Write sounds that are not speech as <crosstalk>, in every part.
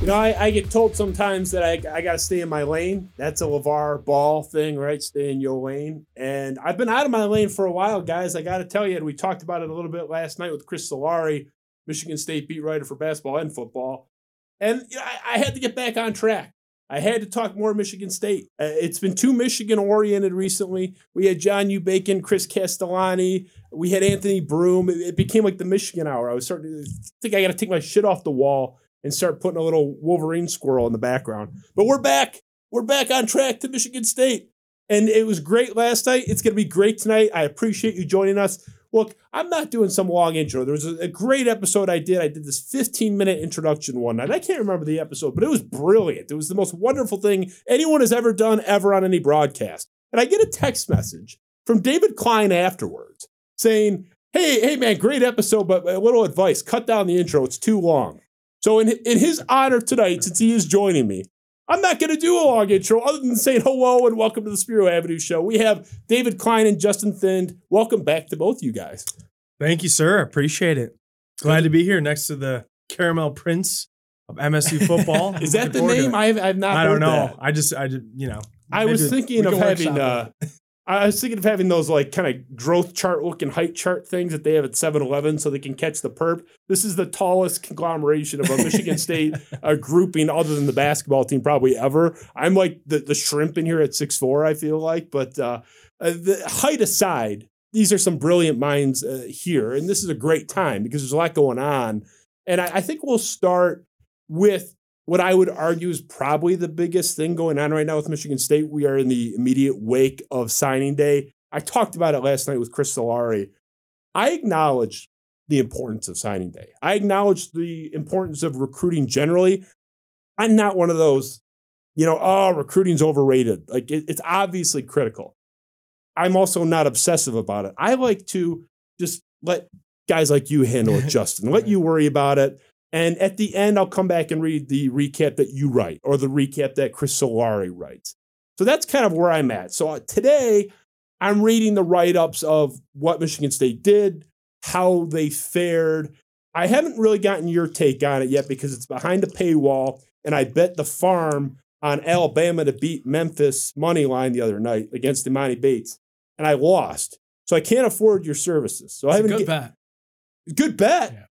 You know, I, I get told sometimes that I, I got to stay in my lane. That's a LaVar Ball thing, right? Stay in your lane. And I've been out of my lane for a while, guys. I got to tell you, and we talked about it a little bit last night with Chris Solari, Michigan State beat writer for basketball and football. And you know, I, I had to get back on track. I had to talk more Michigan State. Uh, it's been too Michigan oriented recently. We had John U. Bacon, Chris Castellani. We had Anthony Broome. It, it became like the Michigan hour. I was starting to think I got to take my shit off the wall and start putting a little Wolverine squirrel in the background. But we're back. We're back on track to Michigan State. And it was great last night. It's going to be great tonight. I appreciate you joining us. Look, I'm not doing some long intro. There was a, great episode I did. I did this 15 minute introduction one night. I can't remember the episode, but it was brilliant. It was the most wonderful thing anyone has ever done ever on any broadcast. And I get a text message from David Klein afterwards saying, Hey, hey man, great episode, but a little advice. Cut down the intro. It's too long. So, in, in his honor tonight, since he is joining me, I'm not going to do a long intro other than saying hello and welcome to the Spiro Avenue Show. We have David Klein and Justin Thind. Welcome back to both you guys. Thank you, sir. Appreciate it. Glad to be here next to the Caramel Prince of MSU <laughs> football. is that the name? I have, I have not. I don't know. That. I just, I just, you know. I was thinking of having. Uh, <laughs> I was thinking of having those like kind of growth chart looking height chart things that they have at 7-Eleven so they can catch the perp. This is the tallest conglomeration of a Michigan <laughs> State uh, grouping other than the basketball team probably ever. I'm like the, the shrimp in here at six four. I feel like. But uh, uh, the height aside, these are some brilliant minds uh, here. And this is a great time because there's a lot going on. And I, I think we'll start with what I would argue is probably the biggest thing going on right now with Michigan State. We are in the immediate wake of signing day. I talked about it last night with Chris Solari. I acknowledge the importance of signing day. I acknowledge the importance of recruiting generally. I'm not one of those, you know, oh, recruiting's overrated. Like it, it's obviously critical. I'm also not obsessive about it. I like to just let guys like you handle it, <laughs> Justin. Let you worry about it. And at the end, I'll come back and read the recap that you write or the recap that Chris Solari writes. So that's kind of where I'm at. So uh, today, I'm reading the write ups of what Michigan State did, how they fared. I haven't really gotten your take on it yet because it's behind a paywall. And I bet the farm on Alabama to beat Memphis money line the other night against Emoni Bates, and I lost. So I can't afford your services. So it's I haven't good get, bet. Good bet. Yeah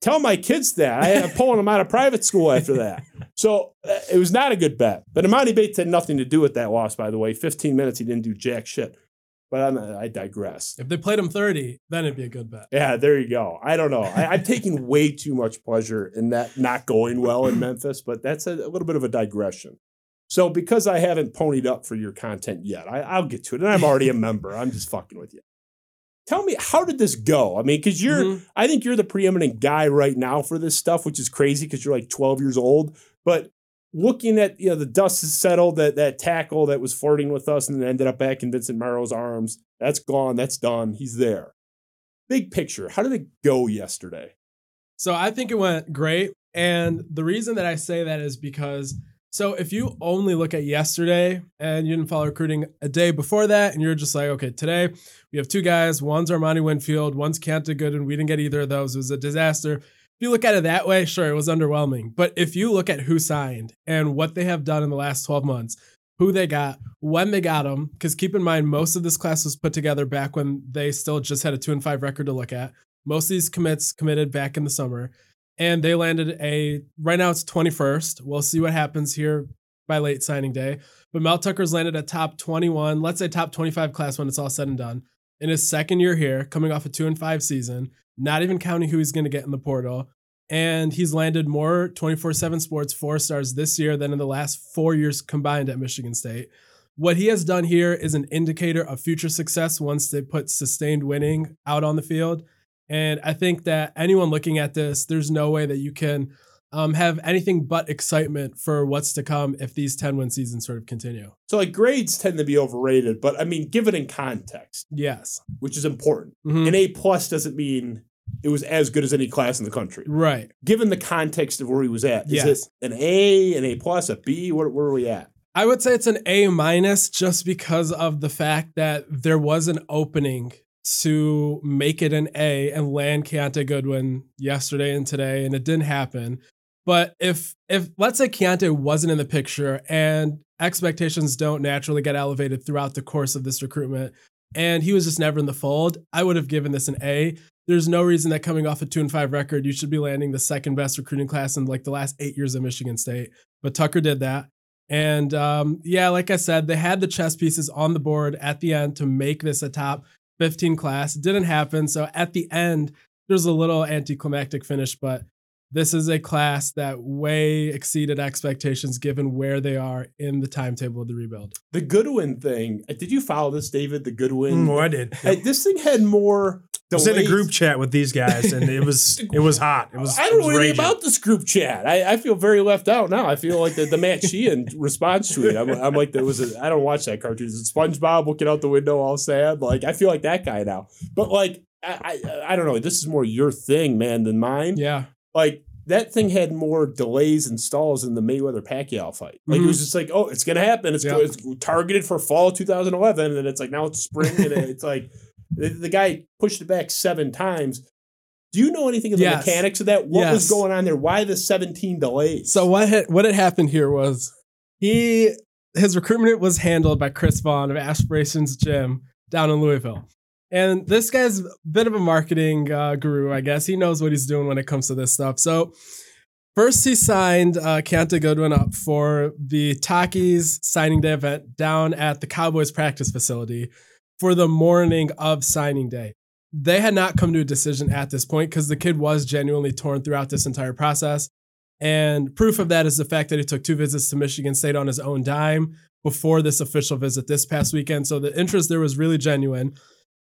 tell my kids that. I am pulling them out of private school after that. So uh, it was not a good bet. But Emoni Bates had nothing to do with that loss, by the way. 15 minutes, he didn't do jack shit. But I'm, i digress. If they played him 30, then it'd be a good bet. Yeah, there you go. I don't know. I, am taking way too much pleasure in that not going well in Memphis, but that's a, a, little bit of a digression. So because I haven't ponied up for your content yet, I, I'll get to it. And I'm already a member. I'm just fucking with you tell me how did this go? I mean because you're mm-hmm. i think you're the preeminent guy right now for this stuff which is crazy because you're like 12 years old. But looking at you know the dust has settled that that tackle that was flirting with us and ended up back in vincent marrow's arms that's gone that's done he's there. Big picture how did it go yesterday? So i think it went great and the reason that i say that is because so if you only look at yesterday and you didn't follow recruiting a day before that, and you're just like, okay, today we have two guys. One's Armani Winfield, one's Kiyaunta Goodwin. We didn't get either of those. It was a disaster. If you look at it that way, sure, it was underwhelming. But if you look at who signed and what they have done in the last 12 months, who they got, when they got them, because keep in mind, most of this class was put together back when they still just had a two and five record to look at. Most of these commits committed back in the summer and they landed a right now it's 21st. We'll see what happens here by late signing day. But Mel Tucker's landed a top 21, let's say top 25 class when it's all said and done. In his second year here, coming off a two and five season, not even counting who he's going to get in the portal. And he's landed more 24 7 sports four stars this year than in the last four years combined at Michigan State. What he has done here is an indicator of future success once they put sustained winning out on the field. And I think that anyone looking at this, there's no way that you can um, have anything but excitement for what's to come if these 10 win seasons sort of continue. So like grades tend to be overrated, but I mean, give it in context, Yes. which is important. Mhm. An A plus doesn't mean it was as good as any class in the country. Right. Given the context of where he was at, is Yes. it an A, an A plus, a B? Where, where are we at? I would say it's an A minus just because of the fact that there was an opening to make it an A and land Kiyaunta Goodwin yesterday and today, and it didn't happen. But if if let's say Kiyaunta wasn't in the picture and expectations don't naturally get elevated throughout the course of this recruitment, and he was just never in the fold, I would have given this an A. There's no reason that coming off a two and five record, you should be landing the second best recruiting class in like the last eight years of Michigan State. But Tucker did that. And um, yeah, like I said, they had the chess pieces on the board at the end to make this a top 15 class. It didn't happen. So at the end, there's a little anticlimactic finish, but this is a class that way exceeded expectations given where they are in the timetable of the rebuild. The Goodwin thing. uh, Did you follow this, David? The Goodwin. Mm, oh, I did. Hey, this thing had more. I was in a group chat with these guys, and it was <laughs> it was hot. It was. I don't was know anything about this group chat. I, I feel very left out now. I feel like the, the Matt Sheehan <laughs> response to it. I'm, I'm like there was a I don't watch that cartoon. Is it SpongeBob looking out the window all sad? Like I feel like that guy now. But like I I, I don't know. This is more your thing, man, than mine. Yeah. Like that thing had more delays and stalls than the Mayweather Pacquiao fight. Like it was mm-hmm. just like, oh, it's gonna happen. It's, it's targeted for fall 2011, and then it's like now it's spring, and <laughs> it's like the, the guy pushed it back seven times. Do you know anything of the Yes. mechanics of that? What was going on there? Why the 17 delays? So what had, what had happened here was he his recruitment was handled by Chris Vaughn of Aspirations Gym down in Louisville. And this guy's a bit of a marketing uh, guru, I guess. He knows what he's doing when it comes to this stuff. So first he signed uh, Kiyaunta Goodwin up for the Takis signing day event down at the Cowboys practice facility for the morning of signing day. They had not come to a decision at this point because the kid was genuinely torn throughout this entire process. And proof of that is the fact that he took two visits to Michigan State on his own dime before this official visit this past weekend. So the interest there was really genuine.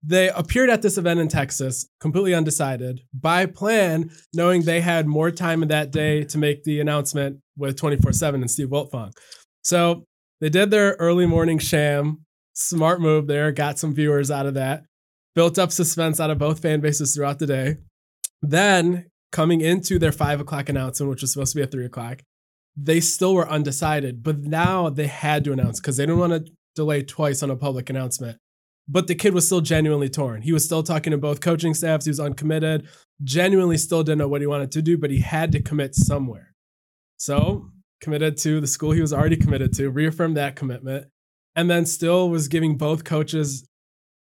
They appeared at this event in Texas, completely undecided, by plan, knowing they had more time in that day to make the announcement with 24 7 and Steve Wiltfong. So they did their early morning sham. Smart move there, got some viewers out of that, built up suspense out of both fan bases throughout the day. Then coming into their five o'clock announcement, which was supposed to be at three o'clock, they still were undecided. But now they had to announce because they didn't want to delay twice on a public announcement. But the kid was still genuinely torn. He was still talking to both coaching staffs. He was uncommitted, genuinely still didn't know what he wanted to do, but he had to commit somewhere. So committed to the school he was already committed to, reaffirmed that commitment, and then still was giving both coaches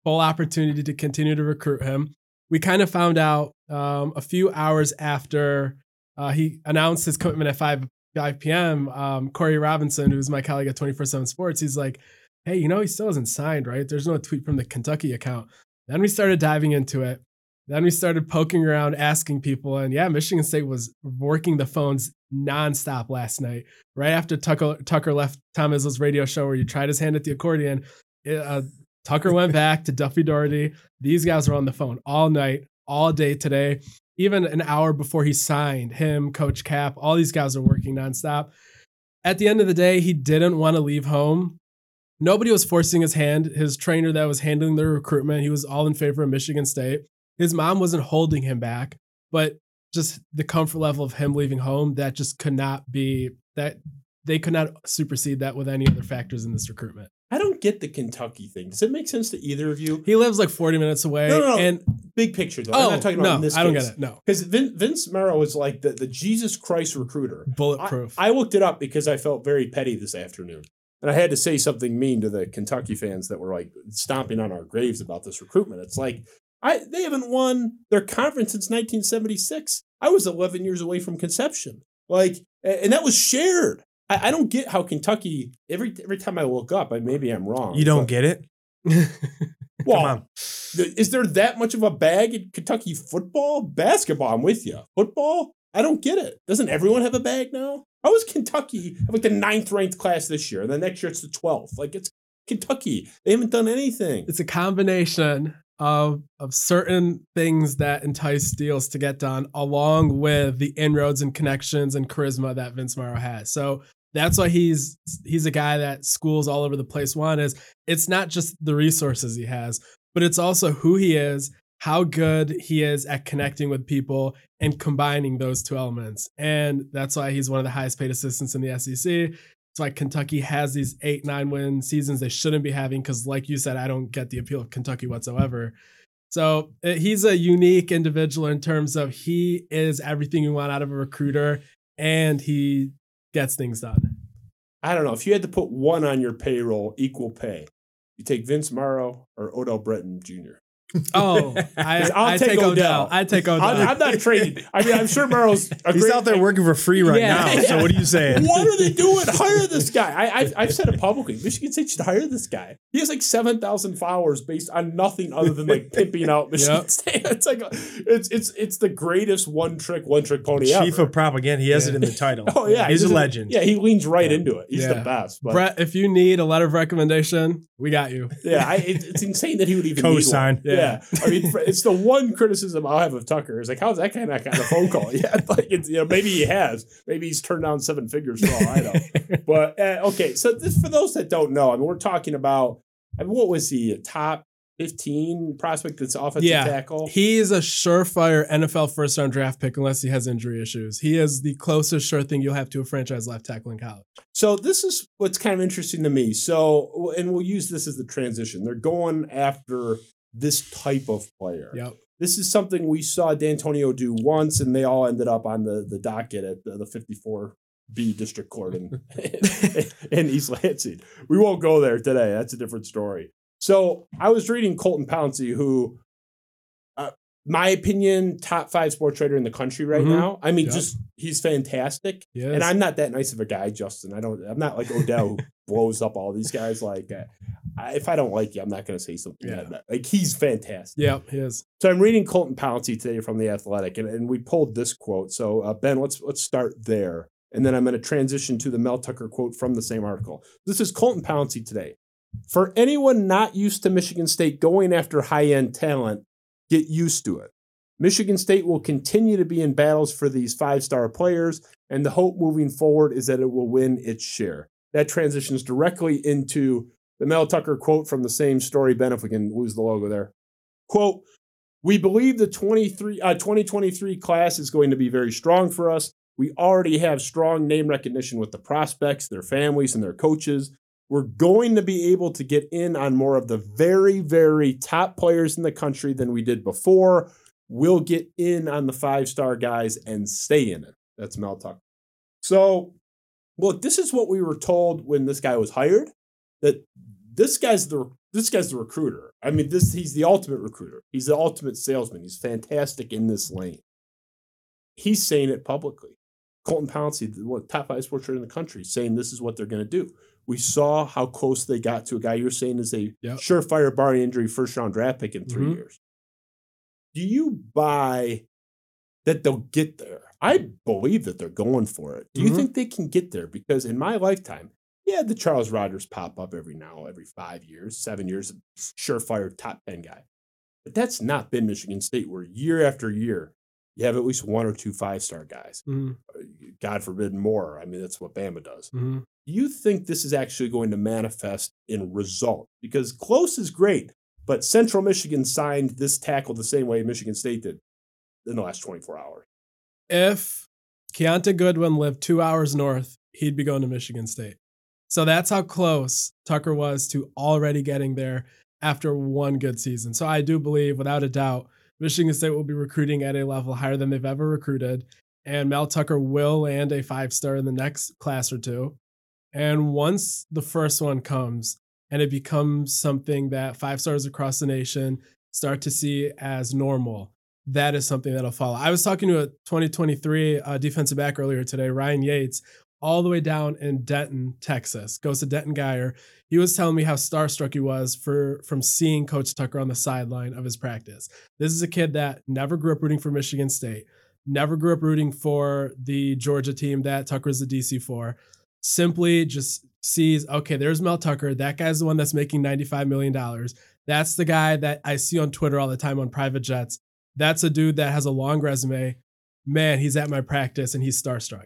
full opportunity to continue to recruit him. We kind of found out um, a few hours after uh, he announced his commitment at 5, 5 p.m. Um, Corey Robinson, who's my colleague at 24 7 Sports, he's like, hey, you know, he still hasn't signed, right? There's no tweet from the Kentucky account. Then we started diving into it. Then we started poking around, asking people. And yeah, Michigan State was working the phones nonstop last night. Right after Tucker, Tucker left Tom Izzo's radio show where he tried his hand at the accordion, it, uh, Tucker went <laughs> back to Duffy Daugherty. These guys were on the phone all night, all day today. Even an hour before he signed, him, Coach Cap, all these guys are working nonstop. At the end of the day, he didn't want to leave home. Nobody was forcing his hand. His trainer that was handling the recruitment, he was all in favor of Michigan State. His mom wasn't holding him back, but just the comfort level of him leaving home, that just could not be that they could not supersede that with any other factors in this recruitment. I don't get the Kentucky thing. Does it make sense to either of you? He lives like 40 minutes away. No, no, no. And Big picture though. oh, I'm not oh, talking about no, this I don't case. get it. No. Because Vin, Vince Marrow is like the, the Jesus Christ recruiter. I, Bulletproof. I looked it up because I felt very petty this afternoon. And I had to say something mean to the Kentucky fans that were like stomping on our graves about this recruitment. It's like, I they haven't won their conference since 1976. I was 11 years away from conception. Like, and that was shared. I, I don't get how Kentucky, every every time I look up, I maybe I'm wrong. You don't but- get it? <laughs> well, Come on. Is there that much of a bag in Kentucky football? Basketball, I'm with you. Football? I don't get it. Doesn't everyone have a bag now? How is Kentucky have like the ninth ranked class this year? And then next year it's the 12th. Like it's Kentucky. They haven't done anything. it's a combination of of certain things that entice deals to get done, along with the inroads and connections and charisma that Vince Marrow has. So that's why he's he's a guy that schools all over the place. One is it's not just the resources he has, but it's also who he is, how good he is at connecting with people and combining those two elements. And that's why he's one of the highest paid assistants in the SEC. It's why Kentucky has these eight, nine win seasons they shouldn't be having. Because, like you said, I don't get the appeal of Kentucky whatsoever. So uh, he's a unique individual in terms of he is everything you want out of a recruiter and he gets things done. I don't know. If you had to put one on your payroll, equal pay, you take Vince Marrow or Odell Breton Jr. <laughs> Oh, I, I'll I take take Odell. Odell. I take Odell. I'm, I'm not trading. I mean, I'm sure Marrow's a <laughs> He's great, out there working for free right Yeah. now. So what are you saying? <laughs> What are they doing? Hire this guy. I, I've, I've said it publicly. Michigan State should hire this guy. He has like seven thousand followers based on nothing other than like pimping out Michigan Yep. State. It's like a- it's it's it's the greatest one trick one trick pony Chief ever. of propaganda. He has Yeah. it in the title. oh yeah, he's a just- legend. Yeah, he leans right Yeah. into it. He's the best. But Brett, if you need a letter of recommendation, we got you. yeah, I, it, it's insane that he would even need one. Yeah. Yeah. I mean, it's the one criticism I'll have of Tucker is like, how's that guy not gotten a phone call yet? <laughs> like, it's, you know, maybe he has. Maybe he's turned down seven figures for all I know. <laughs> but uh, okay, so this, for those that don't know, I mean, we're talking about I mean, what was he? A top fifteen prospect that's offensive Yeah. tackle. He's a surefire NFL first round draft pick unless he has injury issues. He is the closest sure thing you'll have to a franchise left tackle in college. So this is what's kind of interesting to me. So, and we'll use this as the transition. They're going after this type of player. Yep. This is something we saw Dantonio do once, and they all ended up on the, the docket at the, the 54B District Court in, <laughs> in East Lansing. We won't go there today. That's a different story. So I was reading Colton Pouncy, who, uh, my opinion, top five sports trader in the country right Mhm. now. I mean, Yep. just he's fantastic. Yes. And I'm not that nice of a guy, Justin. I don't. I'm not like Odell <laughs> blows up all these guys. Like, uh, I, if I don't like you, I'm not going to say something. Yeah. Like, that. like he's fantastic. Yep, he is. So I'm reading Colton Pouncy today from the Athletic, and, and we pulled this quote. So uh, Ben, let's let's start there, and then I'm going to transition to the Mel Tucker quote from the same article. This is Colton Pouncy today. For anyone not used to Michigan State going after high end talent, get used to it. Michigan State will continue to be in battles for these five star players, and the hope moving forward is that it will win its share. That transitions directly into the Mel Tucker quote from the same story. Ben, if we can lose the logo there. Quote, we believe the 23, uh, 2023 class is going to be very strong for us. We already have strong name recognition with the prospects, their families, and their coaches. We're going to be able to get in on more of the very, very top players in the country than we did before. We'll get in on the five star guys and stay in it. That's Mel Tucker. So, look, this is what we were told when this guy was hired that this guy's the this guy's the recruiter. I mean, this he's the ultimate recruiter. He's the ultimate salesman. He's fantastic in this lane. He's saying it publicly. Colton Pouncy, the top five sports writer in the country, saying this is what they're going to do. We saw how close they got to a guy you're saying is a Yep. surefire barring injury first round draft pick in 3 Mhm. years. Do you buy that they'll get there? I believe that they're going for it. Do you Mhm. think they can get there? Because in my lifetime, yeah, the Charles Rogers pop up every now, every five years, seven years, surefire top 10 guy. But that's not been Michigan State, where year after year, you have at least one or two five star guys. Mhm, God forbid more. I mean, that's what Bama does. mhm. Do you think this is actually going to manifest in result? Because close is great, but Central Michigan signed this tackle the same way Michigan State did in the last 24 hours. If Kiyaunta Goodwin lived two hours north, he'd be going to Michigan State. So that's how close Tucker was to already getting there after one good season. So I do believe, without a doubt, Michigan State will be recruiting at a level higher than they've ever recruited. And Mel Tucker will land a five star in the next class or two. And once the first one comes and it becomes something that five stars across the nation start to see as normal, that is something that'll follow. I was talking to a 2023 uh, defensive back earlier today, Ryan Yates, all the way down in Denton, Texas. Goes to Denton Guyer. He was telling me how starstruck he was for from seeing Coach Tucker on the sideline of his practice. This is a kid that never grew up rooting for Michigan State, never grew up rooting for the Georgia team that Tucker's the DC for. Simply just sees, okay, there's Mel Tucker. That guy's the one that's making $95 million. That's the guy that I see on Twitter all the time on private jets. That's a dude that has a long resume. Man, he's at my practice and he's starstruck.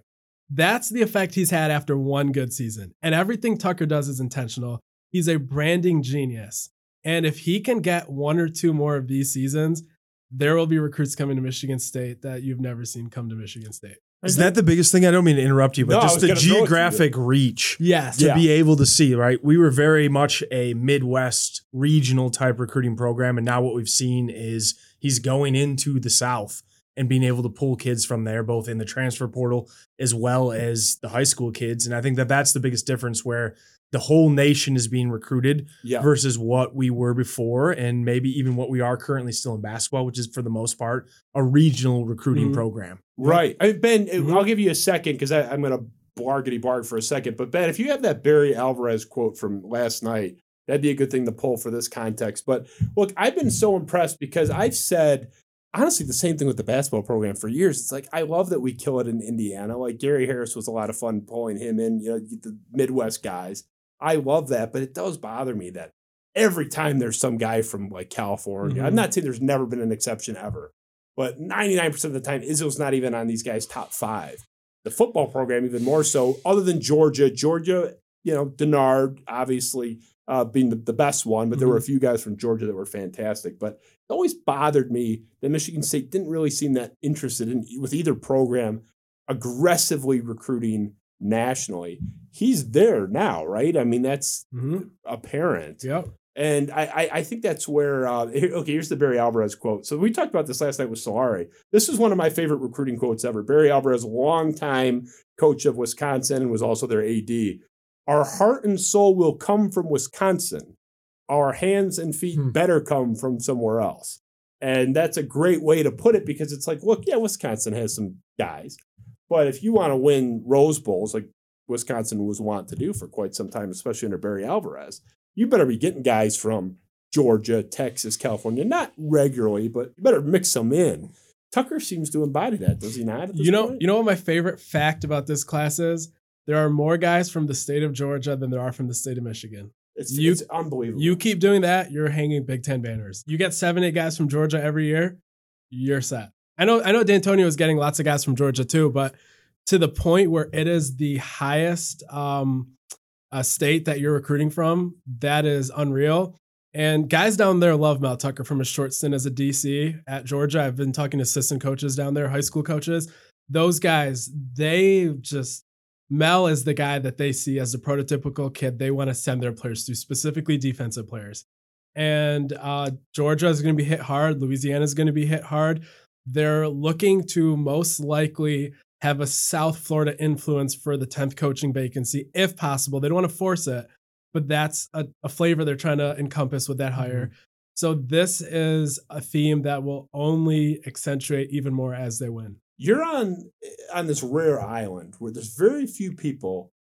That's the effect he's had after one good season. And everything Tucker does is intentional. He's a branding genius. And if he can get one or two more of these seasons, there will be recruits coming to Michigan State that you've never seen come to Michigan State. Is that the biggest thing? I don't mean to interrupt you, but No, just the gonna throw it to you. geographic reach Yes. to Yeah. be able to see, right? We were very much a Midwest regional type recruiting program. And now what we've seen is he's going into the South and being able to pull kids from there, both in the transfer portal as well as the high school kids. And I think that that's the biggest difference where the whole nation is being recruited Yeah. versus what we were before and maybe even what we are currently still in basketball, which is for the most part a regional recruiting Mhm. program. Right. I mean, Ben, Mhm. I'll give you a second because I'm going to blargety barg for a second. But Ben, if you have that Barry Alvarez quote from last night, that'd be a good thing to pull for this context. But look, I've been so impressed because I've said honestly the same thing with the basketball program for years. It's like I love that we kill it in Indiana. Like Gary Harris was a lot of fun pulling him in, you know, the Midwest guys. I love that, but it does bother me that every time there's some guy from like California. I'm Mhm. not saying there's never been an exception ever, but 99% of the time, Izzo's not even on these guys' top five. The football program, even more so, other than Georgia. Georgia, you know, Dennard, obviously uh, being the, the best one, but there were a few guys from Georgia that were fantastic. But it always bothered me that Michigan State didn't really seem that interested in with either program aggressively recruiting nationally. He's there now, right? I mean, that's Mhm. apparent. Yep. And I, I, I think that's where, uh, okay, here's the Barry Alvarez quote. So we talked about this last night with Solari. This is one of my favorite recruiting quotes ever. Barry Alvarez, longtime coach of Wisconsin and was also their AD. Our heart and soul will come from Wisconsin. Our hands and feet Hmm. better come from somewhere else. And that's a great way to put it because it's like, look, yeah, Wisconsin has some guys. But if you want to win Rose Bowls, like Wisconsin was want to do for quite some time, especially under Barry Alvarez, you better be getting guys from Georgia, Texas, California, not regularly, but you better mix them in. Tucker seems to embody that, does he not? You know, point? you know what my favorite fact about this class is? There are more guys from the state of Georgia than there are from the state of Michigan. it's, you- it's unbelievable. You keep doing that, you're hanging Big Ten banners. You get seven, eight guys from Georgia every year, you're set. I know, I know Dantonio is getting lots of guys from Georgia too, but to the point where it is the highest um, uh, state that you're recruiting from, that is unreal. And guys down there love Mel Tucker from a short stint as a DC at Georgia. I've been talking to assistant coaches down there, high school coaches. Those guys, they just Mel is the guy that they see as the prototypical kid they want to send their players to, specifically defensive players. And uh, Georgia is going to be hit hard. Louisiana is going to be hit hard. They're looking to most likely have a South Florida influence for the 10th coaching vacancy, if possible. They don't want to force it, but that's a, a flavor they're trying to encompass with that hire. So this is a theme that will only accentuate even more as they win. You're on on this rare island where there's very few people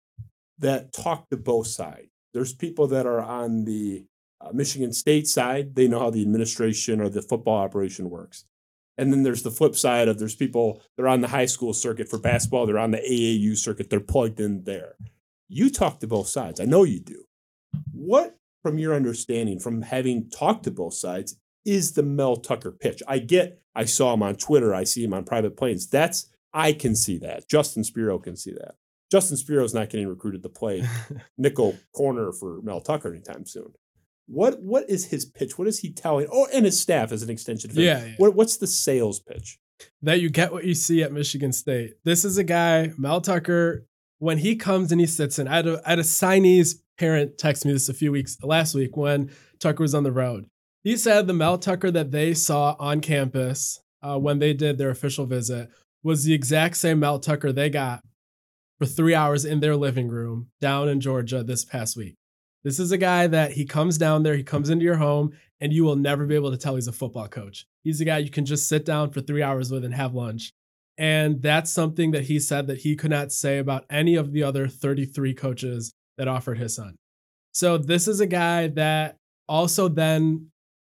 that talk to both sides. There's people that are on the uh, Michigan State side. They know how the administration or the football operation works. And then there's the flip side of there's people they're on the high school circuit for basketball. They're on the AAU circuit. They're plugged in there. You talk to both sides. I know you do. What, from your understanding, from having talked to both sides, is the Mel Tucker pitch? I get. I saw him on Twitter. I see him on private planes. That's I can see that. Justin Spiro can see that. Justin Spiro's not getting recruited to play <laughs> nickel corner for Mel Tucker anytime soon. What what is his pitch? What is he telling? Oh, and his staff as an extension. Of. Yeah, yeah. What what's the sales pitch? that you get what you see at Michigan State. This is a guy, Mel Tucker, when he comes and he sits in. I had a, I had a signee's parent text me this a few weeks last week when Tucker was on the road. He said the Mel Tucker that they saw on campus uh, when they did their official visit was the exact same Mel Tucker they got for three hours in their living room down in Georgia this past week. This is a guy that he comes down there, he comes into your home, and you will never be able to tell he's a football coach. He's a guy you can just sit down for three hours with and have lunch. And that's something that he said that he could not say about any of the other 33 coaches that offered his son. So this is a guy that also then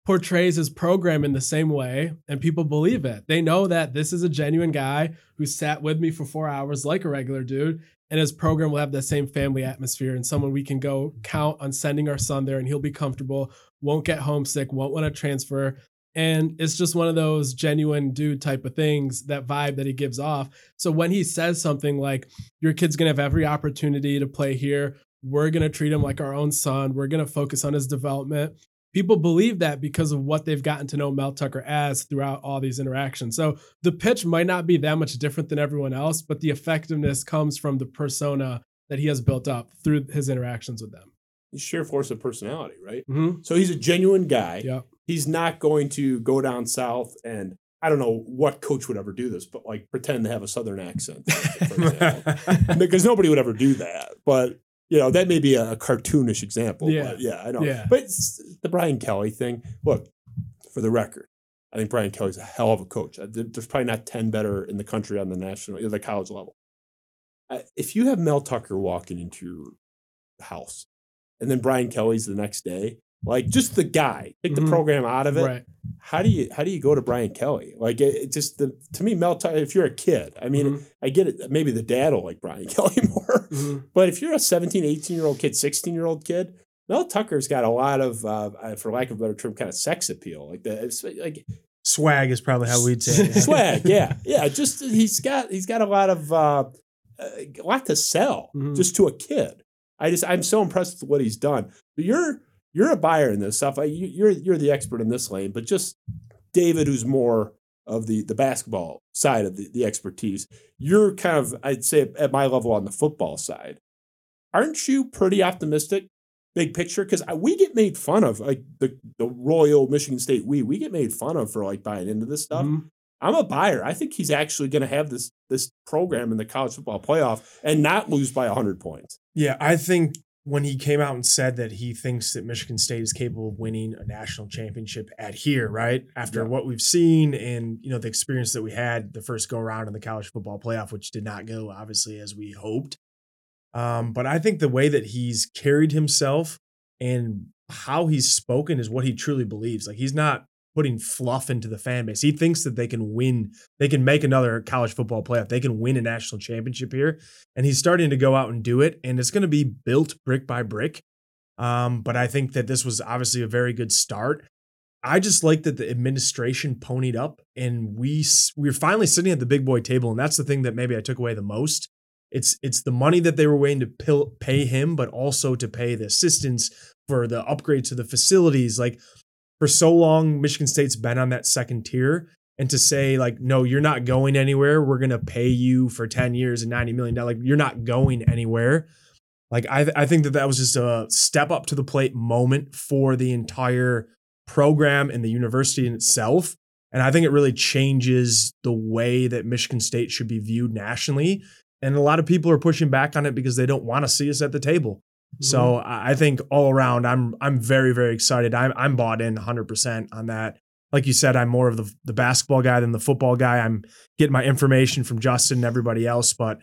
portrays his program in the same way, and people believe it. They know that this is a genuine guy who sat with me for four hours like a regular dude, and his program will have that same family atmosphere and someone we can go count on sending our son there and he'll be comfortable won't get homesick, won't want to transfer. And it's just one of those genuine dude type of things, that vibe that he gives off. So when he says something like, Your kid's going to have every opportunity to play here, we're going to treat him like our own son, we're going to focus on his development. People believe that because of what they've gotten to know Mel Tucker as throughout all these interactions. So the pitch might not be that much different than everyone else, but the effectiveness comes from the persona that he has built up through his interactions with them. He's sheer force of personality, right? Mm-hmm. So he's a genuine guy. Yeah. He's not going to go down south and I don't know what coach would ever do this, but like pretend to have a southern accent, <laughs> because nobody would ever do that. But you know that may be a cartoonish example. Yeah. but yeah, I know. Yeah. But the Brian Kelly thing. Look, for the record, I think Brian Kelly's a hell of a coach. Uh, There's probably not ten better in the country on the national, the college level. Uh, If you have Mel Tucker walking into your house, and then Brian Kelly's the next day, like just the guy, take the Mhm. program out of it Right. how do you how do you go to Brian Kelly? Like it, it just the to me, Mel if you're a kid, I mean, Mhm. I get it. Maybe the dad will like Brian <laughs> Kelly more, Mhm. but if you're a 17, 18 year old kid, 16 year old kid, Mel Tucker's got a lot of, uh, uh, for lack of a better term, kind of sex appeal. Like the like Swag is probably how we'd say it. yeah. swag. Yeah, <laughs> yeah. Just he's got he's got a lot of uh, a lot to sell Mhm. just to a kid. I just I'm so impressed with what he's done. But you're you're a buyer in this stuff. You, you're you're the expert in this lane, but just David, who's more of the the basketball side of the, the expertise, you're kind of I'd say at my level on the football side. Aren't you pretty optimistic? Big picture, because we get made fun of, like the the Royal Michigan State. We we get made fun of for like buying into this stuff. Mhm. I'm a buyer. I think he's actually going to have this this program in the college football playoff and not lose by 100 points. Yeah, I think when he came out and said that he thinks that Michigan State is capable of winning a national championship at here, right? After Yeah. what we've seen and you know the experience that we had the first go around in the college football playoff, which did not go obviously as we hoped. Um, but I think the way that he's carried himself and how he's spoken is what he truly believes. Like he's not putting fluff into the fan base. He thinks that they can win, they can make another college football playoff, they can win a national championship here. And he's starting to go out and do it and it's going to be built brick by brick. Um, but i think that this was obviously a very good start. I just like that the administration ponied up and we we we're finally sitting at the big boy table and that's the thing that maybe i took away the most. It's it's the money that they were willing to pay him but also to pay the assistants for the upgrade to the facilities. Like for so long michigan state's been on that second tier and to say like no you're not going anywhere we're going to pay you for 10 years and 90 million dollars like you're not going anywhere. Like I, th- I think that that was just a step up to the plate moment for the entire program and the university in itself and i think it really changes the way that michigan state should be viewed nationally and a lot of people are pushing back on it because they don't want to see us at the table so mm-hmm. I I think all around, I'm I'm very very excited. I'm I'm bought in 100 percent on that. Like you said, I'm more of the the basketball guy than the football guy. I'm getting my information from Justin and everybody else, but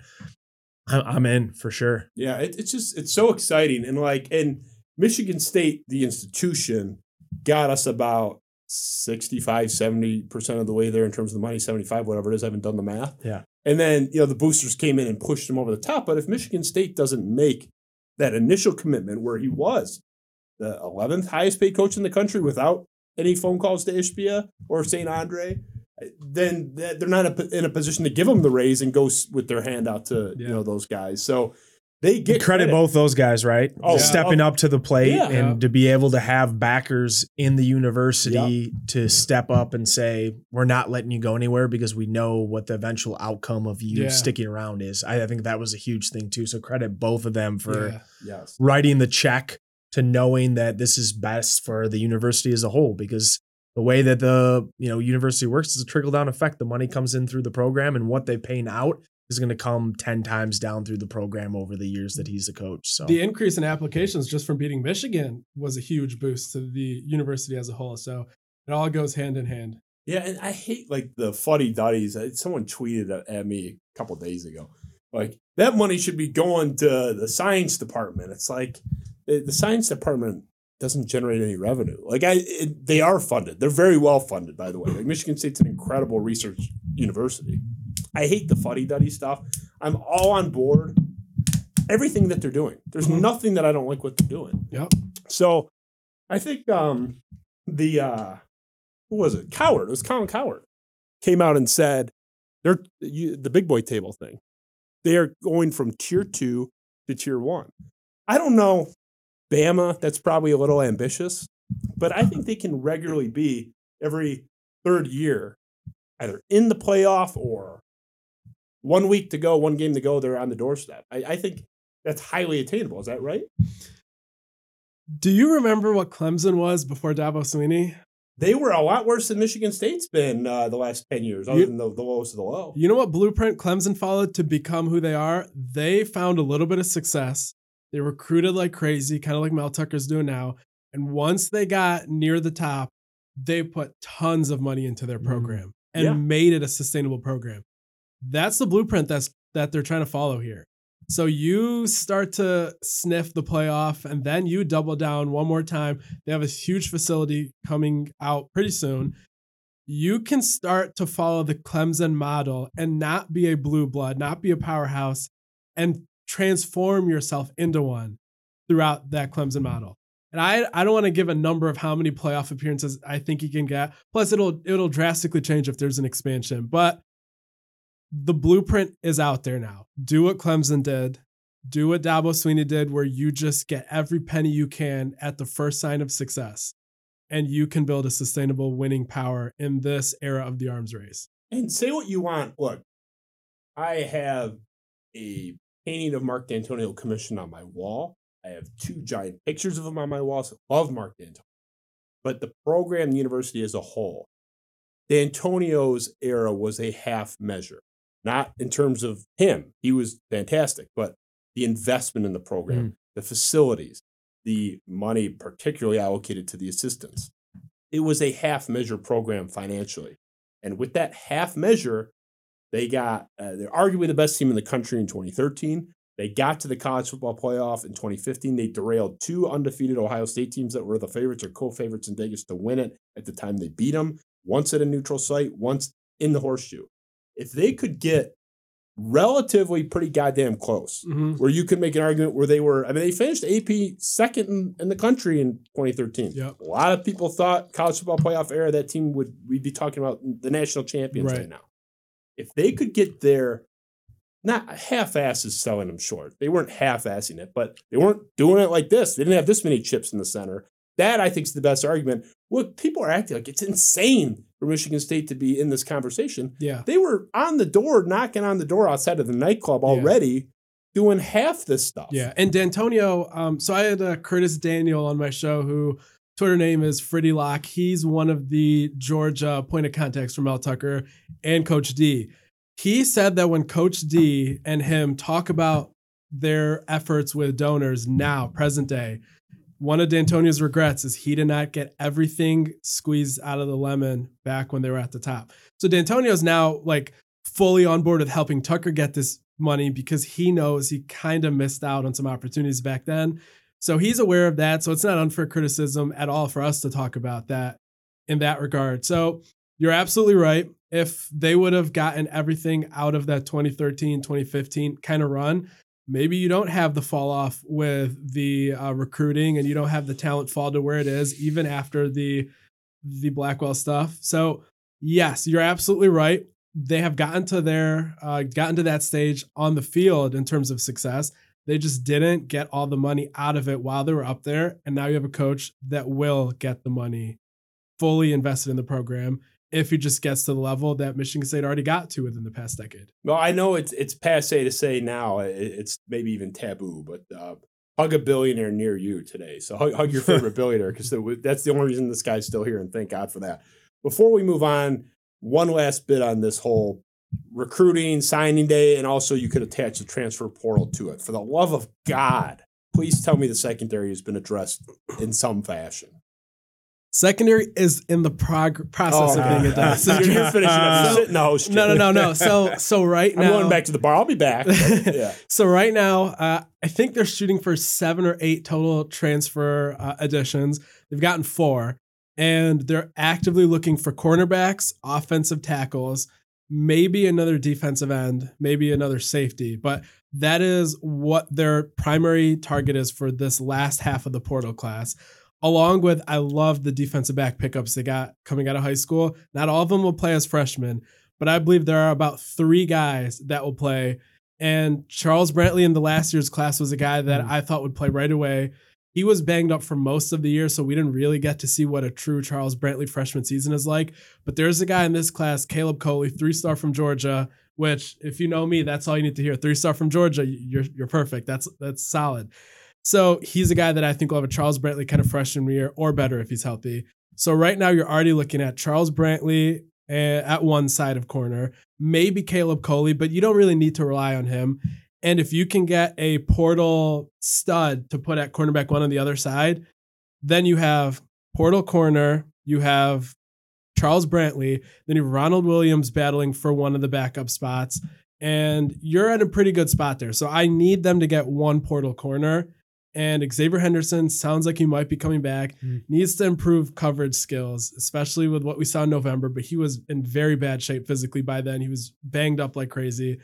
I'm, I'm in for sure. Yeah, it, it's just it's so exciting and like and Michigan State the institution got us about 65 70% of the way there in terms of the money 75 whatever it is I haven't done the math. Yeah. And then, you know, the boosters came in and pushed them over the top, but if Michigan State doesn't make that initial commitment where he was the 11th highest paid coach in the country without any phone calls to Ishbia or St. Andre, then they're not in a position to give him the raise and go with their hand out to you know those guys. So they get credit both those guys, right? Oh, yeah. stepping up to the plate Yeah. and to be able to have backers in the university to step up and say, "We're not letting you go anywhere because we know what the eventual outcome of you Yeah. sticking around is." I, I think that was a huge thing too. So credit both of them for Yeah. Yes. writing the check to knowing that this is best for the university as a whole because the way that the you know university works is a trickle down effect the money comes in through the program and what they paying out is going to come 10 times down through the program over the years that he's a coach so The increase in applications just from beating Michigan was a huge boost to the university as a whole. So it all goes hand in hand. Yeah, and I hate like the fuddy duddies. Someone tweeted at- at me a couple days ago, like that money should be going to the science department. It's like the the science department doesn't generate any revenue. Like I, it, they are funded. They're very well funded, by the way. Like Michigan State's an incredible research university. I hate the fuddy duddy stuff. I'm all on board. Everything that they're doing. There's Mhm. nothing that I don't like what they're doing. Yep. So I think um the uh who was it? Cowherd. It was Colin Cowherd. Came out and said they're you, the big boy table thing. They are going from tier two to tier one. I don't know, Bama. That's probably a little ambitious, but I think they can regularly be every third year, either in the playoff or one week to go, one game to go. They're on the doorstep. I, I think that's highly attainable. Is that right? Do you remember what Clemson was before Dabo Swinney? They were a lot worse than Michigan State's been uh, the last 10 years, other You- than the, the lowest of the low. You know what blueprint Clemson followed to become who they are? They found a little bit of success. They recruited like crazy, kind of like Mel Tucker's doing now. And once they got near the top, they put tons of money into their Mm. program and Yeah. made it a sustainable program. That's the blueprint that's that they're trying to follow here. So you start to sniff the playoff and then you double down one more time. They have a huge facility coming out pretty soon. You can start to follow the Clemson model and not be a blue blood, not be a powerhouse, and transform yourself into one throughout that Clemson model. And I, I don't want to give a number of how many playoff appearances I think he can get. Plus, it'll it'll drastically change if there's an expansion. But the blueprint is out there now. Do what Clemson did. Do what Dabo Swinney did, where you just get every penny you can at the first sign of success, and you can build a sustainable winning power in this era of the arms race. And say what you want. Look, I have a painting of Mark Dantonio commissioned on my wall. I have two giant pictures of him on my wall. So love Mark Dantonio. But the program, the university as a whole, Dantonio's era was a half measure. Not in terms of him. He was fantastic, but the investment in the program, the facilities, the money particularly allocated to the assistants. It was a half measure program financially. And with that half measure, they got, uh, they're arguably the best team in the country in 2013. They got to the college football playoff in 2015. They derailed two undefeated Ohio State teams that were the favorites or co favorites in Vegas to win it at the time they beat them, once at a neutral site, once in the horseshoe. If they could get relatively pretty goddamn close, Mhm. where you could make an argument where they were, I mean, they finished AP second in, in the country in 2013. Yep. A lot of people thought college football playoff era, that team would, we'd be talking about the national champions right, Right. now. If they could get there, not half ass is selling them short. They weren't half assing it, but they weren't doing it like this. They didn't have this many chips in the center. That I think is the best argument. What people are acting like it's insane for Michigan State to be in this conversation. Yeah. They were on the door, knocking on the door outside of the nightclub already, doing half this stuff. Yeah, and Dantonio. Um, so I had uh, Curtis Daniel on my show, who Twitter name is Fritty Lock. He's one of the Georgia point of contacts for Mel Tucker and Coach D. He said that when Coach D and him talk about their efforts with donors now, present day, one of Dantonio's regrets is he did not get everything squeezed out of the lemon back when they were at the top. So Dantonio's now like fully on board with helping Tucker get this money because he knows he kind of missed out on some opportunities back then. So he's aware of that. So it's not unfair criticism at all for us to talk about that in that regard. So you're absolutely right. If they would have gotten everything out of that 2013, 2015 kind of run, maybe you don't have the fall off with the uh, recruiting and you don't have the talent fall to where it is even after the the Blackwell stuff. So yes, you're absolutely right. They have gotten to their uh, gotten to that stage on the field in terms of success. They just didn't get all the money out of it while they were up there, and now you have a coach that will get the money fully invested in the program if he just gets to the level that Michigan State already got to within the past decade. Well, I know it's it's passe to say now. It's maybe even taboo, but uh, hug a billionaire near you today. So hug, hug your favorite <laughs> billionaire because that's the only reason this guy's still here, and thank God for that. Before we move on, one last bit on this whole recruiting signing day, and also you could attach the transfer portal to it. For the love of God, please tell me the secondary has been addressed in some fashion. Secondary is in the prog- process of being okay. addressed. you're, you're finishing up. You're So- sitting the host no, no, no, no. So, so right I'm now, going back to the bar. I'll be back. <laughs> yeah. So right now, uh, I think they're shooting for seven or eight total transfer uh, additions. They've gotten four, and they're actively looking for cornerbacks, offensive tackles, maybe another defensive end, maybe another safety. But that is what their primary target is for this last half of the portal class. Along with I love the defensive back pickups they got coming out of high school. Not all of them will play as freshmen, but I believe there are about three guys that will play. And Charles Brantley in the last year's class was a guy that Mm. I thought would play right away. He was banged up for most of the year, so we didn't really get to see what a true Charles Brantley freshman season is like. But there's a guy in this class, Caleb Coley, three star from Georgia, which if you know me, that's all you need to hear. Three star from Georgia, you're you're perfect. That's that's solid. So he's a guy that I think will have a Charles Brantley kind of freshman year or better if he's healthy. So right now you're already looking at Charles Brantley uh, at one side of corner, maybe Caleb Coley, but you don't really need to rely on him. And if you can get a portal stud to put at cornerback one on the other side, then you have portal corner, you have Charles Brantley, then you have Ronald Williams battling for one of the backup spots, and you're at a pretty good spot there. So I need them to get one portal corner. And Xavier Henderson sounds like he might be coming back. Mm. Needs to improve coverage skills, especially with what we saw in November. But he was in very bad shape physically by then. He was banged up like crazy.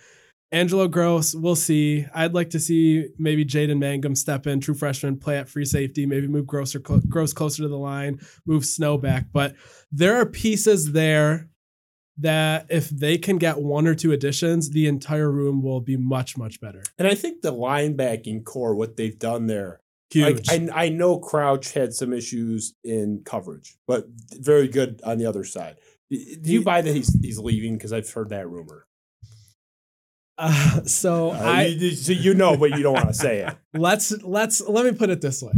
Angelo Grose, we'll see. I'd like to see maybe Jaden Mangham step in, true freshman, play at free safety, maybe move Grose, or cl- Grose closer to the line, move Snow back. But there are pieces there that if they can get one or two additions, the entire room will be much, much better. And I think the linebacking core, what they've done there, Huge. Like, I, I know Crouch had some issues in coverage, but very good on the other side. Do you buy that he's he's leaving? Because I've heard that rumor. Uh, <laughs> so Uh, I you, so you know, but you don't want to say it. <laughs> let's let's let me put it this way.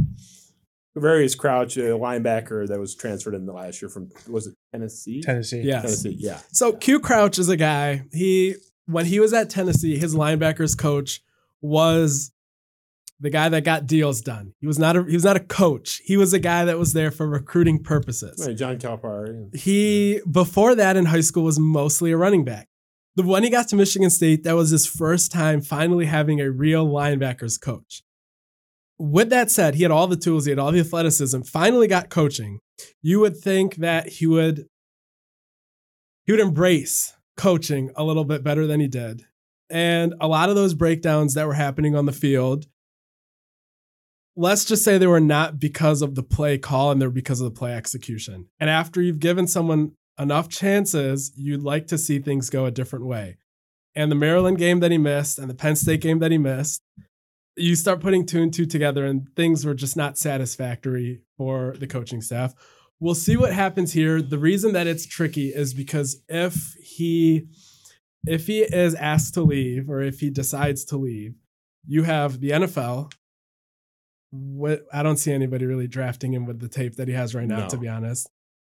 Quavaris Crouch, a linebacker that was transferred in the last year from was it Tennessee? Tennessee. Yes. Tennessee, yeah. So Q Crouch is a guy. He when he was at Tennessee, his linebackers coach was the guy that got deals done. He was not a he was not a coach. He was a guy that was there for recruiting purposes. Right, John Calipari. He before that in high school was mostly a running back. The when he got to Michigan State, that was his first time finally having a real linebackers coach. With that said, he had all the tools, he had all the athleticism, finally got coaching. You would think that he would he would embrace coaching a little bit better than he did. And a lot of those breakdowns that were happening on the field, let's just say they were not because of the play call and they're because of the play execution. And after you've given someone enough chances, you'd like to see things go a different way. And the Maryland game that he missed and the Penn State game that he missed, you start putting two and two together, and things were just not satisfactory for the coaching staff. We'll see what happens here. The reason that it's tricky is because if he if he is asked to leave or if he decides to leave, you have the NFL. What I don't see anybody really drafting him with the tape that he has right now, No. to be honest.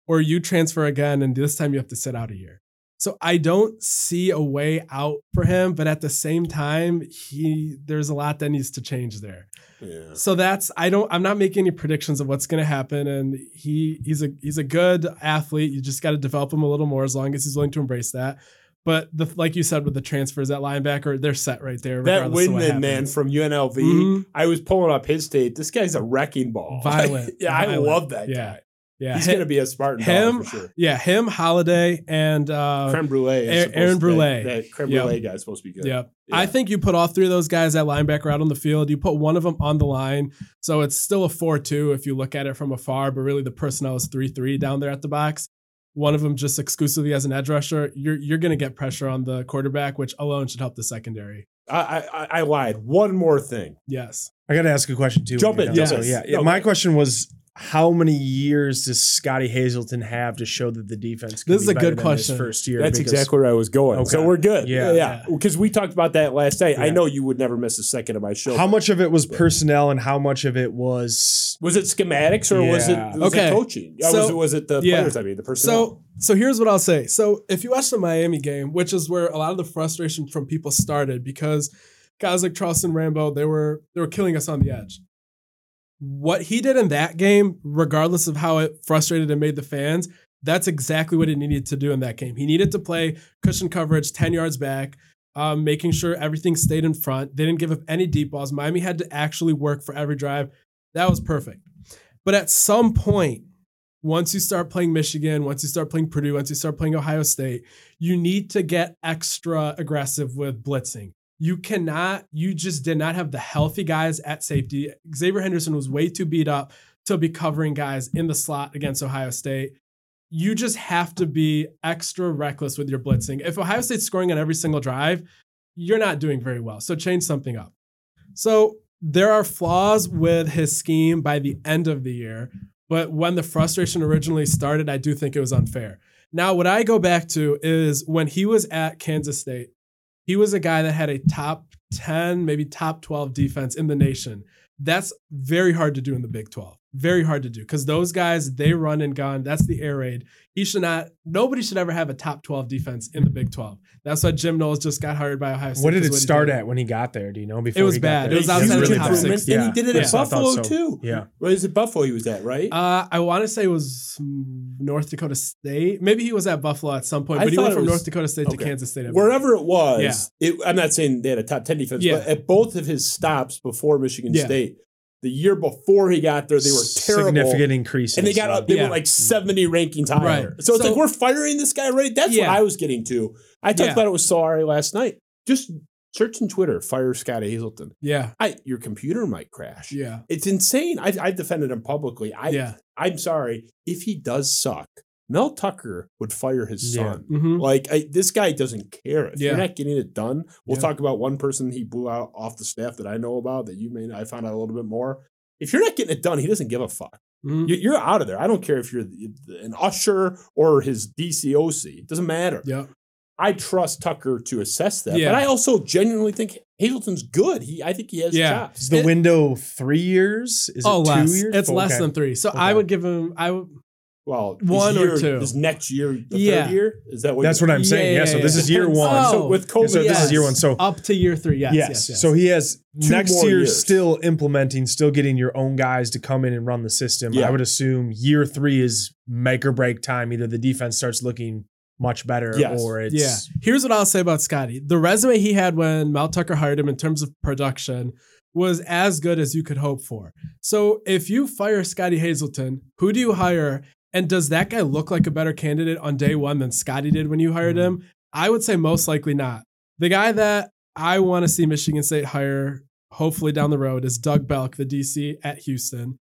Or you transfer again, and this time you have to sit out a year. So I don't see a way out for him, but at the same time, he there's a lot that needs to change there. Yeah. So that's I don't I'm not making any predictions of what's going to happen and he he's a he's a good athlete. You just got to develop him a little more as long as he's willing to embrace that. But the like you said with the transfers at linebacker, they're set right there. That regardless of what Windmon man from UNLV, Mhm. I was pulling up his tape. This guy's a wrecking ball. <laughs> Violent, yeah, I love that Yeah. guy. Yeah, He's him, going to be a Spartan him, for sure. yeah, him, Holiday, and uh, Creme brulee. is Aaron- supposed Aaron Brule. That, that creme Yep. brulee guy is supposed to be good. yeah. Yeah. I think you put all three of those guys at linebacker out on the field. You put one of them on the line, so it's still a four-two if you look at it from afar. But really, the personnel is three-three down there at the box. One of them just exclusively as an edge rusher. You're you're going to get pressure on the quarterback, which alone should help the secondary. I, I, I lied. One more thing. Yes. I got to ask a question too. Jump when in, yes. So, yeah, yeah. No, my question was, how many years does Scottie Hazelton have to show that the defense? Can This is be a good question. First year. That's Because- exactly where I was going. Okay. So we're good. Yeah. yeah. Because we talked about that last night. I know you would never miss a second of my show. How much of it was personnel and how much of it was? was it schematics or was it was Okay. it coaching? Uh, was it was it the yeah. players? I mean, the personnel. So so here's what I'll say. So if you watch the Miami game, which is where a lot of the frustration from people started, because guys like Charleston Rambo, they were they were killing us on the edge. What he did in that game, regardless of how it frustrated and made the fans, that's exactly what he needed to do in that game. He needed to play cushion coverage 10 yards back, um, making sure everything stayed in front. They didn't give up any deep balls. Miami had to actually work for every drive. That was perfect. But at some point, once you start playing Michigan, once you start playing Purdue, once you start playing Ohio State, you need to get extra aggressive with blitzing. You cannot, you just did not have the healthy guys at safety. Xavier Henderson was way too beat up to be covering guys in the slot against Ohio State. You just have to be extra reckless with your blitzing. If Ohio State's scoring on every single drive, you're not doing very well. So change something up. So there are flaws with his scheme by the end of the year, but when the frustration originally started, I do think it was unfair. Now, what I go back to is when he was at Kansas State, he was a guy that had a top 10, maybe top 12 defense in the nation. That's very hard to do in the Big 12. Very hard to do because those guys, they run and gun. That's the air raid. He should not, nobody should ever have a top 12 defense in the Big 12. That's why Jim Knowles just got hired by Ohio State. What did it he start did. at when he got there? Do you know? Before It was he got bad. there? It was outside Huge of the top improvement. six. And he did it at Yeah, Buffalo so. too. Yeah. Right, is it Buffalo he was at, right? Uh, I want to say it was North Dakota State. Maybe he was at Buffalo at some point, I but he went from was- North Dakota State okay. to Kansas State. Wherever it was, it, I'm not saying they had a top 10 defense, Yeah. but at both of his stops before Michigan Yeah. State, the year before he got there, they were terrible. Significant increase. And they got up, they Yeah. were like 70 rankings higher. Right. So it's like we're firing this guy right. That's Yeah. what I was getting to. I talked Yeah. about it with Solari last night. Just search in Twitter, fire Scott Hazelton. yeah, I your computer might crash. yeah, It's insane. I I defended him publicly. I yeah. I'm sorry. If he does suck, Mel Tucker would fire his Yeah. son. hmm Like I, this guy doesn't care if you're not getting it done. We'll Yeah. talk about one person he blew out off the staff that I know about that you may I found out a little bit more. If you're not getting it done, he doesn't give a fuck. hmm You- You're out of there. I don't care if you're an usher or his DCOC. It doesn't matter. Yeah. I trust Tucker to assess that, Yeah. but I also genuinely think Hazelton's good. He, I think he has Yeah. chops. Is the And- window three years? Is oh, it two less. years? It's Oh, less okay. than three. So Okay. I would give him. I would. Well, his one or year- two. His next year, the Yeah. third year, is that what? That's what I'm saying. Yeah, Yeah. so this yeah. is year one. Oh, So with COVID, so this is year one. So Up to year three. Yes. yes. Yes. yes. So he has Two next year years. still implementing, still getting your own guys to come in and run the system. Yeah. I would assume year three is make or break time. Either the defense starts looking much better Yes. or it's Yeah. Here's what I'll say about Scottie. The resume he had when Mel Tucker hired him in terms of production was as good as you could hope for. So if you fire Scottie Hazelton, who do you hire? And does that guy look like a better candidate on day one than Scottie did when you hired him? I would say most likely not. The guy that I want to see Michigan State hire, hopefully down the road, is Doug Belk, the DC at Houston.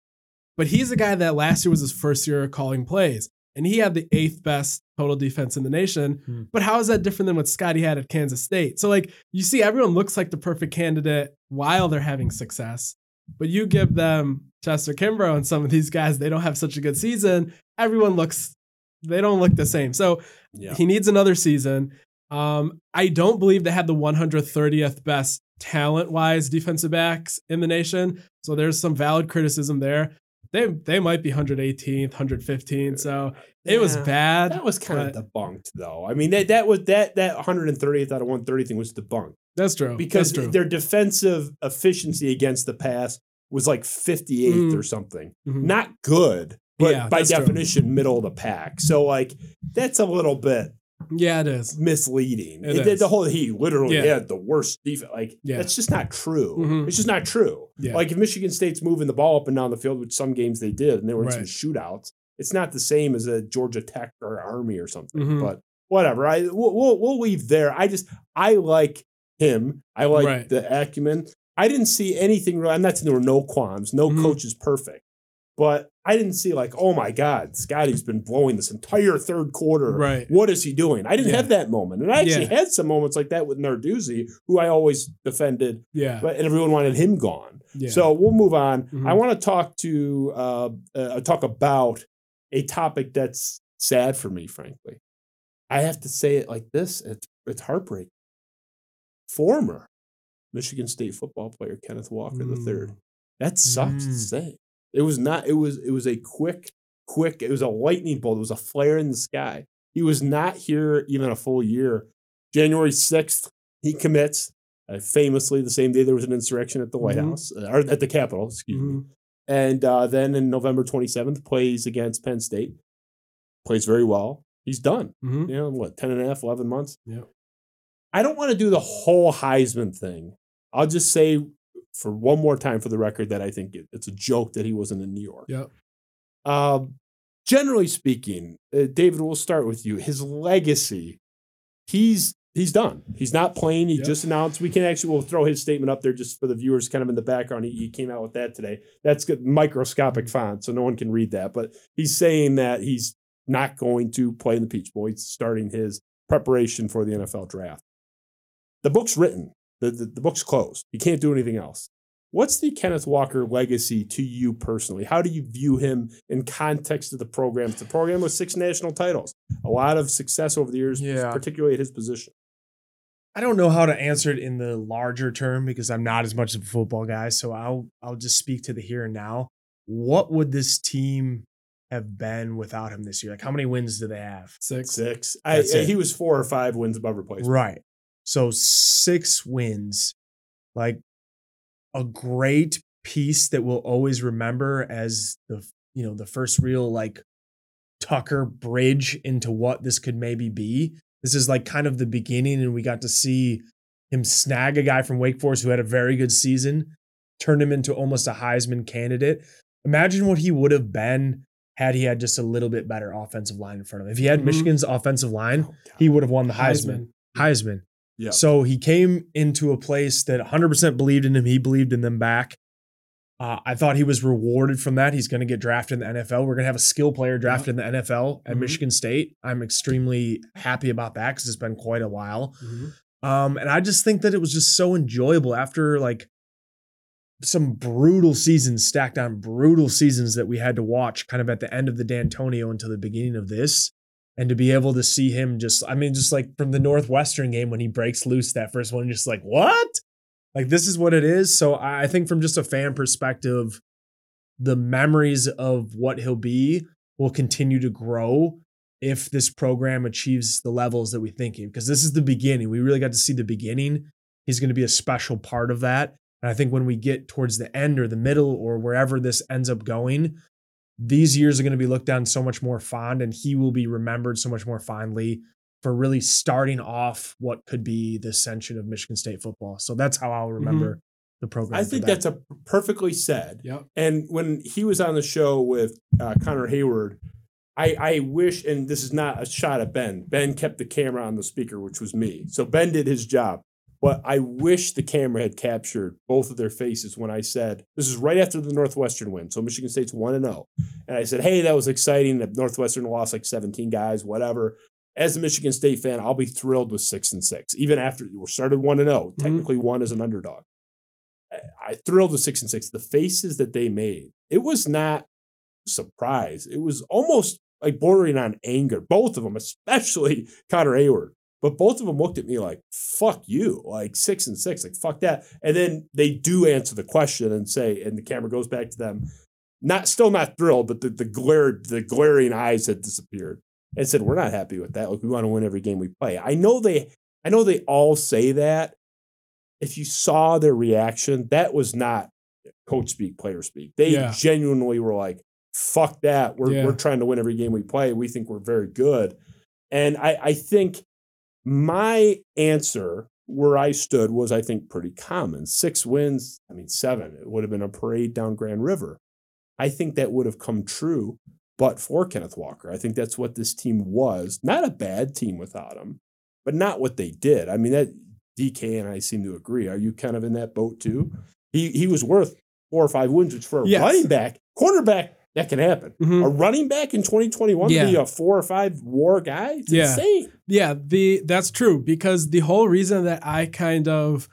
But he's a guy that last year was his first year calling plays, and he had the eighth best total defense in the nation. Hmm. But how is that different than what Scottie had at Kansas State? So, like, you see, everyone looks like the perfect candidate while they're having success. But you give them Chester Kimbrough and some of these guys, they don't have such a good season. Everyone looks, they don't look the same. So Yeah. he needs another season. Um, I don't believe they had the 130th best talent wise defensive backs in the nation. So there's some valid criticism there. They they might be 118th, 115th. So it was bad. That was kind but- of debunked, though. I mean, that that was that that 130th out of 130 thing was debunked That's true. because That's true. their defensive efficiency against the pass was like 58th Mhm. or something. Mhm. Not good, but Yeah, by that's true. definition, middle of the pack. So like that's a little bit Yeah, it is. misleading. It It did is. the whole he literally Yeah. had the worst defense. Like Yeah. that's just not true. Mhm. It's just not true. Yeah. Like if Michigan State's moving the ball up and down the field, which some games they did, and they were in some shootouts, it's not the same as a Georgia Tech or Army or something. Mhm. But whatever. I we'll, we'll we'll leave there. I just I like him. I like Right. the acumen. I didn't see anything. I'm not saying there were no qualms. No Mhm. coach is perfect. But I didn't see like, oh my God, Scottie's been blowing this entire third quarter. Right. What is he doing? I didn't Yeah. have that moment. And I actually Yeah. had some moments like that with Narduzzi, who I always defended, Yeah. but and everyone wanted him gone. yeah. So we'll move on. Mhm. I want to talk to uh, uh, talk about a topic that's sad for me, frankly. I have to say it like this: it's it's heartbreaking. Former Michigan State football player Kenneth Walker the third. Mm. That sucks to Mm. say. It was not. It was. It was a quick, quick. It was a lightning bolt. It was a flare in the sky. He was not here even a full year. January sixth, he commits. Uh, famously, the same day there was an insurrection at the White Mhm. House uh, or at the Capitol. Excuse me. Mhm. And uh, then in November 27th, plays against Penn State. Plays very well. He's done. Mhm. You know, what, 10 and a half, 11 months? Yeah. I don't want to do the whole Heisman thing. I'll just say for one more time for the record that I think it, it's a joke that he wasn't in New York. Yep. Um, generally speaking, uh, David, we'll start with you. His legacy, he's he's done. He's not playing. He Yep. just announced. We can actually we'll throw his statement up there just for the viewers, kind of in the background. He, he came out with that today. That's good, microscopic font, so no one can read that. But he's saying that he's not going to play in the Peach Bowl. He's starting his preparation for the NFL draft. The book's written. The, the, the book's closed. You can't do anything else. What's the Kenneth Walker legacy to you personally? How do you view him in context of the program? It's a program with six national titles, a lot of success over the years, Yeah. particularly at his position. I don't know how to answer it in the larger term because I'm not as much of a football guy. So I'll I'll just speak to the here and now. What would this team have been without him this year? Like how many wins do they have? Six. Six. I, uh, he was four or five wins above replacement. Right. So six wins, like a great piece that we'll always remember as the you know the first real like Tucker bridge into what this could maybe be. This is like kind of the beginning, and we got to see him snag a guy from Wake Forest who had a very good season, turn him into almost a Heisman candidate. Imagine what he would have been had he had just a little bit better offensive line in front of him. If he had Mhm. Michigan's offensive line, Oh, he would have won the Heisman. Heisman. Yeah. So he came into a place that 100% believed in him. He believed in them back. Uh, I thought he was rewarded from that. He's going to get drafted in the NFL. We're going to have a skill player drafted in the NFL at Mhm. Michigan State. I'm extremely happy about that because it's been quite a while. Mhm. Um, and I just think that it was just so enjoyable after like some brutal seasons stacked on brutal seasons that we had to watch kind of at the end of the Dantonio until the beginning of this. And to be able to see him just, I mean, just like from the Northwestern game when he breaks loose that first one, just like, what? Like, this is what it is. So I think from just a fan perspective, the memories of what he'll be will continue to grow if this program achieves the levels that we think of. because this is the beginning. We really got to see the beginning. He's going to be a special part of that. And I think when we get towards the end or the middle or wherever this ends up going, these years are going to be looked down so much more fond and he will be remembered so much more fondly for really starting off what could be the ascension of Michigan State football. So that's how I'll remember the program. I think that. that's a perfectly said. Yep. And when he was on the show with uh, Connor Heyward, I, I wish, and this is not a shot at Ben. Ben kept the camera on the speaker, which was me. So Ben did his job. But I wish the camera had captured both of their faces when I said, this is right after the Northwestern win. So Michigan State's 1 and 0. And I said, hey, that was exciting. that Northwestern lost like 17 guys, whatever. As a Michigan State fan, I'll be thrilled with 6 and 6, even after we started 1 and 0. Technically, one as an underdog. I, I thrilled with 6 and 6. The faces that they made, it was not surprise. It was almost like bordering on anger. Both of them, especially Connor Heyward. But both of them looked at me like, fuck you, like six and six, like fuck that. And then they do answer the question and say, and the camera goes back to them, not still not thrilled, but the, the glare, the glaring eyes had disappeared. And said, We're not happy with that. Like we want to win every game we play. I know they I know they all say that. If you saw their reaction, that was not coach speak, player speak. They Yeah. genuinely were like, fuck that. We're, Yeah. we're trying to win every game we play. We think we're very good. And I, I think my answer where I stood was, I think, pretty common. Six wins, I mean, seven. It would have been a parade down Grand River. I think that would have come true, but for Kenneth Walker. I think that's what this team was. Not a bad team without him, but not what they did. I mean, that DK and I seem to agree. Are you kind of in that boat too? He he was worth four or five wins, which for a Yes. running back, quarterback, that can happen. Mhm. A running back in 2021 to be a four or five war guy, it's Yeah. insane. Yeah, the that's true because the whole reason that I kind of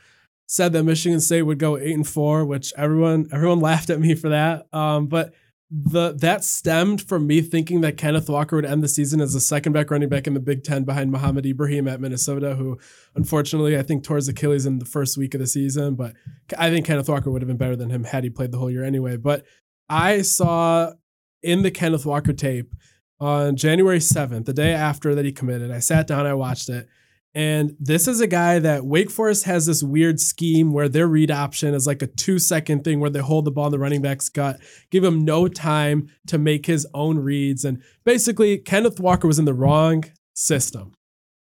said that Michigan State would go eight and four, which everyone everyone <laughs> laughed at me for that. Um, but the that stemmed from me thinking that Kenneth Walker would end the season as the second back running back in the Big Ten behind Mohamed Ibrahim at Minnesota, who unfortunately I think tore his Achilles in the first week of the season. But I think Kenneth Walker would have been better than him had he played the whole year anyway. But I saw in the Kenneth Walker tape on January 7th, the day after that he committed. I sat down, I watched it. And this is a guy that Wake Forest has this weird scheme where their read option is like a two second thing where they hold the ball in the running back's gut, give him no time to make his own reads. And basically, Kenneth Walker was in the wrong system.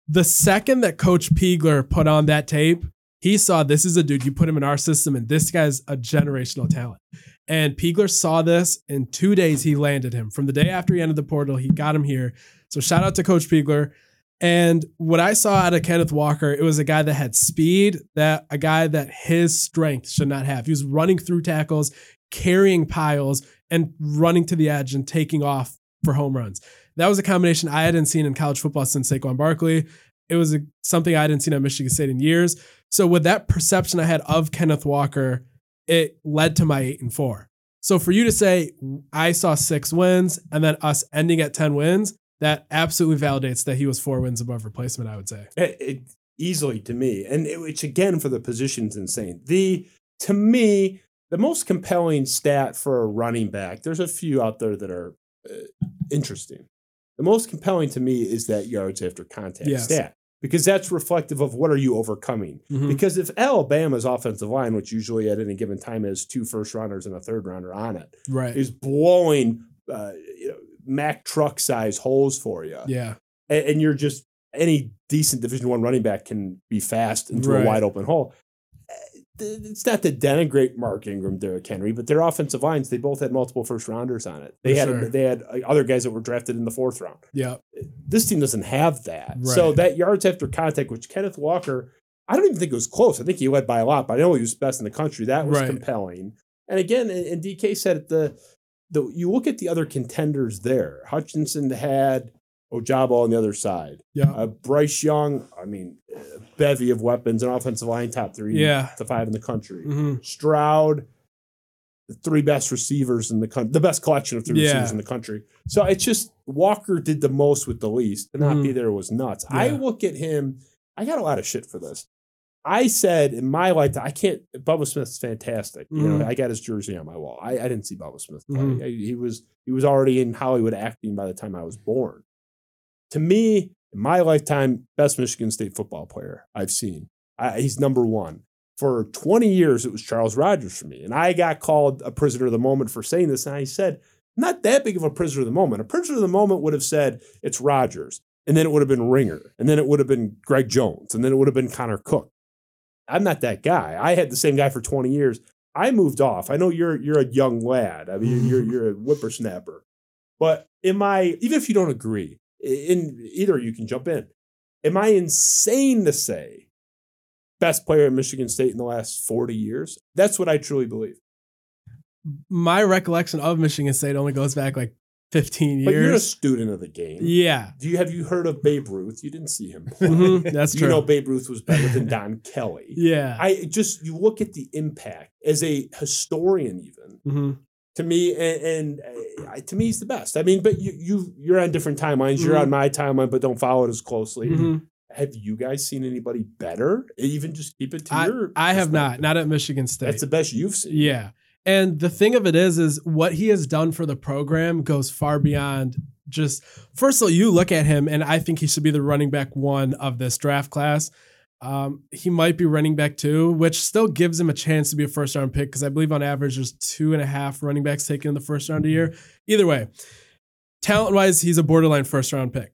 The second that Coach Peagler put on that tape, he saw this is a dude, you put him in our system, and this guy's a generational talent. And Peagler saw this in two days. He landed him from the day after he entered the portal. He got him here. So shout out to Coach Peagler. And what I saw out of Kenneth Walker, it was a guy that had speed, that a guy that his strength should not have. He was running through tackles, carrying piles, and running to the edge and taking off for home runs. That was a combination I hadn't seen in college football since Saquon Barkley. It was a, something I hadn't seen at Michigan State in years. So with that perception I had of Kenneth Walker, it led to my eight and four. So for you to say I saw six wins and then us ending at 10 wins, that absolutely validates that he was four wins above replacement, I would say. It, it, easily to me. And it, which again for the position's insane. The to me, the most compelling stat for a running back, there's a few out there that are uh, interesting. The most compelling to me is that yards after contact Yes. stat because that's reflective of what are you overcoming. Mhm. Because if Alabama's offensive line, which usually at any given time has two first rounders and a third rounder on it, Right. is blowing uh, you know, Mack truck size holes for you, Yeah. and, and you're just any decent Division One running back can be fast into Right. a wide open hole. It's not to denigrate Mark Ingram, Derrick Henry, but their offensive lines they both had multiple first rounders on it. They For had sure. they had uh, other guys that were drafted in the fourth round. Yeah. This team doesn't have that. So that yards after contact, which Kenneth Walker, I don't even think it was close. I think he led by a lot, but I know he was best in the country. That was Right. compelling. And again, and and DK said it, the the you look at the other contenders there. Hutchinson had Ojabo on the other side. Yeah. Uh, Bryce Young, I mean, a bevy of weapons, an offensive line top three, Yeah. to five in the country. hmm Stroud, the three best receivers in the country, the best collection of three Yeah. receivers in the country. So it's just Walker did the most with the least. To not Mhm. be there was nuts. I look at him. I got a lot of shit for this. I said in my lifetime, I can't. Bubba Smith's fantastic. You know, Mhm. I got his jersey on my wall. I, I didn't see Bubba Smith play. Mhm. I- he was he was already in Hollywood acting by the time I was born. To me, in my lifetime, best Michigan State football player I've seen. I, he's number one. For 20 years, it was Charles Rogers for me. And I got called a prisoner of the moment for saying this. And I said, not that big of a prisoner of the moment. A prisoner of the moment would have said, it's Rogers. And then it would have been Ringer. And then it would have been Greg Jones. And then it would have been Connor Cook. I'm not that guy. I had the same guy for 20 years. I moved off. I know you're you're a young lad. I mean, you're you're a whippersnapper. But am I even if you don't agree, in either you can jump in. Am I insane to say best player at Michigan State in the last 40 years? That's what I truly believe. My recollection of Michigan State only goes back like 15 But you're a student of the game. Yeah. Do you have you heard of Babe Ruth? You didn't see him. Mhm. <laughs> That's you true. know Babe Ruth was better than Don <laughs> Kelly. yeah. I just you look at the impact as a historian even Mhm. To me and, and uh, to me he's the best. I mean, but you you you're on different timelines. You're Mhm. on my timeline, but don't follow it as closely. Mhm. Have you guys seen anybody better? Even just keep it to I, your. I have not, not at Michigan State. That's the best you've seen. Yeah. And the thing of it is, is what he has done for the program goes far beyond just first of all, you look at him and I think he should be the running back one of this draft class. Um, he might be running back two, which still gives him a chance to be a first round pick because I believe on average there's two and a half running backs taken in the first round a year. Either way, talent wise, he's a borderline first round pick.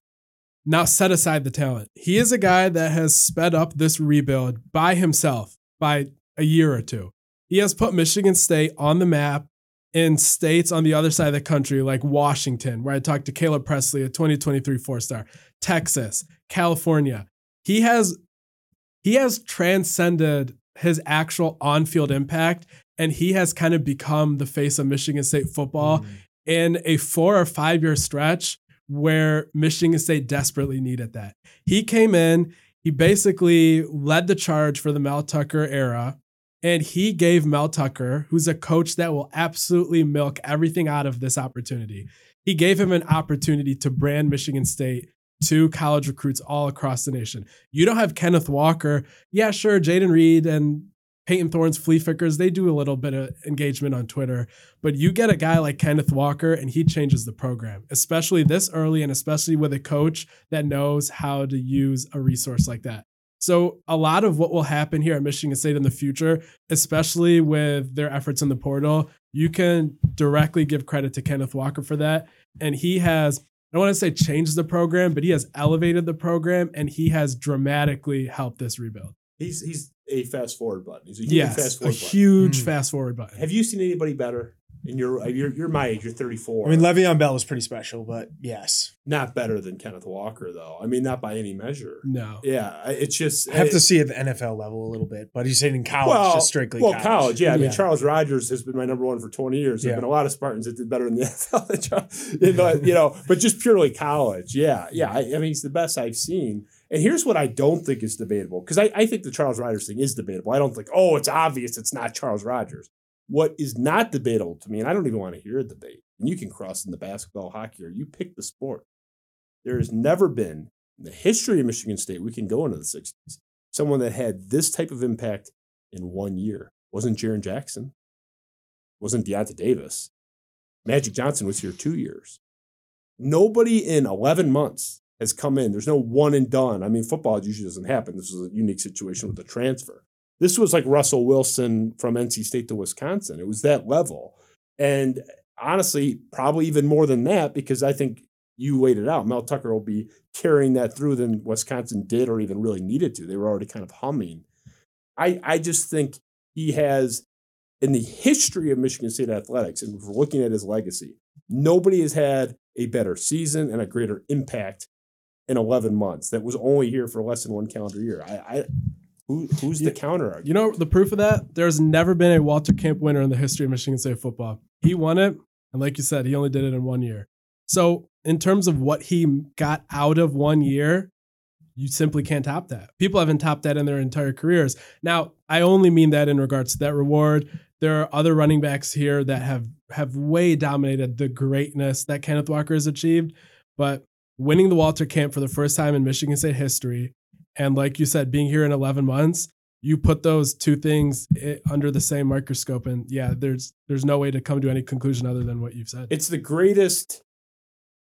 Now set aside the talent. He is a guy that has sped up this rebuild by himself by a year or two. He has put Michigan State on the map in states on the other side of the country, like Washington, where I talked to Caleb Presley, a 2023 four star, Texas, California. He has he has transcended his actual on-field impact and he has kind of become the face of Michigan State football mm. in a four or five year stretch where Michigan State desperately needed that. He came in, he basically led the charge for the Mel Tucker era. And he gave Mel Tucker, who's a coach that will absolutely milk everything out of this opportunity, he gave him an opportunity to brand Michigan State to college recruits all across the nation. You don't have Kenneth Walker. Yeah, sure, Jayden Reed and Payton Thorne's flea flickers, they do a little bit of engagement on Twitter. But you get a guy like Kenneth Walker and he changes the program, especially this early and especially with a coach that knows how to use a resource like that. So, a lot of what will happen here at Michigan State in the future, especially with their efforts in the portal, you can directly give credit to Kenneth Walker for that. And he has, I don't want to say changed the program, but he has elevated the program and he has dramatically helped this rebuild. He's he's a fast forward button. He's a huge Yes, fast a button. huge Mm. fast forward button. Have you seen anybody better? And you're uh, you're you're my age. You're 34. I mean, Le'Veon Bell was pretty special, but yes, not better than Kenneth Walker though. I mean, not by any measure. No. Yeah, it's just I have it- to see at the NFL level a little bit. But he's saying in college, well, just strictly well, college. college. Yeah, I mean, Charles Rogers has been my number one for 20 years. There's Yeah. been a lot of Spartans that did better in the <laughs> NFL than Charles, you know, you know, but just purely college. Yeah, yeah. I, I mean, he's the best I've seen. And here's what I don't think is debatable because I, I think the Charles Rogers thing is debatable. I don't think, oh, it's obvious it's not Charles Rogers. What is not debatable to me, and I don't even want to hear a debate, and you can cross in the basketball, hockey, or you pick the sport. There has never been in the history of Michigan State, we can go into the 60s, someone that had this type of impact in one year. Wasn't Jaren Jackson. Wasn't Deyonta Davis. Magic Johnson was here two years. Nobody in 11 months has come in. There's no one and done. I mean, football usually doesn't happen. This is a unique situation with the transfer. This was like Russell Wilson from NC State to Wisconsin. It was that level. And honestly, probably even more than that, because I think you laid it out. Mel Tucker will be carrying that through than Wisconsin did or even really needed to. They were already kind of humming. I, I just think he has, in the history of Michigan State athletics, and we're looking at his legacy, nobody has had a better season and a greater impact in 11 months that was only here for less than one calendar year. I, I who, who's the counter argument? You know the proof of that? There's never been a Walter Camp winner in the history of Michigan State football. He won it, and like you said, he only did it in one year. So, in terms of what he got out of one year, you simply can't top that. People haven't topped that in their entire careers. Now, I only mean that in regards to that reward. There are other running backs here that have have way dominated the greatness that Kenneth Walker has achieved, but winning the Walter Camp for the first time in Michigan State history and like you said, being here in 11 months, you put those two things under the same microscope, and yeah, there's there's no way to come to any conclusion other than what you've said. It's the greatest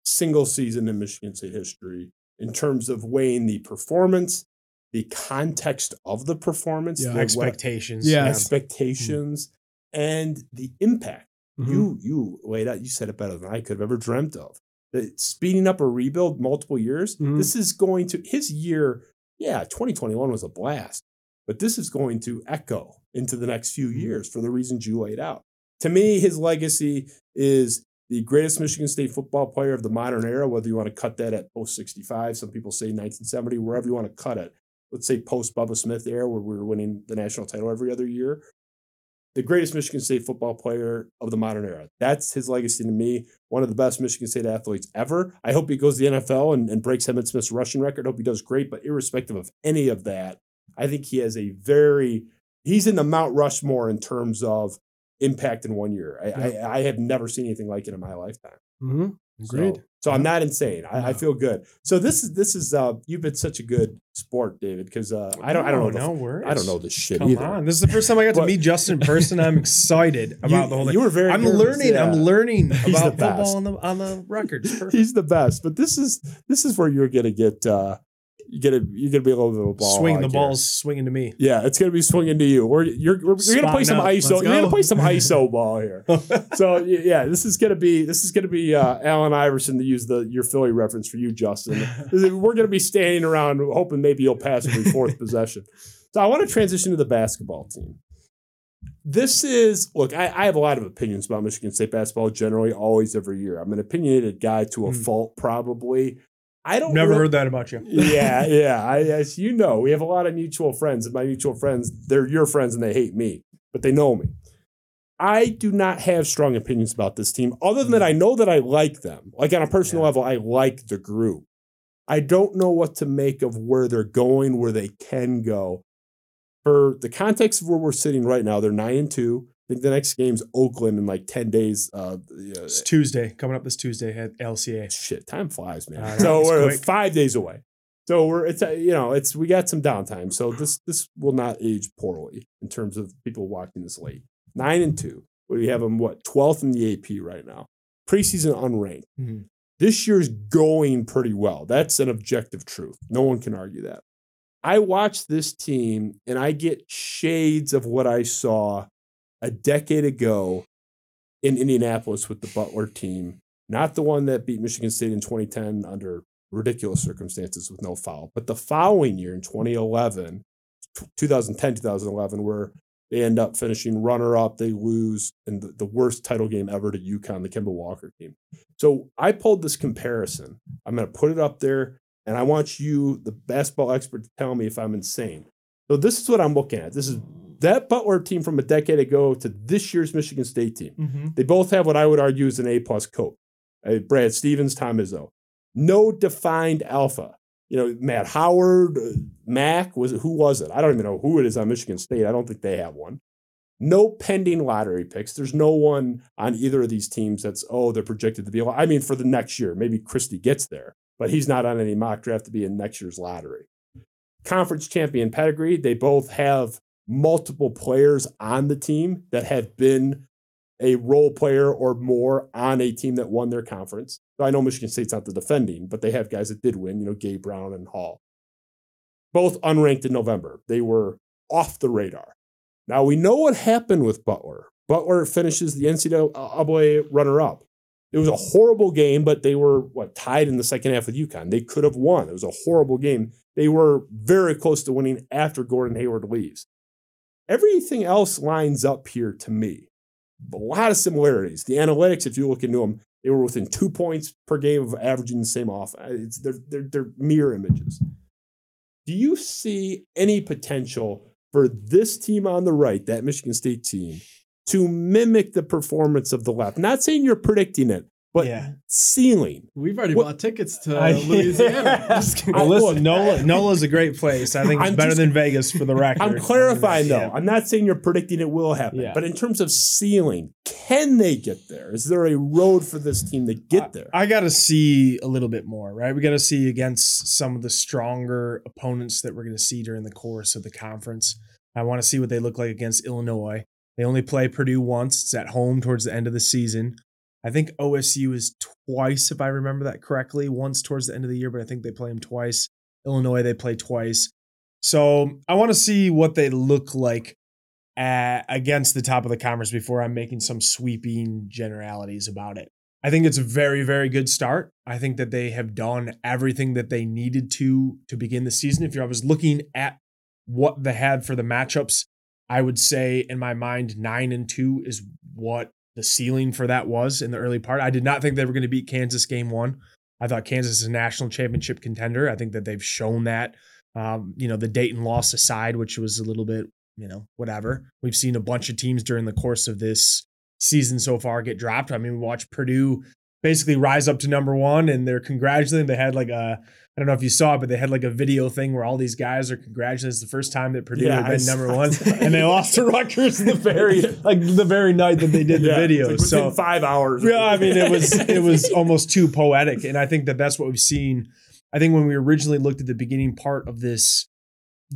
single season in Michigan State history in terms of weighing the performance, the context of the performance, Yeah. the what- expectations. Yeah. expectations, and the impact. Mhm. You you laid out. You said it better than I could have ever dreamt of. The speeding up a rebuild multiple years. Mhm. This is going to his year. Yeah, 2021 was a blast, but this is going to echo into the next few mm-hmm. years for the reasons you laid out. To me, his legacy is the greatest Michigan State football player of the modern era. Whether you want to cut that at post 65, some people say 1970, wherever you want to cut it. Let's say post Bubba Smith era, where we were winning the national title every other year the greatest Michigan State football player of the modern era. That's his legacy to me. One of the best Michigan State athletes ever. I hope he goes to the NFL and, and breaks Emmitt Smith's rushing record. I hope he does great. But irrespective of any of that, I think he has a very he's in the Mount Rushmore in terms of impact in one year. I, I, I have never seen anything like it in my lifetime. Mhm. Agreed. So, so I'm not insane. I, I feel good. So this is this is uh you've been such a good sport, David, because uh I don't I don't know the- No worries. I don't know this shit Come either. on, this is the first time I got to meet Justin in person. I'm excited <laughs> about You- the whole thing. You were very I'm nervous, learning. yeah. I'm learning <laughs> about the football on the on the record. <laughs> He's the best. But this is this is where you're gonna get uh you gonna you're gonna be a little bit of a ball. Swing the balls swinging to me. Yeah, it's gonna be swinging to you. We're you're we're, you're gonna play some up. ISO. Let's You're gonna play some <laughs> ISO ball here. <laughs> So yeah, this is gonna be this is gonna be uh, Allen Iverson to use the your Philly reference for you, Justin. <laughs> We're gonna be standing around hoping maybe you'll pass every fourth possession. So I want to transition to the basketball team. This is look, I, I have a lot of opinions about Michigan State basketball generally, always every year. I'm an opinionated guy to a Hmm. fault, probably. I don't Never really- heard that about you. <laughs> yeah, yeah. I, as you know, we have a lot of mutual friends, and my mutual friends, they're your friends and they hate me, but they know me. I do not have strong opinions about this team, other than that mm. I know that I like them. Like on a personal Yeah. level, I like the group. I don't know what to make of where they're going, where they can go. For the context of where we're sitting right now, they're nine and two. I think the next game's Oakland in like 10 days. Uh, It's Tuesday coming up this Tuesday at LCA. shit, time flies, man. Know, so we're quick. five days away. So we're it's uh, you know it's we got some downtime. So this this will not age poorly in terms of people watching this late. Nine and two. We have them what twelfth in the AP right now. Preseason unranked. Mhm. This year's going pretty well. That's an objective truth. No one can argue that. I watch this team and I get shades of what I saw a decade ago in Indianapolis with the Butler team not the one that beat Michigan State in 2010 under ridiculous circumstances with no foul, but the following year in 2011, 2010, 2011, where They end up finishing runner up. They lose in the, the worst title game ever to UConn, the Kemba Walker team. So I pulled this comparison. I'm going to put it up there, and I want you, the basketball expert, to tell me if I'm insane. So this is what I'm looking at. This is that Butler team from a decade ago to this year's Michigan State team. Mm-hmm. They both have what I would argue is an A plus coach. Uh, Brad Stevens, Tom Izzo. No defined alpha. You know, Matt Howard, uh, Mack was who was it? I don't even know who it is on Michigan State. I don't think they have one. No pending lottery picks. There's no one on either of these teams that's oh they're projected to be. I mean, for the next year, maybe Christie gets there, but he's not on any mock draft to be in next year's lottery. Conference champion pedigree. They both have multiple players on the team that have been a role player or more on a team that won their conference. So I know Michigan State's not the defending, but they have guys that did win, you know, Gabe Brown and Hall. Both unranked in November. They were off the radar. Now we know what happened with Butler. Butler finishes the NCAA runner up. It was a horrible game, but they were what tied in the second half with UConn. They could have won. It was a horrible game. They were very close to winning after Gordon Hayward leaves. Everything else lines up here to me. A lot of similarities. The analytics, if you look into them, they were within two points per game of averaging the same off. Uh, it's, they're, they're, they're mirror images. Do you see any potential for this team on the right, that Michigan State team, to mimic the performance of the left? Not saying you're predicting it, but Yeah. ceiling. We've already What- bought tickets to I- <laughs> Louisiana. <laughs> Just. Well, I- listen, NOLA, NOLA's a great place. I think it's I'm better just- than Vegas for the record. I'm clarifying though. Yeah. I'm not saying you're predicting it will happen, Yeah. but in terms of ceiling, can they get there? Is there a road for this team to get there? I got to see a little bit more, right? We got to see against some of the stronger opponents that we're going to see during the course of the conference. I want to see what they look like against Illinois. They only play Purdue once. It's at home towards the end of the season. I think OSU is twice, if I remember that correctly, once towards the end of the year, but I think they play them twice. Illinois, they play twice. So I want to see what they look like at, against the top of the conference before I'm making some sweeping generalities about it. I think it's a very, very good start. I think that they have done everything that they needed to to begin the season. If I was looking at what they had for the matchups, I would say in my mind, nine and two is what the ceiling for that was in the early part. I did not think they were going to beat Kansas game one. I thought Kansas is a national championship contender. I think that they've shown that. Um, you know, the Dayton loss aside, which was a little bit, you know, whatever. We've seen a bunch of teams during the course of this season so far get dropped. I mean, we watched Purdue basically rise up to number one and they're congratulating. They had like a, I don't know if you saw it, but they had like a video thing where all these guys are congratulating. It's the first time that Purdue Yeah, had been number one, and they lost to Rutgers the very <laughs> like the very night that they did the video. like so five hours. yeah, I mean, it was it was almost too poetic, and I think that that's what we've seen. I think when we originally looked at the beginning part of this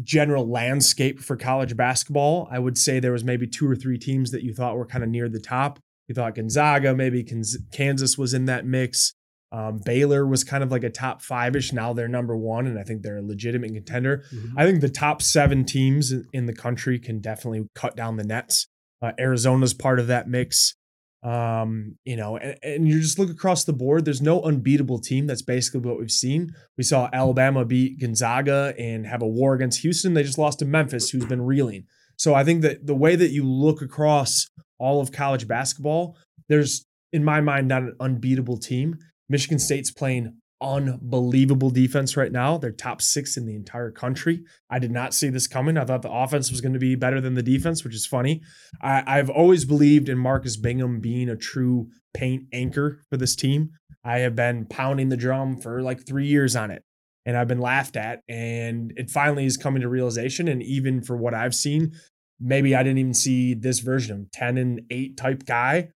general landscape for college basketball, I would say there was maybe two or three teams that you thought were kind of near the top. You thought Gonzaga, maybe Kansas was in that mix. Um, Baylor was kind of like a top five ish. Now they're number one, and I think they're a legitimate contender. Mhm. I think the top seven teams in- in the country can definitely cut down the nets. Uh, Arizona's part of that mix. Um, you know, and, and you just look across the board, there's no unbeatable team. That's basically what we've seen. We saw Alabama beat Gonzaga and have a war against Houston. They just lost to Memphis, who's been reeling. So I think that the way that you look across all of college basketball, there's, in my mind, not an unbeatable team. Michigan State's playing unbelievable defense right now. They're top six in the entire country. I did not see this coming. I thought the offense was going to be better than the defense, which is funny. I, I've always believed in Marcus Bingham being a true paint anchor for this team. I have been pounding the drum for like three years on it, and I've been laughed at. And it finally is coming to realization. And even for what I've seen, maybe I didn't even see this version of 10 and 8 type guy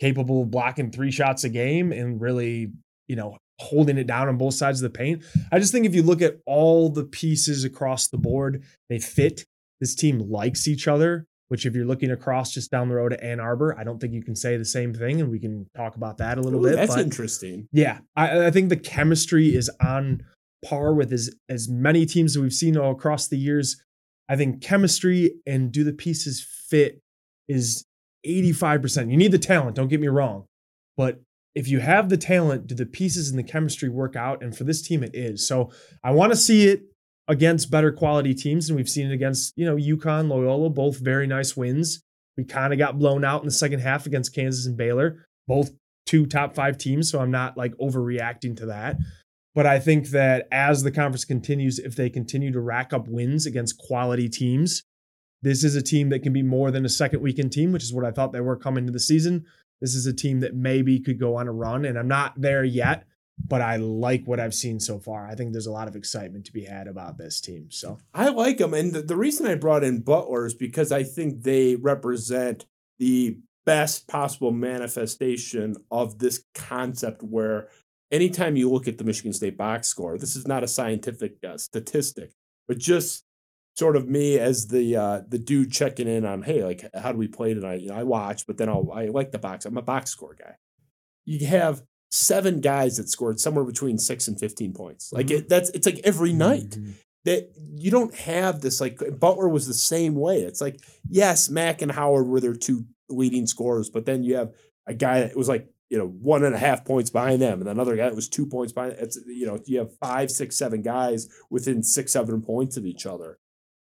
capable of blocking three shots a game and really, you know, holding it down on both sides of the paint. I just think if you look at all the pieces across the board, they fit. This team likes each other, which if you're looking across just down the road at Ann Arbor, I don't think you can say the same thing. And we can talk about that a little Ooh, bit. That's but interesting. yeah, I, I think the chemistry is on par with as as many teams that we've seen all across the years. I think chemistry and do the pieces fit is 85%. You need the talent, don't get me wrong. But if you have the talent, do the pieces and the chemistry work out? And for this team, it is. So I want to see it against better quality teams, and we've seen it against you know UConn, Loyola, both very nice wins. We kind of got blown out in the second half against Kansas and Baylor, both two top five teams. So I'm not like overreacting to that. But I think that as the conference continues, if they continue to rack up wins against quality teams, this is a team that can be more than a second weekend team, which is what I thought they were coming to the season. This is a team that maybe could go on a run, and I'm not there yet, but I like what I've seen so far. I think there's a lot of excitement to be had about this team. So I like them, and the, the reason I brought in Butler is because I think they represent the best possible manifestation of this concept where anytime you look at the Michigan State box score, this is not a scientific uh, statistic, but just sort of me as the uh, the dude checking in on, hey, like how do we play tonight? You know, I watch, but then I'll I like the box. I'm a box score guy. You have seven guys that scored somewhere between six and fifteen points. Like mm-hmm. it, that's it's like every night. Mm-hmm. That you don't have this like Butler was the same way. It's like yes, Mack and Howard were their two leading scorers, but then you have a guy that was like you know one and a half points behind them, and another guy that was two points behind. It's you know you have five, six, seven guys within six, seven points of each other.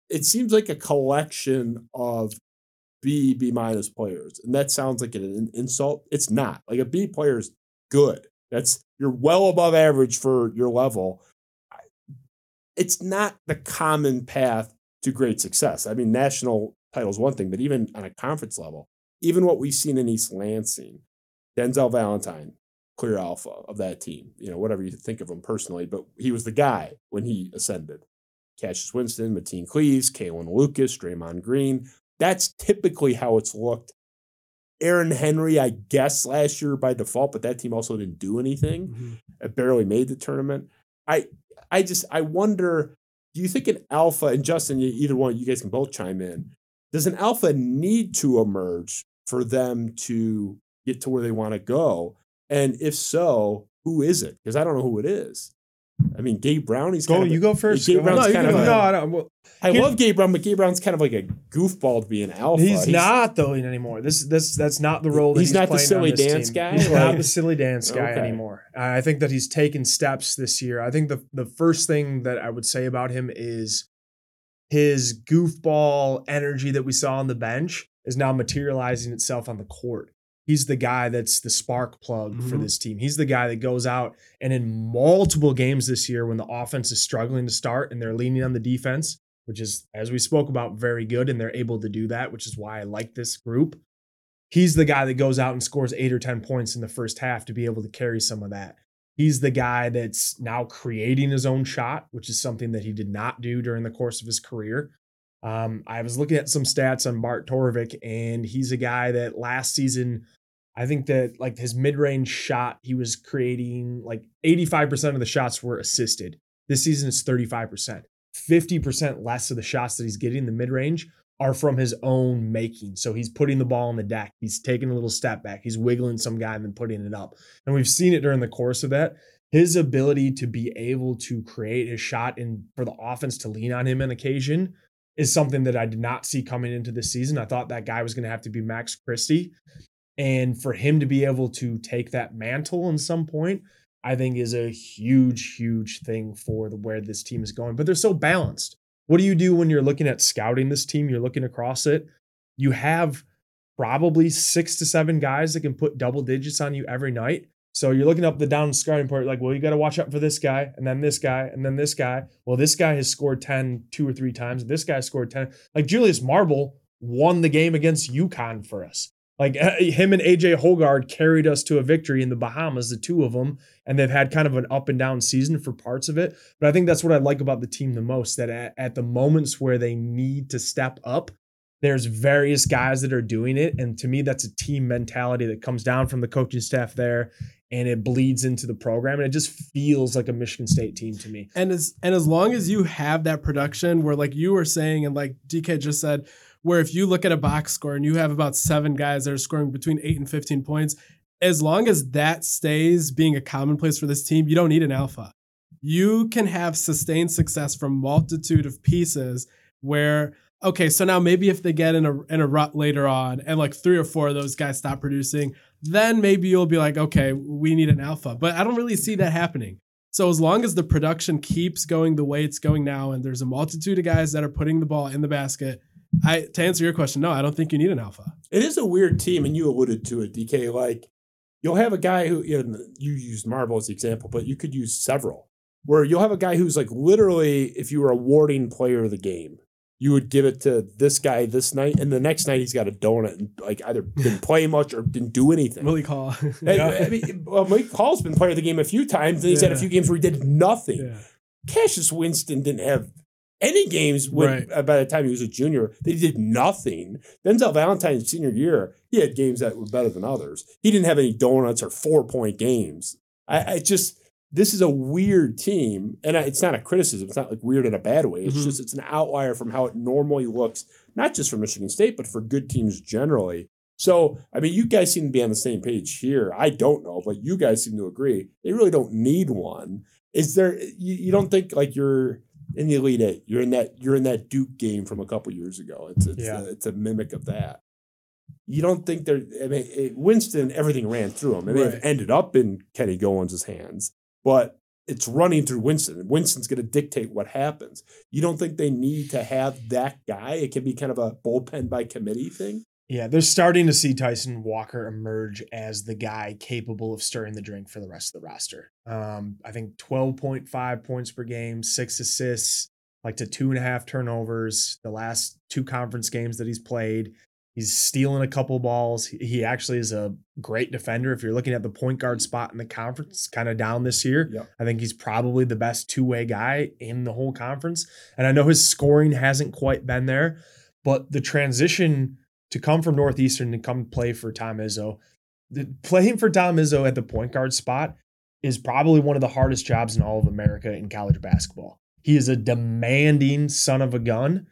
It seems like a collection of B, B minus players, and that sounds like an insult. It's not. Like a B player is good. That's you're well above average for your level. It's not the common path to great success. I mean, national titles one thing, but even on a conference level, even what we've seen in East Lansing, Denzel Valentine, clear alpha of that team. You know, whatever you think of him personally, but he was the guy when he ascended. Cassius Winston, Mateen Cleaves, Kalin Lucas, Draymond Green. That's typically how it's looked. Aaron Henry, I guess last year by default, but that team also didn't do anything. Mm-hmm. It barely made the tournament. I I just I wonder, do you think an alpha and Justin, either one, you guys can both chime in. Does an alpha need to emerge for them to get to where they want to go? And if so, who is it? Because I don't know who it is. I mean, Gabe Brown. He's go. Kind you go first. Gabe Brown's no, kind of. A, no, I don't. Well, I love Gabe Brown, but Gabe Brown's kind of like a goofball to be an alpha. He's, he's not though anymore. This this that's not the role. He's, he's, not the silly dance team. guy. He's like, not the silly dance guy okay. anymore. I think that he's taken steps this year. I think the the first thing that I would say about him is his goofball energy that we saw on the bench is now materializing itself on the court. He's the guy that's the spark plug mm-hmm. for this team. He's the guy that goes out and in multiple games this year when the offense is struggling to start and they're leaning on the defense, which is, as we spoke about, very good. And they're able to do that, which is why I like this group. He's the guy that goes out and scores eight or 10 points in the first half to be able to carry some of that. He's the guy that's now creating his own shot, which is something that he did not do during the course of his career. Um, I was looking at some stats on Bart Torvik, and he's a guy that last season, I think that like his mid range shot, he was creating like 85% of the shots were assisted. This season is 35%. 50% less of the shots that he's getting in the mid range are from his own making. So he's putting the ball on the deck. He's taking a little step back. He's wiggling some guy and then putting it up. And we've seen it during the course of that. His ability to be able to create his shot and for the offense to lean on him on occasion is something that I did not see coming into this season. I thought that guy was going to have to be Max Christie. And for him to be able to take that mantle in some point, I think is a huge, huge thing for the where this team is going. But they're so balanced. What do you do when you're looking at scouting this team? You're looking across it. You have probably six to seven guys that can put double digits on you every night. So you're looking up the down scouting part, like, well, you got to watch out for this guy, and then this guy, and then this guy. Well, this guy has scored 10 two or three times. This guy scored 10. Like Julius Marble won the game against UConn for us. Like eh, eh, him and AJ Hoggard carried us to a victory in the Bahamas, the two of them, and they've had kind of an up and down season for parts of it. But I think that's what I like about the team the most that at, at the moments where they need to step up, there's various guys that are doing it. And to me, that's a team mentality that comes down from the coaching staff there and it bleeds into the program and it just feels like a Michigan State team to me. And as and as long as you have that production where like you were saying and like DK just said where if you look at a box score and you have about 7 guys that are scoring between 8 and 15 points as long as that stays being a commonplace for this team you don't need an alpha. You can have sustained success from multitude of pieces where okay, so now maybe if they get in a in a rut later on and like three or four of those guys stop producing, then maybe you'll be like, okay, we need an alpha. But I don't really see that happening. So as long as the production keeps going the way it's going now, and there's a multitude of guys that are putting the ball in the basket, I to answer your question, no, I don't think you need an alpha. It is a weird team, and you alluded to it, DK. Like you'll have a guy who you, know, you used Marble as the example, but you could use several. Where you'll have a guy who's like literally, if you were awarding player of the game, you would give it to this guy this night, and the next night he's got a donut and like either didn't <laughs> play much or didn't do anything. Willie Caul. <laughs> I, I mean, well, Mike Caul's been player of the game a few times, and he's had a few games where he did nothing. yeah. Cassius Winston didn't have any games when, Right. Uh, by the time he was a junior. They did nothing. Denzel Valentine's senior year, he had games that were better than others. He didn't have any donuts or four point games. I, I just this is a weird team, and it's not a criticism. It's not like weird in a bad way. It's Mhm. just it's an outlier from how it normally looks, not just for Michigan State, but for good teams generally. So, I mean, you guys seem to be on the same page here. I don't know, but you guys seem to agree. They really don't need one. Is there? You, you don't think like you're in the Elite Eight? You're in that. You're in that Duke game from a couple years ago. It's it's, Yeah. a, it's a mimic of that. You don't think they're? I mean, it, Winston. Everything ran through him. It may have Right. ended up in Kenny Goins' hands, but it's running through Winston. Winston's going to dictate what happens. You don't think they need to have that guy? It can be kind of a bullpen by committee thing. Yeah, they're starting to see Tyson Walker emerge as the guy capable of stirring the drink for the rest of the roster. Um, I think 12.5 points per game, six assists, like to two and a half turnovers the last two conference games that he's played. He's stealing a couple balls. He- actually is a great defender. If you're looking at the point guard spot in the conference, kind of down this year. Yep. I think he's probably the best two way guy in the whole conference. And I know his scoring hasn't quite been there, but the transition to come from Northeastern and come play for Tom Izzo, the, playing for Tom Izzo at the point guard spot is probably one of the hardest jobs in all of America in college basketball. He is a demanding son of a gun.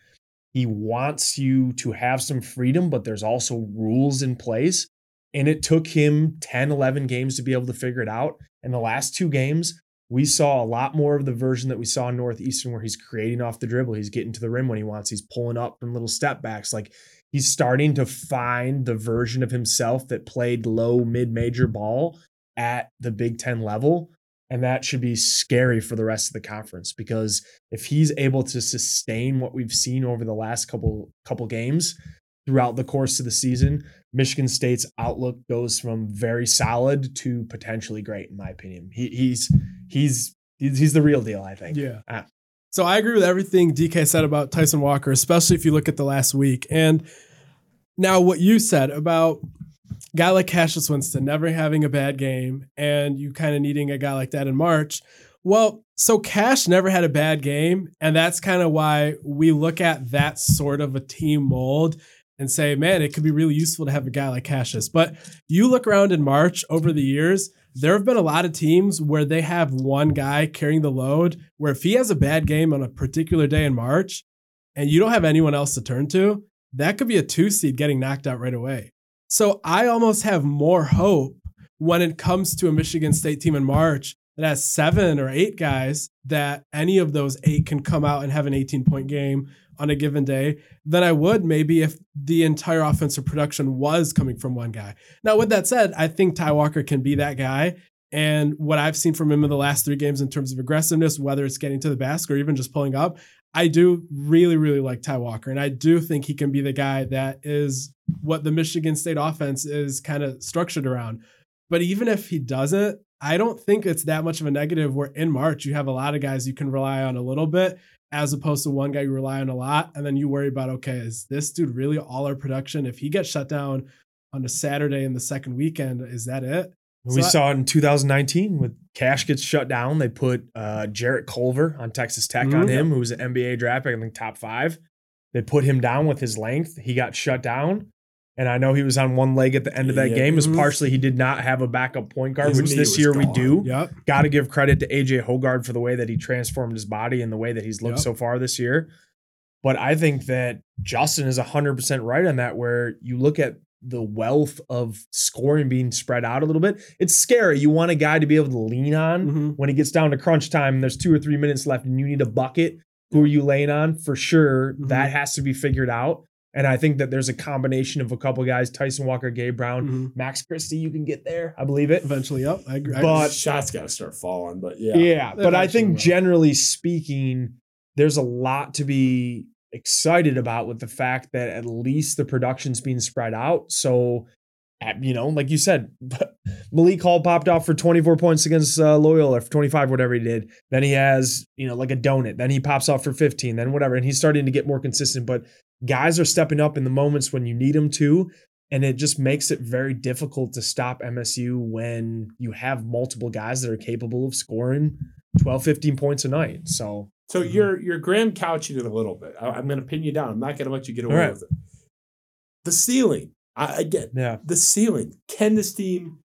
He wants you to have some freedom, but there's also rules in place. And it took him 10, 11 games to be able to figure it out. And the last two games, we saw a lot more of the version that we saw in Northeastern where he's creating off the dribble. He's getting to the rim when he wants. He's pulling up from little step backs. Like he's starting to find the version of himself that played low, mid major ball at the Big Ten level. And that should be scary for the rest of the conference because if he's able to sustain what we've seen over the last couple couple games throughout the course of the season, Michigan State's outlook goes from very solid to potentially great, in my opinion. He, he's he's he's the real deal, I think. Yeah. Ah. So I agree with everything DK said about Tyson Walker, especially if you look at the last week. And now what you said about guy like Cassius Winston never having a bad game and you kind of needing a guy like that in March. Well, so Cash never had a bad game. And that's kind of why we look at that sort of a team mold and say, man, it could be really useful to have a guy like Cassius. But you look around in March over the years, there have been a lot of teams where they have one guy carrying the load, where if he has a bad game on a particular day in March and you don't have anyone else to turn to, that could be a two seed getting knocked out right away. So I almost have more hope when it comes to a Michigan State team in March that has seven or eight guys that any of those eight can come out and have an 18 point game on a given day than I would maybe if the entire offensive production was coming from one guy. Now, with that said, I think Ty Walker can be that guy. And what I've seen from him in the last three games in terms of aggressiveness, whether it's getting to the basket or even just pulling up, I do really, really like Ty Walker. And I do think he can be the guy that is what the Michigan State offense is kind of structured around. But even if he doesn't, I don't think it's that much of a negative where in March you have a lot of guys you can rely on a little bit as opposed to one guy you rely on a lot. And then you worry about, okay, is this dude really all our production? If he gets shut down on a Saturday in the second weekend, is that it? We I- saw it in 2019 with Cash gets shut down. They put uh, Jarrett Culver on Texas Tech on Mhm. him, who was an NBA draft pick, I think top five. They put him down with his length. He got shut down. And I know he was on one leg at the end of that Yeah. game. It was partially he did not have a backup point guard, His which this year we do. Yep. Got to give credit to AJ Hoggard for the way that he transformed his body and the way that he's looked Yep. so far this year. But I think that Justin is 100% right on that, where you look at the wealth of scoring being spread out a little bit. It's scary. You want a guy to be able to lean on Mhm. when he gets down to crunch time and there's two or three minutes left and you need a bucket. Who are you laying on? For sure, Mhm. that has to be figured out. And I think that there's a combination of a couple guys, Tyson Walker, Gabe Brown, Mhm. Max Christie, you can get there. I believe it. Eventually, yep. I agree. But- shots got to start falling, but Yeah. yeah. but I think will. generally speaking, there's a lot to be excited about with the fact that at least the production's being spread out. So, you know, like you said, <laughs> Malik Hall popped off for 24 points against uh, Loyola, or 25, whatever he did. Then he has, you know, like a donut. Then he pops off for 15, then whatever. And he's starting to get more consistent. But guys are stepping up in the moments when you need them to. And it just makes it very difficult to stop MSU when you have multiple guys that are capable of scoring 12, 15 points a night. So, So you're you're Graham couching it a little bit. I, am going to pin you down. I'm not going to let you get away right. with it. The ceiling. I, again, yeah. the ceiling. Can this team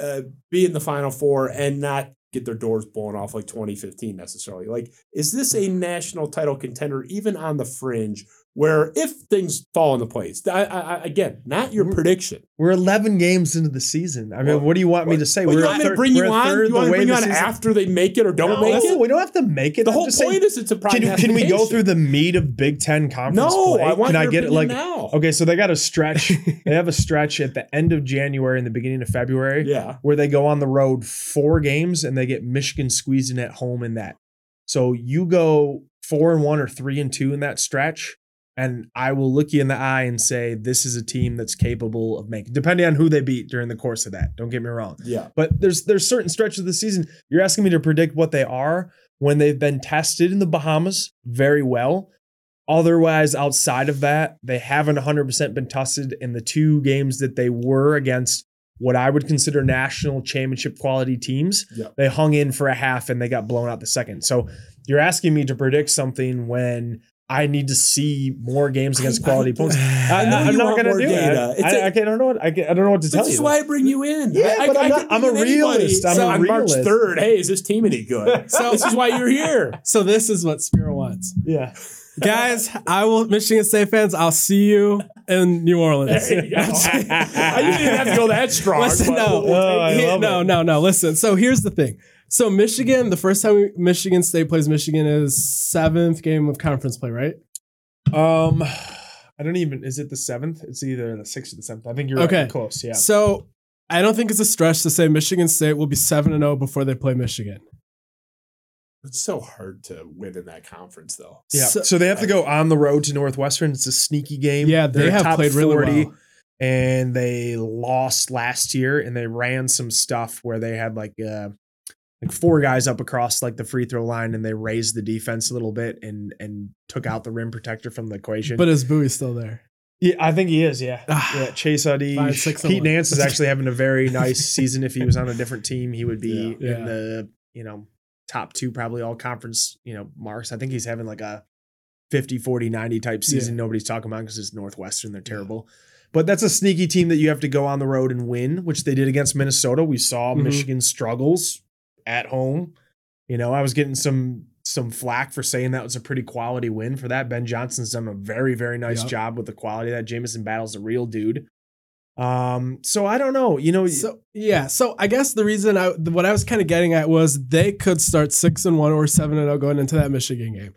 uh, be in the Final Four and not get their doors blown off like 2015 necessarily? Like, is this a national title contender, even on the fringe, where if things fall into place? I, I, again, not your We're- prediction. We're 11 games into the season. I mean, Well, what do you want me to say? Well, we're want me to bring you on? You the want to bring you on after they make it or don't No, make it? we don't have to make it. The I'm whole point saying- is it's a can, can we go through the meat of Big Ten conference No, play? I want Can I get it like now. okay? So they got a stretch. <laughs> they have a stretch at the end of January and the beginning of February Yeah. where they go on the road four games and they get Michigan squeezing at home in that. So you go four and one or three and two in that stretch, and I will look you in the eye and say this is a team that's capable of making, depending on who they beat during the course of that. Don't get me wrong. Yeah. But there's there's certain stretches of the season. You're asking me to predict what they are when they've been tested in the Bahamas very well. Otherwise, outside of that, they haven't 100% been tested in the two games that they were against what I would consider national championship quality teams. Yeah. They hung in for a half and they got blown out the second. So you're asking me to predict something when I need to see more games against I- quality I- opponents. I know I'm you not want going to more do data. it. It's I, a- I, can't- I don't know what I, I don't know what to tell This you. is why I bring you in. Yeah, I, but I, I'm not- I'm a realist. I'm so a on March 3rd, hey, is this team any good? <laughs> So- this is why you're here. so this is what Spiro wants. Yeah. Guys, I will Michigan State fans, I'll see you in New Orleans. There you go. <laughs> I didn't have to go that strong. Listen, no, we'll Oh, I take it. no, it. no, no. Listen. So here's the thing. So Michigan, the first time we, Michigan State plays Michigan is seventh game of conference play, right? Um, I don't even. Is it the seventh? It's either the sixth or the seventh. I think you're Okay. right, close. Yeah. So I don't think it's a stretch to say Michigan State will be seven and zero before they play Michigan. It's so hard to win in that conference, though. Yeah. So- So, they have to go on the road to Northwestern. It's a sneaky game. Yeah, they They're have top played really well. and they lost last year. And they ran some stuff where they had like uh, like four guys up across like the free throw line, and they raised the defense a little bit and and took out the rim protector from the equation. But is Buie still there? Yeah, I think he is. Yeah, Ah. yeah. Chase Five, six, Pete. Nance is actually having a very <laughs> nice season. If he was on a different team, he would be Yeah. in the you know top two, probably all conference you know marks. I think he's having like a 50, 40, 90 type season. Nobody's talking about because it's Northwestern. They're terrible. But that's a sneaky team that you have to go on the road and win, which they did against Minnesota. We saw Mhm. Michigan struggles at home. You know, I was getting some some flack for saying that was a pretty quality win for that. Ben Johnson's done a very, very nice Yep. job with the quality of that. Jamison Battle's a real dude. Um, so I don't know. You know, So yeah, so I guess the reason I what I was kind of getting at was they could start six and one or seven and zero going into that Michigan game,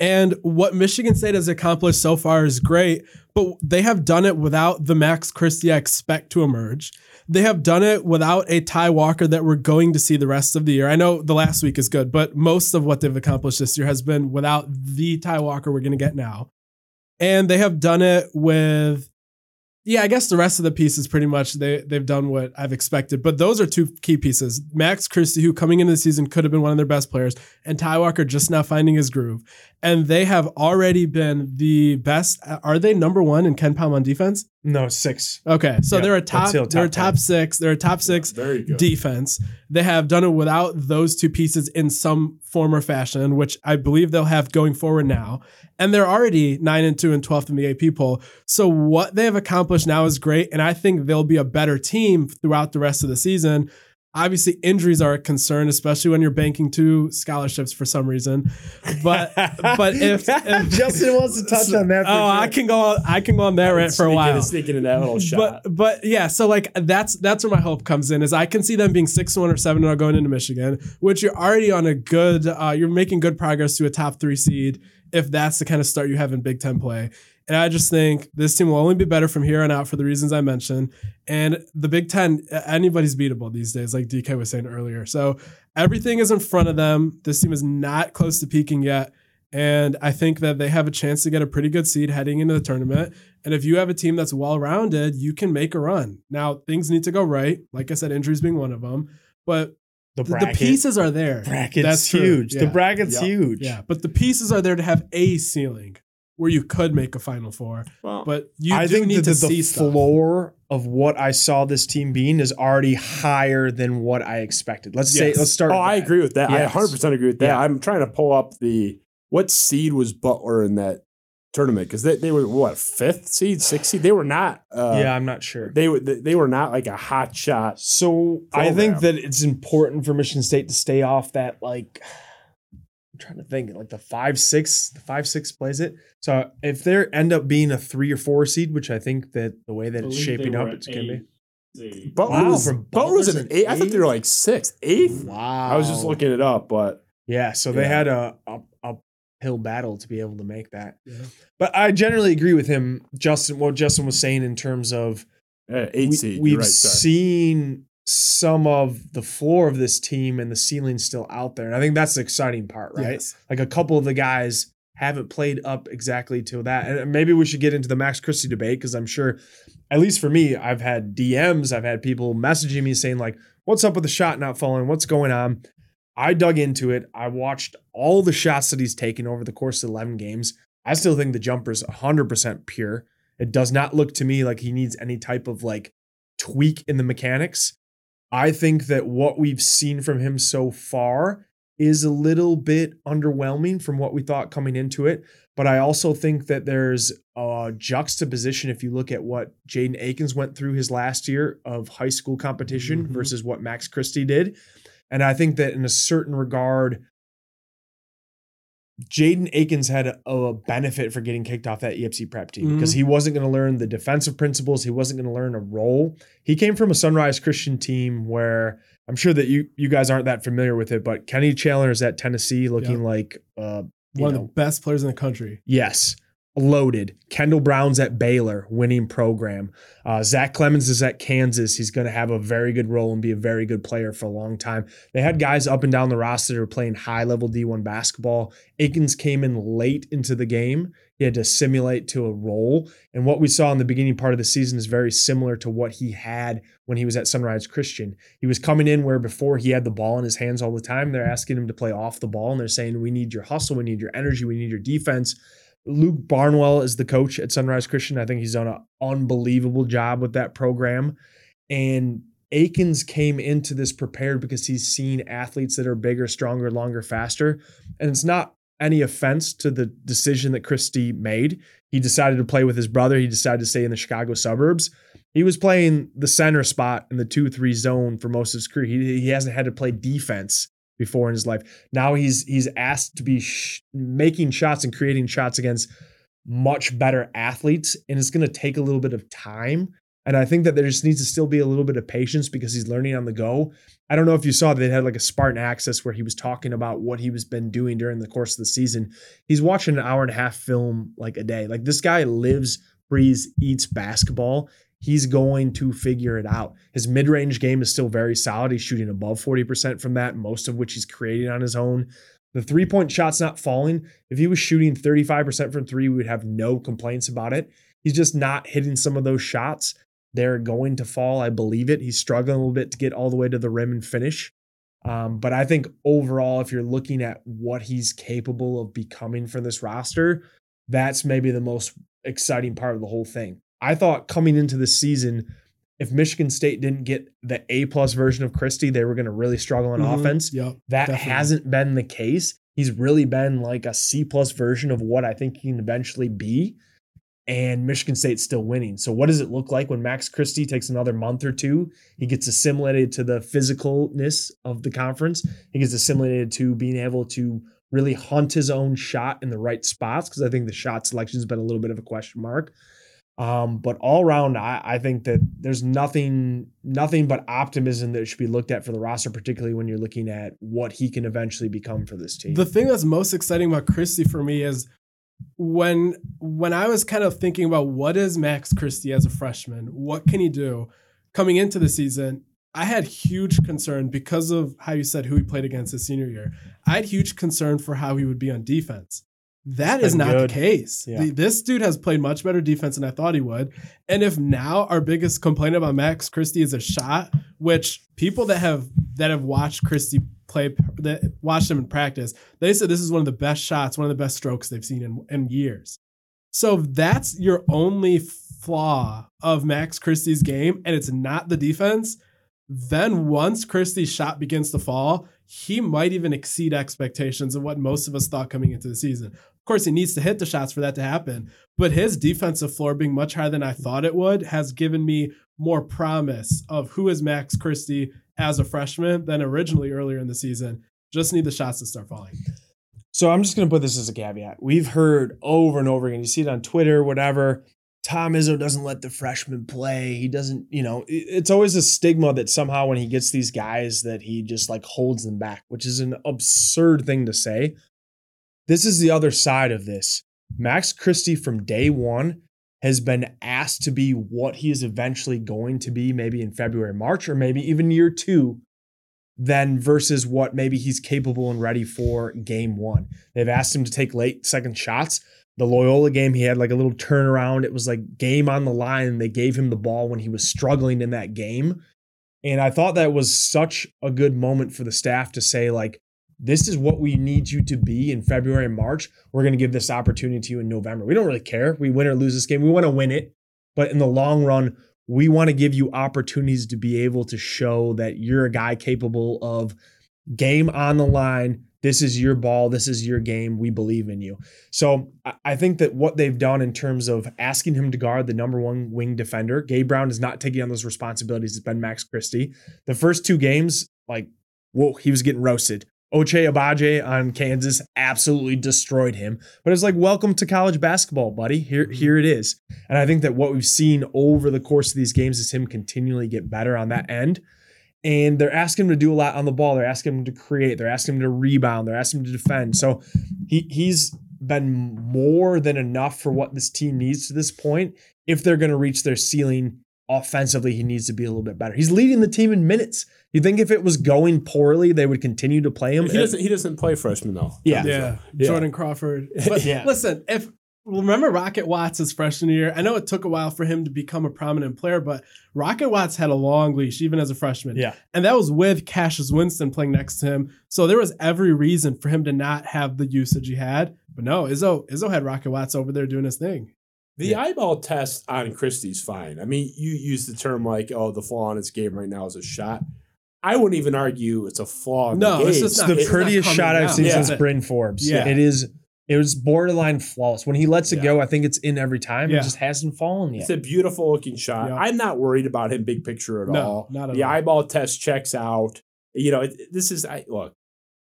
and what Michigan State has accomplished so far is great, but they have done it without the Max Christie I expect to emerge. They have done it without a Ty Walker that we're going to see the rest of the year. I know the last week is good, but most of what they've accomplished this year has been without the Ty Walker we're going to get now, and they have done it with yeah, I guess the rest of the pieces pretty much they they've done what I've expected. But those are two key pieces. Max Christie, who coming into the season could have been one of their best players, and Ty Walker just now finding his groove. And they have already been the best. Uh, are they number one in KenPom on defense? no six. Okay, so Yeah, they're a that's top. They're a top top 10. six. They're a top six Very good. defense. They have done it without those two pieces in some form or fashion, which I believe they'll have going forward now. And they're already nine and two and twelfth in the AP poll. So what they have accomplished now is great, and I think they'll be a better team throughout the rest of the season. Obviously, injuries are a concern, especially when you're banking two scholarships for some reason. But <laughs> but if, if <laughs> Justin wants to touch on that. oh, I can go I can go on that rant for a while Sneaking in that little shot. but but yeah, so like that's that's where my hope comes in is I can see them being six one or seven and going into Michigan, which you're already on a good uh, you're making good progress to a top three seed if that's the kind of start you have in Big Ten play. And I just think this team will only be better from here on out for the reasons I mentioned. And the Big Ten, anybody's beatable these days, like DK was saying earlier. So everything is in front of them. This team is not close to peaking yet. And I think that they have a chance to get a pretty good seed heading into the tournament. And if you have a team that's well rounded, you can make a run. Now, things need to go right. Like I said, injuries being one of them. But The, the, the pieces are there. bracket's That's true. huge. The bracket's Yep. huge. Yeah. But the pieces are there to have a ceiling where you could make a Final Four. Well, But you I do think need that to the, see the stuff. floor of what I saw this team being is already higher than what I expected. Let's say let's start. oh, with I that. agree with that. Yes. I 100% agree with that. Yeah. I'm trying to pull up the what seed was Butler in that tournament because they, they were what fifth seed, sixth seed. They were not. Uh, yeah, I'm not sure. they were they were not like a hot shot. So I think that it's important for Michigan State to stay off that like I'm trying to think like the five six the five six plays it. So if they end up being a three or four seed, which I think that the way that it's shaping up, it's gonna be. Butler Wow, was, from Butler was an an eight. I thought they were like sixth, eighth. Wow. I was just looking it up, but Yeah, so they had a, a uphill battle to be able to make that. Yeah. But I generally agree with him, Justin. What Justin was saying in terms of uh, eight we, seed. we've right. Seen some of the floor of this team and the ceiling's still out there. And I think that's the exciting part, right? Yes. Like a couple of the guys haven't played up exactly to that. And maybe we should get into the Max Christie debate because I'm sure, at least for me, I've had DMs, I've had people messaging me saying, like, what's up with the shot not falling? What's going on? I dug into it. I watched all the shots that he's taken over the course of 11 games. I still think the jumper's 100% pure. It does not look to me like he needs any type of like tweak in the mechanics. I think that what we've seen from him so far is a little bit underwhelming from what we thought coming into it. But I also think that there's a juxtaposition if you look at what Jaden Akins went through his last year of high school competition Mhm. versus what Max Christie did. And I think that in a certain regard, Jaden Akins had a, a benefit for getting kicked off that EFC prep team because he wasn't going to learn the defensive principles. He wasn't going to learn a role. He came from a Sunrise Christian team where I'm sure that you you guys aren't that familiar with it, but Kenny Chandler is at Tennessee looking Yep. like uh, One know, of the best players in the country. Yes. Loaded. Kendall Brown's at Baylor, winning program. Uh, Zach Clemence is at Kansas. He's going to have a very good role and be a very good player for a long time. They had guys up and down the roster that were playing high level D1 basketball. Akins came in late into the game. He had to simulate to a role. And what we saw in the beginning part of the season is very similar to what he had when he was at Sunrise Christian. He was coming in where before he had the ball in his hands all the time. They're asking him to play off the ball and they're saying, We need your hustle, we need your energy, we need your defense. Luke Barnwell is the coach at Sunrise Christian. I think he's done an unbelievable job with that program. And Akins came into this prepared because he's seen athletes that are bigger, stronger, longer, faster. And it's not any offense to the decision that Christie made. He decided to play with his brother. He decided to stay in the Chicago suburbs. He was playing the center spot in the 2 3 zone for most of his career. He, he hasn't had to play defense before in his life. Now he's he's asked to be sh- making shots and creating shots against much better athletes, and it's going to take a little bit of time. And I think that there just needs to still be a little bit of patience because he's learning on the go. I don't know if you saw they had like a Spartan Access where he was talking about what he was been doing during the course of the season. He's watching an hour and a half film like a day. Like this guy lives, breathes, eats basketball he's going to figure it out. His mid range game is still very solid. He's shooting above 40% from that, most of which he's creating on his own. The three point shot's not falling. If he was shooting 35% from three, we would have no complaints about it. He's just not hitting some of those shots. They're going to fall. I believe it. He's struggling a little bit to get all the way to the rim and finish. Um, but I think overall, if you're looking at what he's capable of becoming for this roster, that's maybe the most exciting part of the whole thing. I thought coming into the season, if Michigan State didn't get the A plus version of Christie, they were going to really struggle on Mhm. offense. Yep. That definitely. hasn't been the case. He's really been like a C plus version of what I think he can eventually be. And Michigan State's still winning. So, what does it look like when Max Christie takes another month or two? He gets assimilated to the physicalness of the conference. He gets assimilated to being able to really hunt his own shot in the right spots because I think the shot selection has been a little bit of a question mark. Um, but all around, I, I think that there's nothing, nothing but optimism that should be looked at for the roster, particularly when you're looking at what he can eventually become for this team. The thing that's most exciting about Christie for me is when when I was kind of thinking about what is Max Christie as a freshman, what can he do coming into the season, I had huge concern because of how you said who he played against his senior year. I had huge concern for how he would be on defense. That is not good. the case. Yeah. The- this dude has played much better defense than I thought he would. And if now our biggest complaint about Max Christie is a shot, which people that have that have watched Christie play that watched him in practice, they said this is one of the best shots, one of the best strokes they've seen in, in years. So if that's your only flaw of Max Christie's game, and it's not the defense. Then once Christie's shot begins to fall, he might even exceed expectations of what most of us thought coming into the season. Course, he needs to hit the shots for that to happen, but his defensive floor being much higher than I thought it would has given me more promise of who is Max Christie as a freshman than originally earlier in the season. Just need the shots to start falling. So I'm just going to put this as a caveat. We've heard over and over again. You see it on Twitter, whatever. Tom Izzo doesn't let the freshmen play. He doesn't, you know, it's always a stigma that somehow when he gets these guys that he just like holds them back, which is an absurd thing to say. This is the other side of this. Max Christie from day one has been asked to be what he is eventually going to be, maybe in February, March, or maybe even year two then versus what maybe he's capable and ready for game one. They've asked him to take late second shots. The Loyola game, he had like a little turnaround. It was like game on the line, they gave him the ball when he was struggling in that game. And I thought that was such a good moment for the staff to say, like, this is what we need you to be in February and March. We're going to give this opportunity to you in November. We don't really care. We win or lose this game. We want to win it. But in the long run, we want to give you opportunities to be able to show that you're a guy capable of game on the line. This is your ball. This is your game. We believe in you. So I- think that what they've done in terms of asking him to guard the number one wing defender, Gabe Brown is not taking on those responsibilities. It's been Max Christie. The first two games, like, whoa, he was getting roasted. Ochai Agbaji on Kansas absolutely destroyed him. But it's like, welcome to college basketball, buddy. Here, mm-hmm. here it is. And I think that what we've seen over the course of these games is him continually get better on that end. And they're asking him to do a lot on the ball. They're asking him to create. They're asking him to rebound. They're asking him to defend. So he he's been more than enough for what this team needs to this point. If they're going to reach their ceiling offensively, he needs to be a little bit better. He's leading the team in minutes. You think if it was going poorly, they would continue to play him? He doesn't. He doesn't play freshman though. Yeah. Yeah, Yeah. Jordan Crawford. <laughs> But Yeah. listen, if remember Rocket Watts his freshman year, I know it took a while for him to become a prominent player, but Rocket Watts had a long leash even as a freshman. Yeah. And that was with Cassius Winston playing next to him. So there was every reason for him to not have the usage he had. But no, Izzo, Izzo had Rocket Watts over there doing his thing. The eyeball test on Christie's fine. I mean, you use the term like, "Oh, the flaw in his game right now is a shot." I wouldn't even argue it's a flaw. In No, the it's game. It's not- the it's prettiest coming shot I've down. seen Yeah. since Bryn Forbes. Yeah. It is. It was borderline flawless. When he lets it Yeah. go, I think it's in every time. Yeah. It just hasn't fallen yet. It's a beautiful looking shot. Yeah. I'm not worried about him big picture at No, all. not at the all. eyeball test checks out. You know, it, this is I look.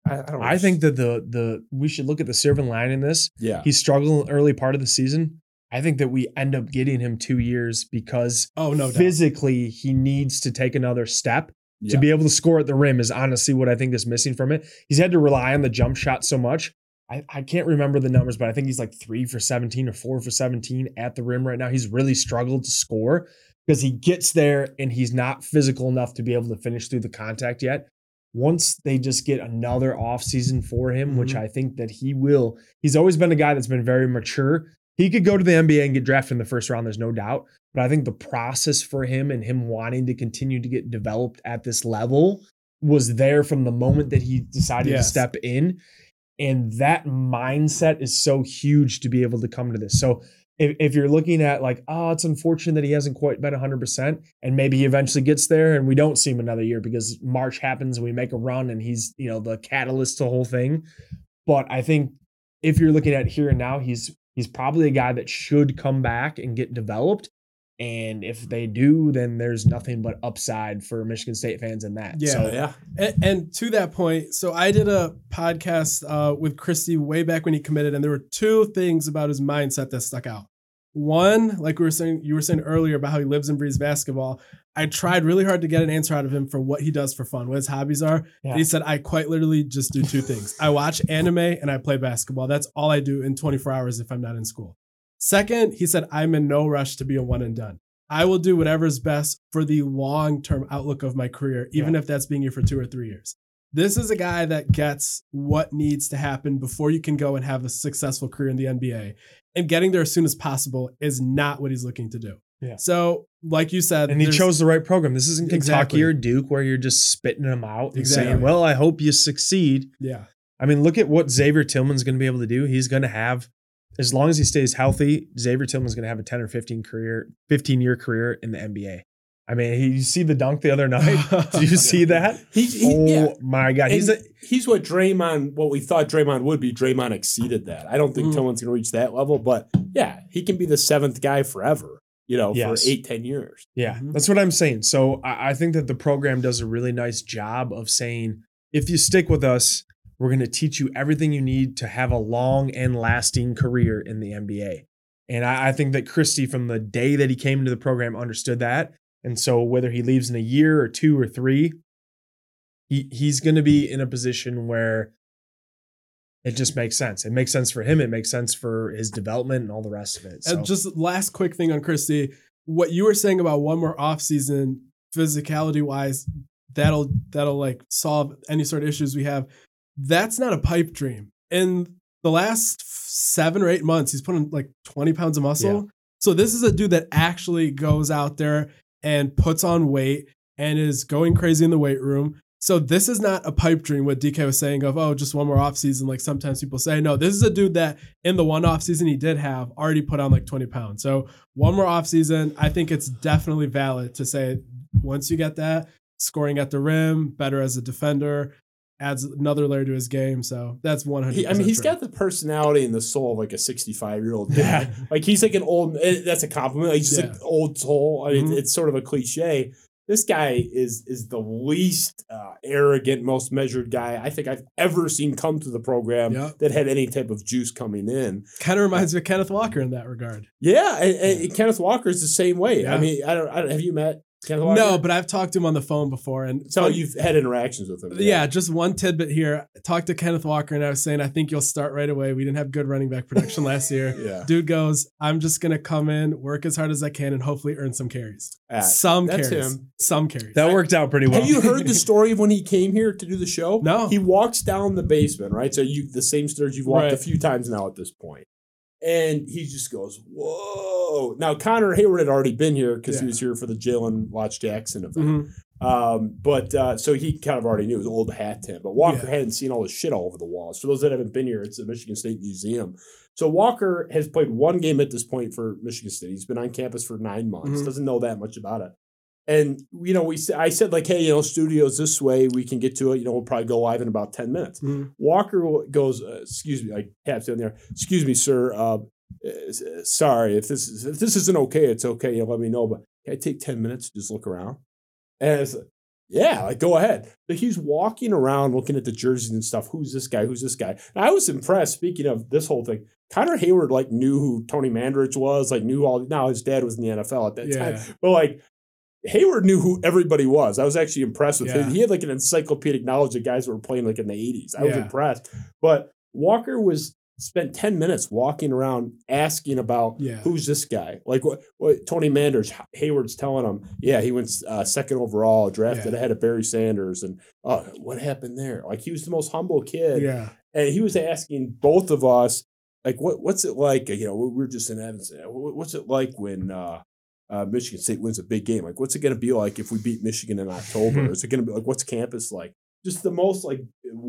I, I don't. I think that the the we should look at the silver line in this. yeah. He struggled in the early part of the season. I think that we end up getting him two years because Oh, no doubt. physically he needs to take another step yeah. to be able to score at the rim is honestly what I think is missing from it. He's had to rely on the jump shot so much. I, I can't remember the numbers, but I think he's like three for 17 or four for 17 at the rim right now. He's really struggled to score because he gets there and he's not physical enough to be able to finish through the contact yet. Once they just get another offseason for him, which Mhm. I think that he will, he's always been a guy that's been very mature. He could go to the NBA and get drafted in the first round, there's no doubt. But I think the process for him and him wanting to continue to get developed at this level was there from the moment that he decided Yes. to step in. And that mindset is so huge to be able to come to this. So if, if you're looking at like, oh, it's unfortunate that he hasn't quite been 100%, and maybe he eventually gets there and we don't see him another year because March happens and we make a run and he's, you know, the catalyst to the whole thing. But I think if you're looking at here and now, he's he's probably a guy that should come back and get developed. And if they do, then there's nothing but upside for Michigan State fans in that. Yeah. So yeah. And, and to that point, so I did a podcast uh, with Christie way back when he committed, and there were two things about his mindset that stuck out. One, like we were saying, you were saying earlier about how he lives and breathes basketball. I tried really hard to get an answer out of him for what he does for fun, what his hobbies are. Yeah. And he said, I quite literally just do two things. I watch anime and I play basketball. That's all I do in 24 hours if I'm not in school. Second, he said, I'm in no rush to be a one and done. I will do whatever's best for the long term outlook of my career, even if that's being here for two or three years. This is a guy that gets what needs to happen before you can go and have a successful career in the NBA. And getting there as soon as possible is not what he's looking to do. Yeah. So, like you said, And he chose the right program. This isn't Kentucky Exactly. or Duke where you're just spitting them out and Exactly. saying, well, I hope you succeed. Yeah. I mean, look at what Xavier Tillman's going to be able to do. He's going to have, as long as he stays healthy, Xavier Tillman's going to have a 10 or 15 career, 15 year career in the NBA. I mean, he, you see the dunk the other night? Did you see <laughs> that? He, he, oh yeah. my God. He's a, he's what Draymond, what we thought Draymond would be. Draymond exceeded that. I don't think. Tillman's going to reach that level, but yeah, he can be the seventh guy forever. You know, Yes. for eight, ten years. Yeah, Mhm. that's what I'm saying. So I, I think that the program does a really nice job of saying, if you stick with us, we're going to teach you everything you need to have a long and lasting career in the NBA. And I, I think that Christie, from the day that he came into the program, understood that. And so whether he leaves in a year or two or three, he he's going to be in a position where it just makes sense. It makes sense for him. It makes sense for his development and all the rest of it. So. And just last quick thing on Christie, what you were saying about one more offseason, physicality wise, that'll that'll like solve any sort of issues we have. That's not a pipe dream. In the last seven or eight months, he's put on like 20 pounds of muscle. Yeah. So this is a dude that actually goes out there and puts on weight and is going crazy in the weight room. So this is not a pipe dream, what DK was saying of, oh, just one more off season like sometimes people say. No, this is a dude that in the one off season he did have already put on like 20 pounds. So one more off season I think it's definitely valid to say once you get that, scoring at the rim, better as a defender, adds another layer to his game. So that's 100 He, I mean, he's got the personality and the soul of like a 65 year old Yeah. <laughs> Like he's like an old. eh, That's a compliment. Like, he's just Yeah. like old soul. I mean, Mhm. it's sort of a cliche. This guy is is the least uh, arrogant, most measured guy I think I've ever seen come to the program Yeah. that had any type of juice coming in. kind of reminds me of Kenneth Walker in that regard. Yeah, and, and Kenneth Walker is the same way. I mean, I don't, I don't. Have you met? No, but I've talked to him on the phone before. And so you've had interactions with him. Yeah, just one tidbit here. I talked to Kenneth Walker and I was saying, I think you'll start right away. We didn't have good running back production <laughs> last year. yeah. Dude goes, I'm just going to come in, work as hard as I can, and hopefully earn some carries. Ah, some that's carries. him. Some carries. that worked out pretty well. Have you heard the <laughs> story of when he came here to do the show? No. He walks down the basement, right? So you the same stairs you've walked a few times now at this point. And he just goes, Whoa. Now Connor Heyward had already been here because he was here for the Jalen Watch Jackson event. Mhm. Um, but uh, so he kind of already knew it was old hat to him. But Walker Yeah. hadn't seen all the shit all over the walls. For those that haven't been here, it's the Michigan State Museum. So Walker has played one game at this point for Michigan State. He's been on campus for nine months. Mhm. Doesn't know that much about it. And you know, we I said like, hey, you know, studios this way, we can get to it. You know, we'll probably go live in about ten minutes. Mhm. Walker goes, uh, excuse me, like taps in there. Excuse me, sir. Uh, uh, sorry if this is if this isn't okay. It's okay. You know, let me know. But can I take ten minutes to just look around? And it's like, yeah, like go ahead. But he's walking around looking at the jerseys and stuff. Who's this guy? Who's this guy? And I was impressed. Speaking of this whole thing, Connor Heyward like knew who Tony Mandarich was. Like knew all. Now his dad was in the NFL at that Yeah. time. But like Heyward knew who everybody was. I was actually impressed with Yeah. him. He had like an encyclopedic knowledge of guys that were playing like in the 80s. I was impressed. But Walker was spent 10 minutes walking around asking about Yeah. who's this guy? Like what, what Tony Mandarich, Heyward's telling him, yeah, he went uh, second overall, drafted Yeah. ahead of Barry Sanders. And oh, what happened there? Like he was the most humble kid Yeah. and he was asking both of us like what what's it like you know we we're just in Evanston what's it like when uh, uh, Michigan State wins a big game like what's it going to be like if we beat Michigan in October is it going to be like what's campus like just the most like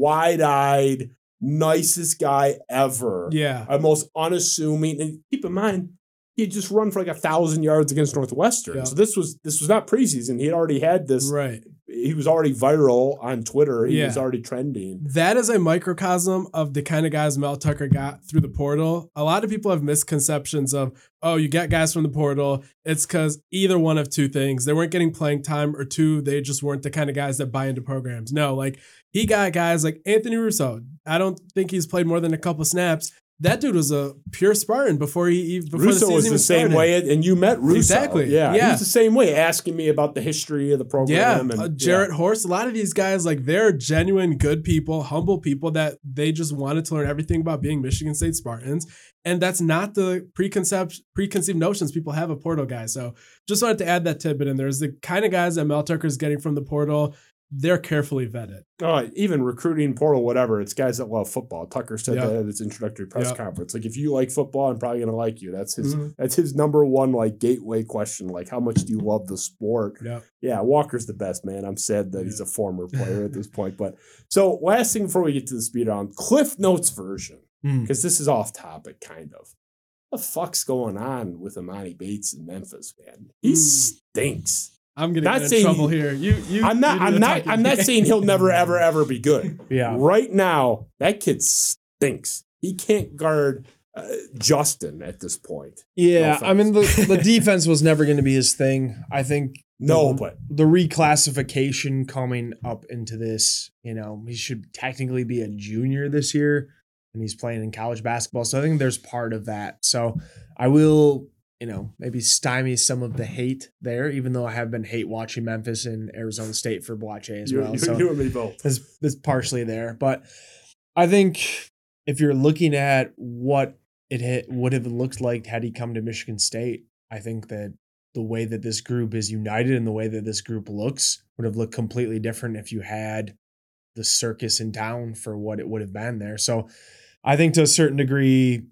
wide-eyed nicest guy ever Yeah. uh, most unassuming and keep in mind he had just run for like a thousand yards against Northwestern Yeah. so this was this was not preseason he had already had this Right. He was already viral on Twitter he Yeah. was already trending That is a microcosm of the kind of guys Mel Tucker got through the portal. A lot of people have misconceptions of, oh, you get guys from the portal. It's because either one of two things. They weren't getting playing time, or two, they just weren't the kind of guys that buy into programs. No, like he got guys like Anthony Russo. I don't think he's played more than a couple snaps. That dude was a pure Spartan before he even before Russo the was the same started. way, and you met Russo. Exactly, Yeah, he yeah. was the same way, asking me about the history of the Yeah, program. and uh, Jarrett Horst. A lot of these guys, like they're genuine good people, humble people that they just wanted to learn everything about being Michigan State Spartans, and that's not the preconcept preconceived notions people have of portal guys. So just wanted to add that tidbit in there. Is the kind of guys that Mel Tucker is getting from the portal. They're carefully vetted. Oh, even recruiting portal, whatever. It's guys that love football. Tucker said Yeah. that at his introductory press Yeah. conference. Like, if you like football, I'm probably gonna like you. That's his. Mhm. That's his number one like gateway question. Like, how much do you love the sport? Yeah. Yeah, Walker's the best man. I'm sad that he's a former player at <laughs> this point. But so last thing before we get to the speed on Cliff Notes version Hmm. because this is off topic, kind of. What the fuck's going on with Emoni Bates in Memphis, man? He Mm. stinks. I'm gonna Not get in saying trouble here. You, you, I'm not, you I'm not, talking. I'm not saying he'll never, ever, ever be good. <laughs> Yeah. Right now, that kid stinks. He can't guard uh, Justin at this point. Yeah, No I mean the, the <laughs> defense was never going to be his thing. I think No, the, but the reclassification coming up into this, you know, he should technically be a junior this year, and he's playing in college basketball. So I think there's part of that. So I will, you know, maybe stymie some of the hate there, even though I have been hate watching Memphis and Arizona State for Boache as you, well. you, so you and me both. is is partially there. But I think if you're looking at what it hit, would have looked like had he come to Michigan State, I think that the way that this group is united and the way that this group looks would have looked completely different if you had the circus in town for what it would have been there. So I think to a certain degree,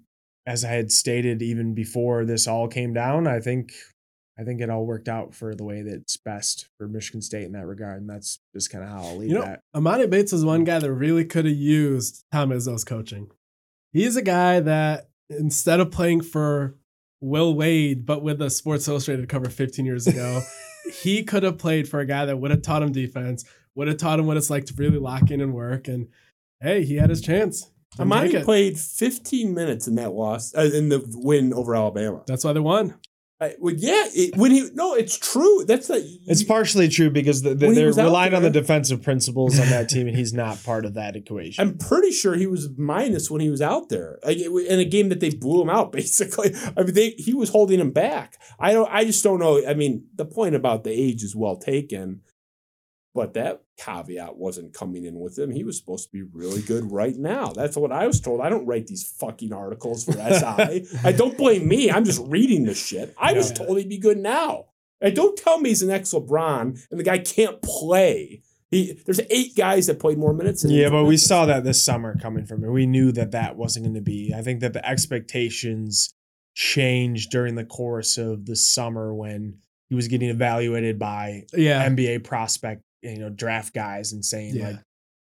as I had stated even before this all came down, I think I think it all worked out for the way that's best for Michigan State in that regard. And that's just kind of how I'll leave You know, that. Emoni Bates is one mm. guy that really could have used Tom Izzo's coaching. He's a guy that instead of playing for Will Wade, but with a Sports Illustrated cover 15 years ago, <laughs> he could have played for a guy that would have taught him defense, would have taught him what it's like to really lock in and work. And hey, he had his chance. Didn't take Emoni it. played 15 minutes in that loss, uh, in the win over Alabama. That's why they won. I, well, yeah, it, when he no, it's true. That's the It's partially true because the, the, they're was out relying on the defensive principles on that team, and he's not part of that equation. I'm pretty sure he was minus when he was out there like, it- in a game that they blew him out. <laughs> Basically, I mean, they he was holding him back. I don't. I just don't know. I mean, the point about the age is well taken, but that caveat wasn't coming in with him. He was supposed to be really good right now. That's what I was told. I don't write these fucking articles for SI. <laughs> I don't blame me. I'm just reading the shit. I was told he'd be good now. And don't tell me he's an ex LeBron and the guy can't play. He, there's eight guys that played more minutes. Than yeah, but we saw that this summer coming from him. We knew that that wasn't going to be. I think that the expectations changed during the course of the summer when he was getting evaluated by Yeah. NBA prospect, you know, draft guys and saying Yeah. like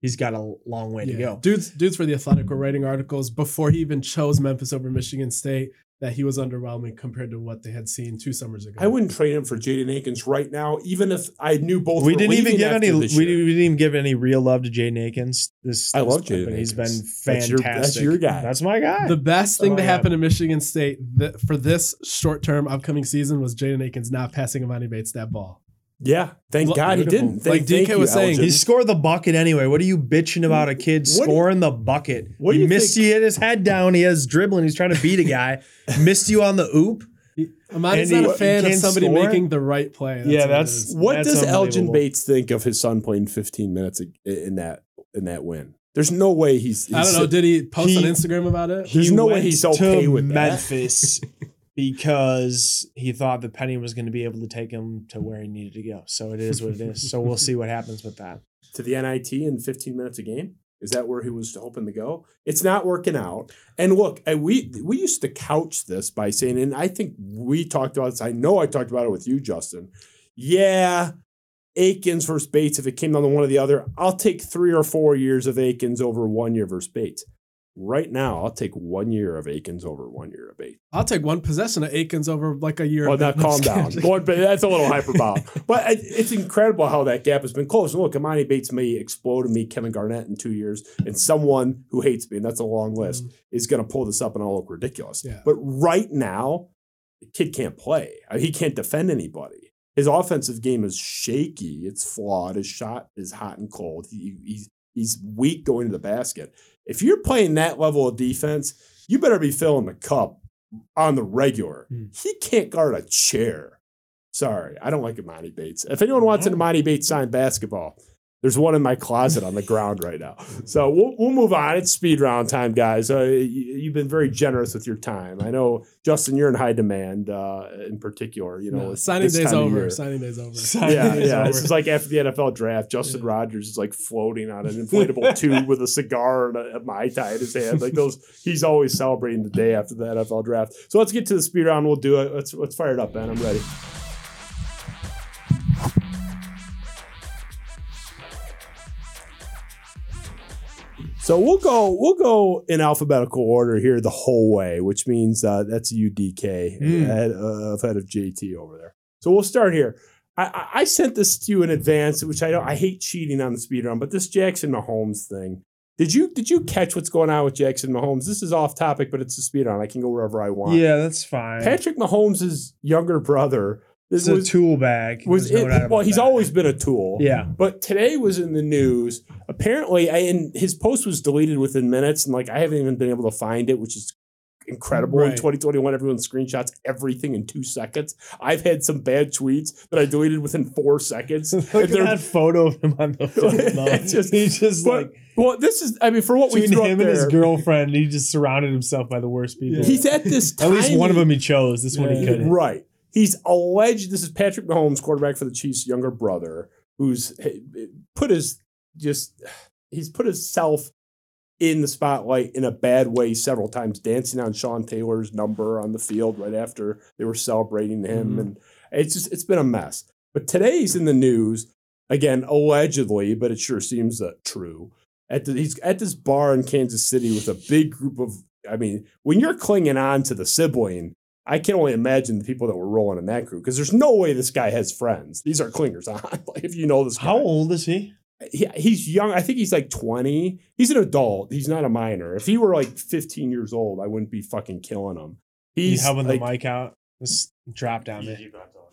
he's got a long way to go. Dudes, dudes for the Athletic were writing articles before he even chose Memphis over Michigan State that he was underwhelming compared to what they had seen two summers ago. I wouldn't trade him for Jaden Akins right now, even if I knew both. we were didn't even give any. We didn't, we didn't even give any real love to Jaden Akins. This I this love Jaden but He's been Akins. fantastic. That's your- that's your guy. That's my guy. The best thing Oh, to happen to Michigan State th- for this short term upcoming season was Jaden Akins not passing Emoni Bates that ball. Yeah, thank Look, God he didn't. Like DK thank was you, saying, Elgin. He scored the bucket anyway. What are you bitching about a kid What do you- scoring the bucket? What do he you missed think- you, hit his head down. He has dribbling. He's trying to beat a guy. <laughs> missed you on the oop. He, Emoni's not he- a fan of somebody score? making the right play. Yeah, that's- is. What That's does Elgin. Bates think of his son playing 15 minutes in that in that win? There's no way he's. he's I don't know. Did he post He- on Instagram about it? There's He no way he's okay to with that. Memphis <laughs> because he thought that Penny was going to be able to take him to where he needed to go. So it is what it is. So we'll see what happens with that. <laughs> to the NIT in 15 minutes a game? Is that where he was hoping to go? It's not working out. And look, we we used to couch this by saying, and I think we talked about this. I know I talked about it with you, Justin. Yeah, Akins versus Bates. If it came down to one or the other, I'll take three or four years of Akins over one year versus Bates. Right now, I'll take one year of Akins over one year of Bates. I'll take one possession of Akins over like a year. Well, of now <laughs> calm down. Going, that's a little hyperbolic. <laughs> But it's incredible how that gap has been closed. And look, Emoni Bates may explode and meet Kevin Garnett in two years, and someone who hates me, and that's a long list, mm. is going to pull this up and I'll look ridiculous. Yeah. But right now, the kid can't play. I mean, he can't defend anybody. His offensive game is shaky. It's flawed. His shot is hot and cold. He, he's He's weak going to the basket. If you're playing that level of defense, you better be filling the cup on the regular. Hmm. He can't guard a chair. Sorry, I don't like Emoni Bates. If anyone wants an Emoni Bates signed basketball, there's one in my closet on the ground right now. So we'll, we'll move on. It's speed round time, guys. Uh, you, you've been very generous with your time. I know, Justin, you're in high demand uh, in particular. You know, No, signing day's over. Signing day's over. Yeah, It's <laughs> yeah. over. This is like after the NFL draft. Justin Rogers is like floating on an inflatable <laughs> tube with a cigar and a, a mai tai in his hand. Like those, he's always celebrating the day after the NFL draft. So let's get to the speed round. We'll do it. Let's let's fire it up, Ben. I'm ready. So we'll go we'll go in alphabetical order here the whole way, which means uh, that's UDK Mm. ahead, uh, ahead of JT over there. So we'll start here. I, I- I sent this to you in advance, which I don't. I hate cheating on the speed round, but this Jackson Mahomes thing. Did you did you catch what's going on with Jackson Mahomes? This is off topic, but it's a speed round. I can go wherever I want. Yeah, that's fine. Patrick Mahomes' younger brother. This a tool bag. was no it, well. He's that. always been a tool. Yeah. But today was in the news. Apparently, I, and his post was deleted within minutes, and like I haven't even been able to find it, which is incredible. In 2021, everyone screenshots everything in two seconds. I've had some bad tweets that I deleted within four seconds. <laughs> Look And at that photo of him on the <laughs> phone. Just- He's just but- like well, this is, I mean, for what we between threw him and his girlfriend. He just surrounded himself by the worst people. he's at this. Time. At least one of them he chose. This one he couldn't. Right. He's alleged. This is Patrick Mahomes, quarterback for the Chiefs' younger brother, who's eh, put his just he's put himself in the spotlight in a bad way several times, dancing on Sean Taylor's number on the field right after they were celebrating him, Mhm. and it's just it's been a mess. But today's in the news again, allegedly, but it sure seems uh, true. At the, he's at this bar in Kansas City with a big group of. I mean, when you're clinging on to the sibling, I can only imagine the people that were rolling in that group because there's no way this guy has friends. These are clingers on. <laughs> like if you know this guy, How old is he? he, he's young. I think he's like 20. He's an adult. He's not a minor. If he were like 15 years old, I wouldn't be fucking killing him. He's helping like, the mic out. Just drop down there.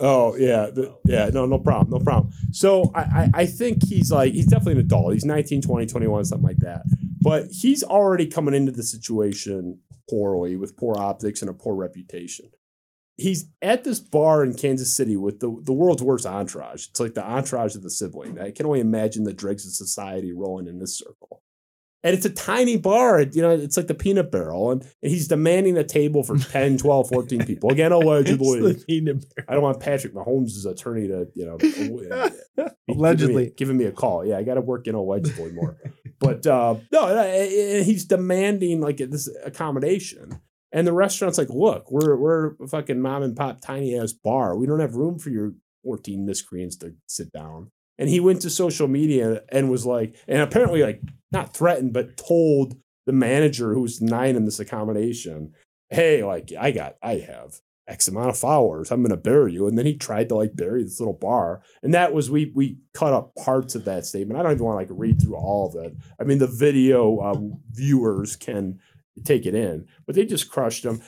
Oh yeah, the- yeah. No, no problem, no problem. So I, I, I think he's like he's definitely an adult. He's 19, 20, 21, something like that. But he's already coming into the situation poorly with poor optics and a poor reputation. He's at this bar in Kansas City with the, the world's worst entourage. It's like the entourage of the sibling. I can only imagine the dregs of society rolling in this circle. And it's a tiny bar. You know, it's like the peanut barrel. And, and he's demanding a table for <laughs> 10, 12, 14 people. Again, allegedly. Peanut I don't want Patrick Mahomes' attorney to, you know, <laughs> Allegedly. Uh, giving me, giving me a call. Yeah, I got to work in allegedly more. <laughs> but uh, no, he's demanding like this accommodation, and the restaurant's like, "Look, we're we're a fucking mom and pop tiny ass bar. We don't have room for your fourteen miscreants to sit down." And he went to social media and was like, and apparently like not threatened, but told the manager who's nine in this accommodation, "Hey, like I got, I have." X amount of followers. I'm gonna bury you. And then he tried to like bury this little bar. And that was we we cut up parts of that statement. I don't even want to like read through all of it. I mean, the video um, viewers can take it in, but they just crushed them.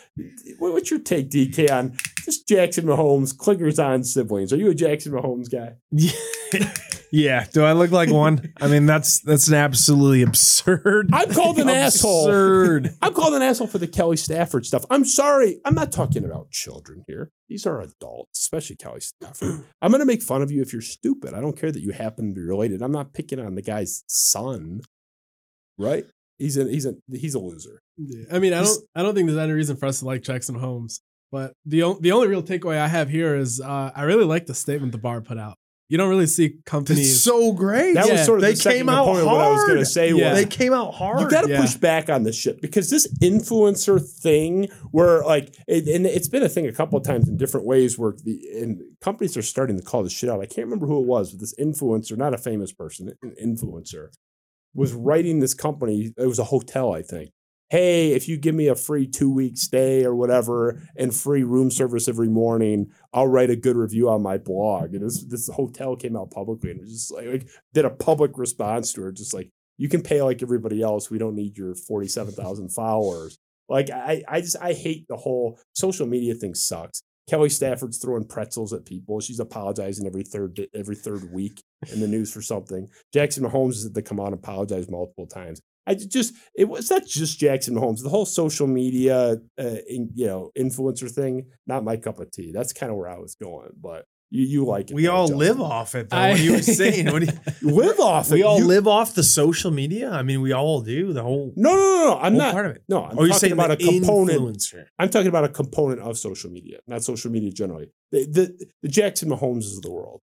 What's your take, DK, on just Jackson Mahomes, clickers on siblings? Are you a Jackson Mahomes guy? <laughs> yeah. Do I look like one? I mean, that's that's an absolutely absurd. I'm called an <laughs> asshole. Absurd. I'm called an asshole for the Kelly Stafford stuff. I'm sorry. I'm not talking about children here. These are adults, especially Kelly Stafford. <clears throat> I'm going to make fun of you if you're stupid. I don't care that you happen to be related. I'm not picking on the guy's son, right? He's a he's a he's a loser. Yeah. I mean, I don't I don't think there's any reason for us to like Jackson Holmes. But the o- the only real takeaway I have here is uh, I really like the statement the bar put out. You don't really see companies. It's so great. That Yeah. was sort of they the second came out component hard. what I was going to say. Yeah. Was, They came out hard. You got to Yeah. push back on this shit because this influencer thing, where like, it, and it's been a thing a couple of times in different ways, where the and companies are starting to call this shit out. I can't remember who it was, but this influencer, not a famous person, an influencer, was writing this company. It was a hotel, I think. Hey, if you give me a free two week stay or whatever and free room service every morning, I'll write a good review on my blog. And this this hotel came out publicly and it was just like, like did a public response to her, just like you can pay like everybody else. We don't need your 47,000 followers. Like I, I just, I hate the whole social media thing sucks. Kelly Stafford's throwing pretzels at people. She's apologizing every third every third week in the news for something. Jackson Mahomes has to come and apologize multiple times. I just it was not just Jackson Mahomes. The whole social media, uh, in, you know, influencer thing. Not my cup of tea. That's kind of where I was going, but you you like it. We though, all Justin. live off it, though. I- what are you saying? What do you, You live off. It? We it. all You- live off the social media. I mean, we all do. The whole, No, no, no, no. I'm not. part of it. No, I'm oh, you're talking saying about a component. influencer. I'm talking about a component of social media, not social media generally. The, the, the Jackson Mahomes of the world.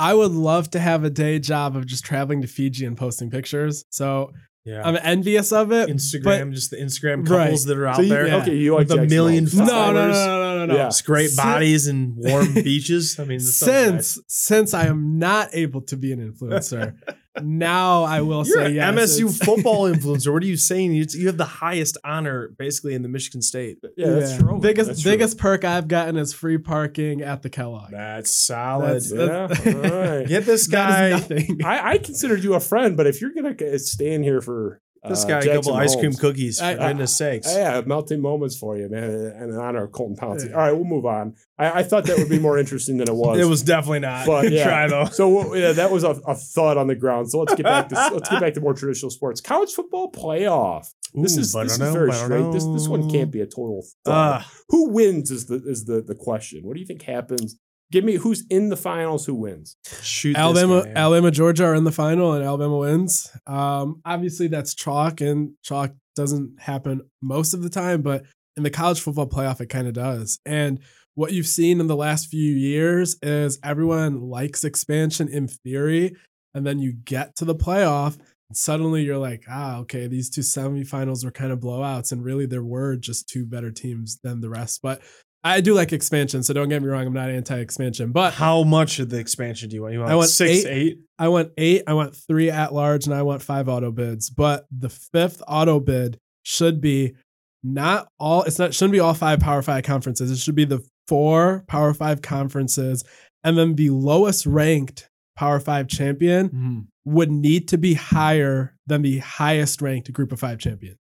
I would love to have a day job of just traveling to Fiji and posting pictures. So Yeah. I'm envious of it. Instagram, just the Instagram Right. couples that are out So you, there. yeah. okay, you like With a Jackson million Mahomes. No, no, followers. no, no, no, no, no. Yeah. It's great bodies and warm <laughs> beaches. I mean, that's so nice. Since since I am not able to be an influencer, <laughs> now I will You're say an yes. MSU football <laughs> influencer. What are you saying? You, you have the highest honor basically in the Michigan State. Yeah, that's Yeah. true. Biggest That's true. biggest perk I've gotten is free parking at the Kellogg. That's solid. That's- Yeah, all right. Get this guy, is nothing. I, I considered you a friend, but if you're gonna stay in here for this uh, guy, a Jackson couple ice cream cookies. For I- goodness sakes. Yeah, melting moments for you, man, and in honor of Colton Pouncy. Yeah. All right, we'll move on. I, I thought that would be more interesting than it <laughs> was. It was definitely not. But, <laughs> yeah. try though. So yeah, that was a, a thud on the ground. So let's get back to <laughs> let's get back to more traditional sports. College football playoff. This is this is very straight. This this one can't be a total thud. Uh, Who wins is the is the the question. What do you think happens? Give me who's in the finals. Who wins? shoot this Alabama. Alabama, Georgia are in the final, and Alabama wins. Um, obviously, that's chalk, and chalk doesn't happen most of the time, but in the college football playoff, it kind of does. And what you've seen in the last few years is everyone likes expansion in theory, and then you get to the playoff, and suddenly you're like, ah, okay, these two semifinals were kind of blowouts, and really there were just two better teams than the rest. But I do like expansion, so don't get me wrong, I'm not anti-expansion, but How much of the expansion do you want? You want I want six, eight- eight? I want eight, I want three at large, and I want five auto bids. But the fifth auto bid should be not all, it's not, shouldn't be all five Power Five conferences. It should be the four Power Five conferences, and then the lowest ranked Power Five champion Mhm. would need to be higher than the highest ranked Group of Five champion.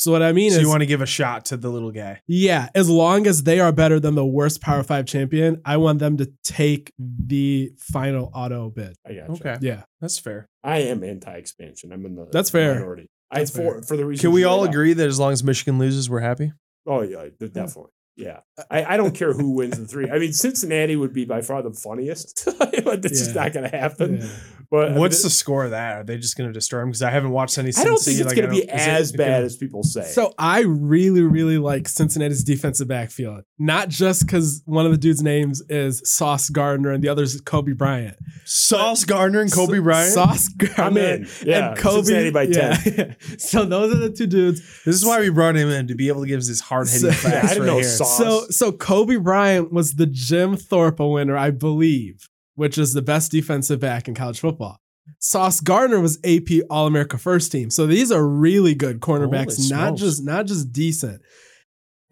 So what I mean So is, you want to give a shot to the little guy? yeah, as long as they are better than the worst Power Five champion, I want them to take the final auto bid. I got Okay, Yeah. that's fair. I am anti-expansion. I'm in the That's fair. minority. I That's for fair. for the reason. Can we all agree that as long as Michigan loses, we're happy? Oh yeah, de- definitely. Yeah, I, I don't care who wins the three. I mean, Cincinnati would be by far the funniest, <laughs> but just Yeah. not going to happen. Yeah. But I mean, What's the score of that? Are they just going to destroy him? Because I haven't watched any. I don't think it's like, going to be it- as okay. bad as people say. So I really, really like Cincinnati's defensive backfield. Not just because one of the dudes' names is Sauce Gardner and the other is Coby Bryant. Sauce Gardner and Coby Bryant. Sauce I'm Gardner in. Yeah, and Coby. Cincinnati by ten. so those are the two dudes. This is why we brought him in to be able to give us this hard hitting So- Yeah, I didn't right know here. Sauce. So so Coby Bryant was the Jim Thorpe winner, I believe, which is the best defensive back in college football. Sauce Gardner was AP All America first team. So these are really good cornerbacks, not just not just decent.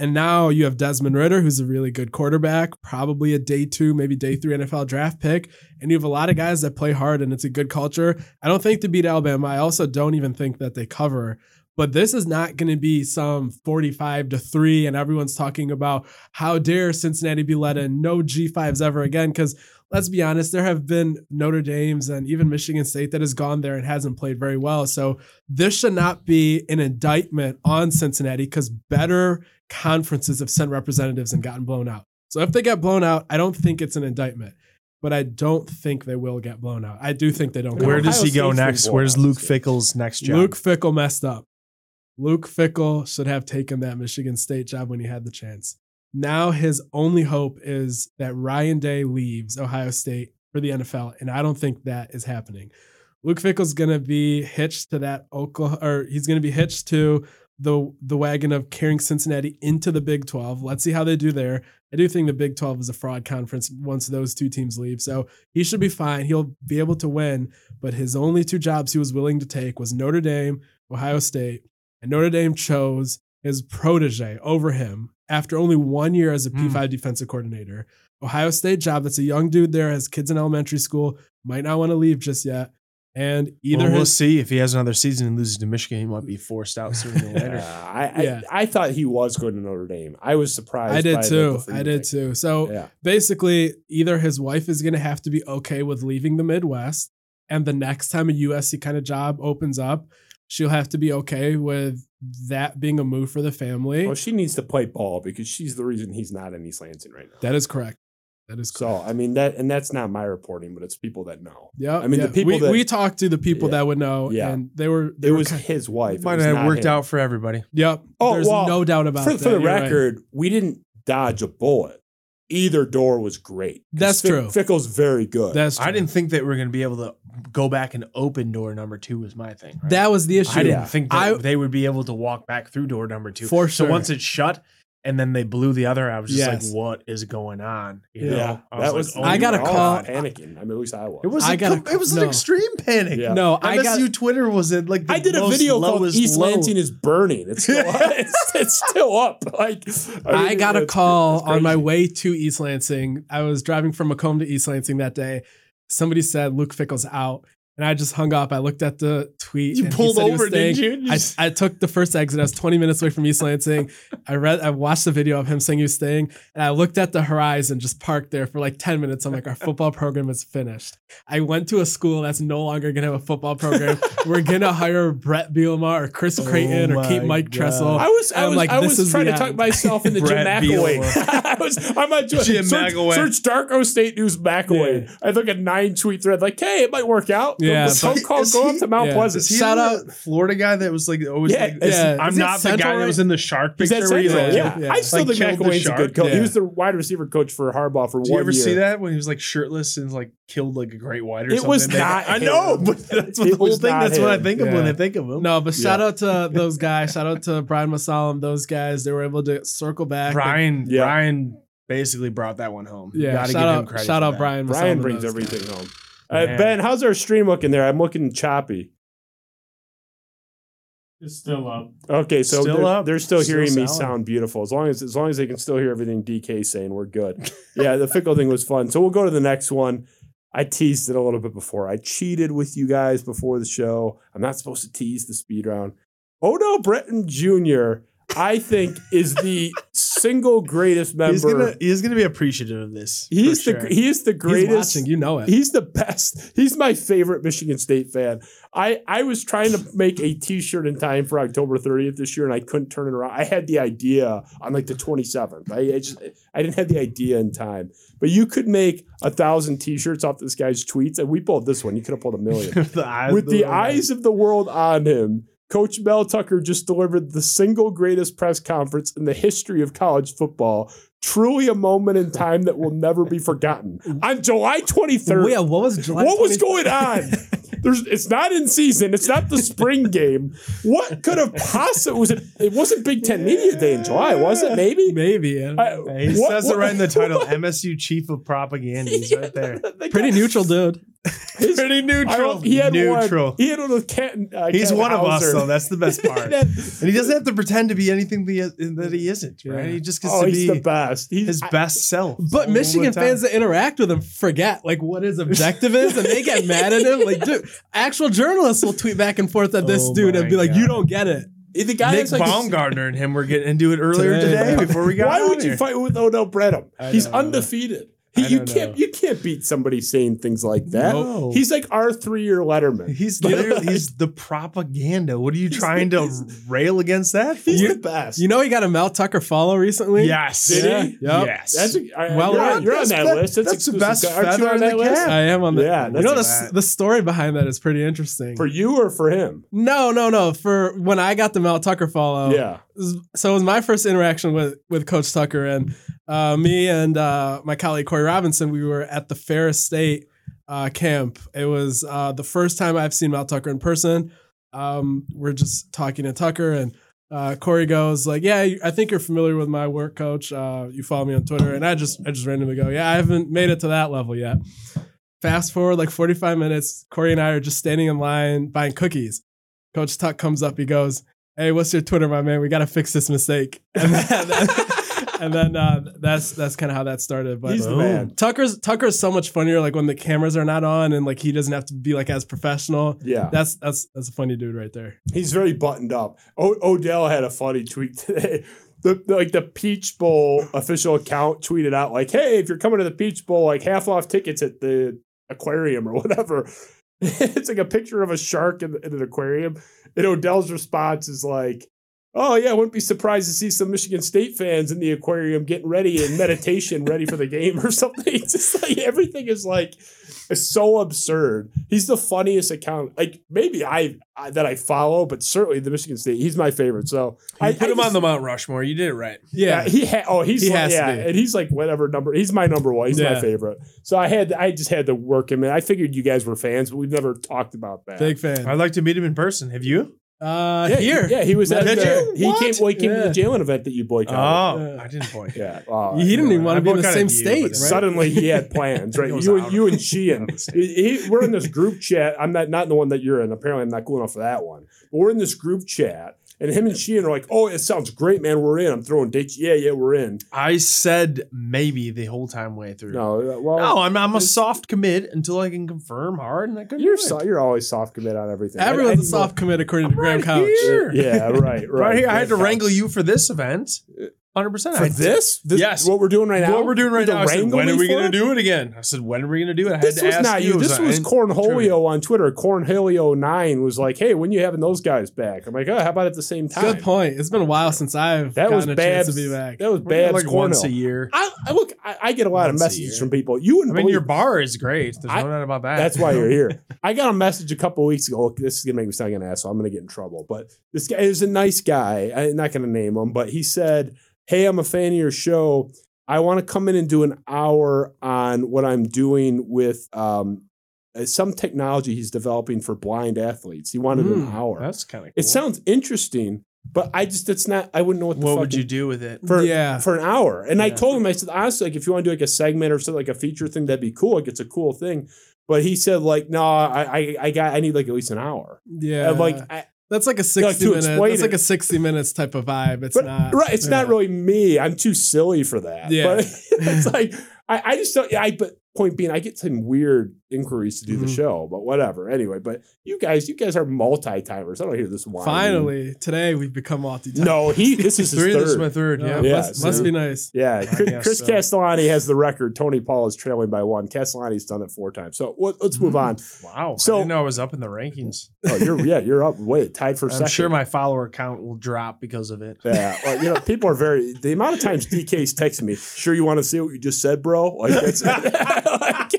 And now you have Desmond Ridder, who's a really good quarterback, probably a day two, maybe day three NFL draft pick. And you have a lot of guys that play hard and it's a good culture. I don't think to beat Alabama. I also don't even think that they cover. But this is not going to be some 45 to 3, and everyone's talking about how dare Cincinnati be let in, no G5s ever again. Because let's be honest, there have been Notre Dame's and even Michigan State that has gone there and hasn't played very well. So this should not be an indictment on Cincinnati because better conferences have sent representatives and gotten blown out. So if they get blown out, I don't think it's an indictment. But I don't think they will get blown out. I do think they don't. Where get does he go State's next? Where's Luke this. Fickell's next job? Luke Fickell messed up. Luke Fickell should have taken that Michigan State job when he had the chance. Now his only hope is that Ryan Day leaves Ohio State for the NFL, and I don't think that is happening. Luke Fickell's gonna be hitched to that Oklahoma, or he's gonna be hitched to the the wagon of carrying Cincinnati into the Big 12. Let's see how they do there. I do think the Big 12 is a fraud conference once those two teams leave. So he should be fine. He'll be able to win, but his only two jobs he was willing to take was Notre Dame, Ohio State, and Notre Dame chose his protege over him after only one year as a Hmm. P5 defensive coordinator. Ohio State job, that's a young dude there, has kids in elementary school, might not want to leave just yet. And either Well, we'll his see if he has another season and loses to Michigan, he might be forced out sooner than Uh, <laughs> later. I, I, Yeah. I thought he was going to Notre Dame. I was surprised. I did by too. the Freeman I did thing. too. So Yeah. basically, either his wife is going to have to be okay with leaving the Midwest, and the next time a USC kind of job opens up, she'll have to be okay with that being a move for the family. Well, she needs to play ball because she's the reason he's not in East Lansing right now. that is correct. That is correct. So I mean that, and that's not my reporting, but it's people that know. Yeah, I mean, the people we, that- we talked to the people Yeah. that would know, Yeah. and they were they It were was kind- his wife. It Might have worked him. out for everybody. Yep. Oh, There's well, no doubt about for, that. for the You're right. record, we didn't dodge a bullet. Either door was great. That's Fick- true. Fickell's very good. That's true. I didn't think that we are going to be able to go back and open door number two was my thing. right? That was the issue. I didn't Yeah. think that I- they would be able to walk back through door number two. For So sure. once it's shut and then they blew the other, I was just Yes. like, what is going on? You yeah, know? that was. like, oh I got a were all call- Panicking. I mean, at least I was. It was I a got a- it was no. an extreme panic. Yeah. No, I MSU got Twitter was at like the I did a video called East low. Lansing is burning. It's still <laughs> <laughs> it's, it's still up. Like I, mean, got a call on my way to East Lansing. I was driving from Macomb to East Lansing that day. Somebody said Luke Fickell's out, and I just hung up. I looked at the tweet. You and he pulled said he was over, didn't you? I, I took the first exit. I was 20 minutes away from East Lansing. <laughs> I read, I watched the video of him saying he was staying, and I looked at the horizon, just parked there for like 10 minutes. I'm like, our football program is finished. I went to a school that's no longer gonna have a football program. <laughs> We're gonna hire Bret Bielema or Chris Oh or my keep Mike God. Tressel. I was, I I'm was, like, I was trying the to talk myself into Jim Brett McElwain. <laughs> I was, I'm not on Jim search, McElwain. Search Darko State News McElwain. I look at nine tweet thread like, hey, it might work out. Yeah, the phone but- call go up to Mount yeah. Pleasant. Is he Shout out Florida guy that was like always Yeah, like, yeah. I'm Is not the Central guy that was in the shark picture at where he's Central. like, yeah. yeah. I still Like think killed the McElwain's a good coach. He was the wide receiver coach for Harbaugh for Did you one ever year. see that when he was like shirtless and like killed like a great white or It something? was They- not I know, but that's what the whole thing. not That's what I think of when Yeah. I think of him. No, but shout out to <laughs> those guys. Shout out to Brian Mosallam, those guys. They were able to circle back. Brian, Yeah. Brian basically brought that one home. Yeah, gotta shout give him out, credit shout out that. Brian. Brian brings everything home. Uh, ben, how's our stream looking there? I'm looking choppy. It's still up. Okay, so Still they're, up. they're still, Still hearing me solid. sound beautiful. As long as as long as they can still hear everything DK saying, we're good. <laughs> yeah, the Fickell thing was fun. So we'll go to the next one. I teased it a little bit before. I cheated with you guys before the show. I'm not supposed to tease the speed round. Odell Breton Jr. I think is the single greatest member. He's gonna he's gonna be appreciative of this. He's the sure. he is the He's greatest. watching. You know it. He's the best. He's my favorite Michigan State fan. I, I was trying to make a T-shirt in time for October 30th this year, and I couldn't turn it around. I had the idea on like the 27th. I, I just I didn't have the idea in time. But you could make a thousand T-shirts off this guy's tweets, and we pulled this one. You could have pulled a million <laughs> the eyes with the world. eyes of the world on him. Coach Mel Tucker just delivered the single greatest press conference in the history of college football. Truly a moment in time that will never be forgotten. <laughs> On July 23rd, Wait, what was July what was going on? <laughs> There's, it's not in season. It's not the spring game. What could have possibly was it? It wasn't Big Ten Media Day in July, was it? Maybe. Maybe. yeah. I- He what- says what- it right in the title. MSU Chief of Propaganda. He's right <laughs> there. The Pretty guy- neutral dude. <laughs> his- Pretty neutral. he had neutral. one. He had one with Ken. Uh, He's Ken one of us, Hauser. though. That's the best <laughs> part. and he doesn't have to pretend to be anything that he, isn't, right? Yeah. He just gets oh, to be the best. He's his I- best self. But Michigan fans that interact with him forget like what his objective is, and they get mad at him. Like, dude, actual journalists will tweet back and forth at this Oh dude and be like, "You don't get it." the guy Nick like Baumgardner and him were getting into it earlier Today. today, before we got Why would you fight with Odell Bredham? He's undefeated. He, you can't know. you can't beat somebody saying things like that. No. He's like our three year Letterman. He's literally <laughs> he's the propaganda. What are you trying to rail against that? For? He's the best. You know, he got a Mel Tucker follow recently. yes. Did Yeah. he? Yep. Yes. That's a, I, Well, you're, on, you're on That's that the- list. That's, that's the best Aren't you feather on that list? cap. I am on the. Yeah, you know the, the story behind that is pretty interesting. For you or for him? no, no, no. For when I got the Mel Tucker follow, yeah. So it was my first interaction with with Coach Tucker and uh, me and uh, my colleague Corey Robinson. We were at the Ferris State uh, camp. It was uh, the first time I've seen Mel Tucker in person. Um, we're just talking to Tucker and. Uh, Corey goes like, "Yeah, I think you're familiar with my work, Coach. Uh, you follow me on Twitter." And I just, I just randomly go, "Yeah, I haven't made it to that level yet." Fast forward like 45 minutes. Corey and I are just standing in line buying cookies. Coach Tuck comes up. He goes, "Hey, what's your Twitter, my man? We got to fix this mistake." <laughs> And then, and then uh, that's that's kind of how that started. But He's the man. Tucker's Tucker's so much funnier like when the cameras are not on and like he doesn't have to be like as professional. Yeah. That's that's that's a funny dude right there. He's very buttoned up. O- Odell had a funny tweet today. The, the- like the Peach Bowl official account tweeted out like, "Hey, if you're coming to the Peach Bowl, like half off tickets at the aquarium or whatever." <laughs> it's like a picture of a shark in, in an aquarium, and Odell's response is like, "Oh yeah, I wouldn't be surprised to see some Michigan State fans in the aquarium getting ready in meditation, ready for the game or something." <laughs> It's just like everything is like it's so absurd. He's the funniest account, like maybe I, I that I follow, but certainly the Michigan State. He's my favorite. So I I put I him on the Mount Rushmore. You did it right. Yeah, Yeah. he ha- oh he's He like, has yeah, and he's like whatever number. He's my number one. He's my favorite. So I had I just had to work him in. I figured you guys were fans, but we've never talked about that. Big fan. I'd like to meet him in person. Have you? Uh, yeah, here. he, yeah, he was at the, you? he What? came well, he came Yeah. to the Jalen event that you boycotted. Oh, boycotted. I didn't boycott. yeah, <laughs> he didn't even want to be in the same you, state, right? Suddenly he had <laughs> plans, right? He You and out you and Sheehan. out of state. He- he- we're in this group chat. I'm not not in the one that you're in. Apparently, I'm not cool enough for that one. But we're in this group chat, and him and Sheehan are like, "Oh, it sounds great, man. We're in. I'm throwing dates. Yeah, yeah, we're in." I said maybe the whole time way through. No, uh, well, No, I'm I'm a soft commit until I can confirm hard, and I couldn't you're so, you're always soft commit on everything. Everyone's I a soft commit according to I'm Graham right Couch. here. Yeah, right, right. <laughs> Right here, I had to wrangle you for this event. Hundred percent. for this. This Yes. what we're doing right now. What we're doing right now. said, when are we going to do it again? I said, when are we going to do it? I had This to was ask not you. you. This So was Cornholio on Twitter. Cornholio9 was like, hey, when you having those guys back? I'm like, oh, how about at the same time? Good point. It's been a while since I've That was a bad. chance to be back. That was bad. like once a year. I, I look. I, I get a lot Once of messages from people. You and I mean, your bar is great. There's I- no doubt about that. That's why you're <laughs> here. I got a message a couple weeks ago. Look, this is gonna make me sound like an asshole. I'm gonna get in trouble. But this guy is a nice guy. I'm not gonna name him, but he said, "Hey, I'm a fan of your show. I want to come in and do an hour on what I'm doing with um, uh, some technology he's developing for blind athletes. He wanted an Mm, hour. That's kind of. Cool. It sounds interesting, but I just it's not. I wouldn't know what. The What would fucking- you do with it? for Yeah. for an hour. And I told him, I said, honestly, like if you want to do like a segment or something like a feature thing, that'd be cool. Like it's a cool thing. But he said, like, no, I I, I got I need like at least an hour. Yeah. And like I, that's like a 60 to minute. explain That's like a 60 minutes type of vibe. It's but not. right, it's not really me. I'm too silly for that. Yeah. But <laughs> it's like I, I just don't I but point being I get some weird inquiries to do the Mhm. show, but whatever. Anyway, but you guys, you guys are multi timers. I don't hear this one. Finally, today we've become multi timers. No, he <laughs> this is his Three. third. This is my third. Yeah. Yeah, must, so- must be nice. Yeah, Chris, Chris so. Castellani has the record. Tony Paul is trailing by one. Castellani's done it four times. So let- let's move on. Wow. So- I didn't know I was up in the rankings. Oh, you're yeah, you're up. Wait, tied for I'm second. sure my follower count will drop because of it. yeah, well, you know, people are very. The amount of times DK's texting me, "Sure, you want to see what you just said, bro?" Like, that's, <laughs> <laughs> like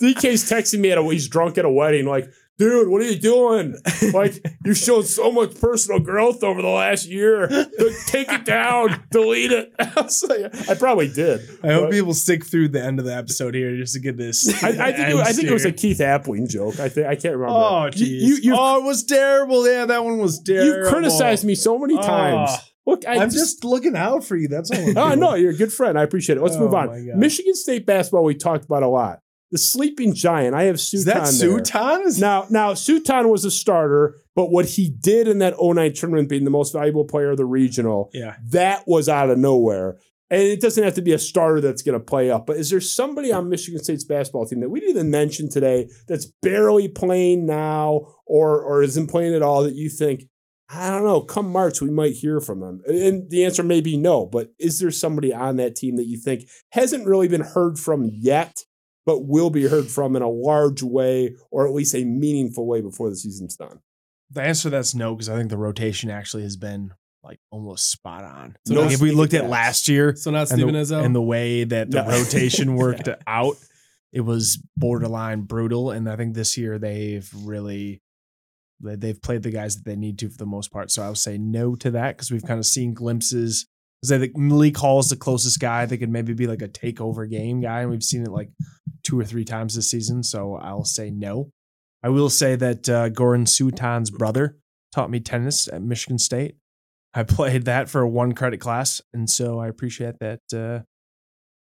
DK's texting me at a he's drunk at a wedding, like, "Dude, what are you doing? Like, you've shown so much personal growth over the last year. Take it down, delete it." <laughs> I, like, I probably did. I hope people stick through the end of the episode here just to get this. <laughs> I, I think it, I think it was a. <laughs> Keith Appling joke. I think I can't remember. Oh, You- jeez. you, you, oh, it was terrible. Yeah, that one was terrible. you criticized me so many oh. times. Oh. Look, I I'm just looking out for you. That's all. <laughs> Oh, no, you're a good friend. I appreciate it. Let's Oh, move on. Michigan State basketball we talked about a lot. The sleeping giant. I have Suton Is that. Suton? Is Now, now Suton was a starter, but what he did in that 09 tournament, being the most valuable player of the regional, yeah. that was out of nowhere. And it doesn't have to be a starter that's going to play up. But is there somebody on Michigan State's basketball team that we didn't even mention today that's barely playing now or or isn't playing at all that you think, I don't know, come March, we might hear from them? And the answer may be no. But is there somebody on that team that you think hasn't really been heard from yet, but will be heard from in a large way or at least a meaningful way before the season's done? The answer to that's no, because I think the rotation actually has been like almost spot on. So like if we looked at last year So not and Steven the, Izzo. and the way that the No. <laughs> rotation worked out, it was borderline brutal. And I think this year they've really they- they've played the guys that they need to for the most part. So I would say no to that because we've kind of seen glimpses. Because I think Malik Hall is the closest guy that could maybe be like a takeover game guy, and we've seen it like two or three times this season. So I'll say no. I will say that uh, Goran Suton's brother taught me tennis at Michigan State. I <laughs> played that for a one credit class, and so I appreciate that uh,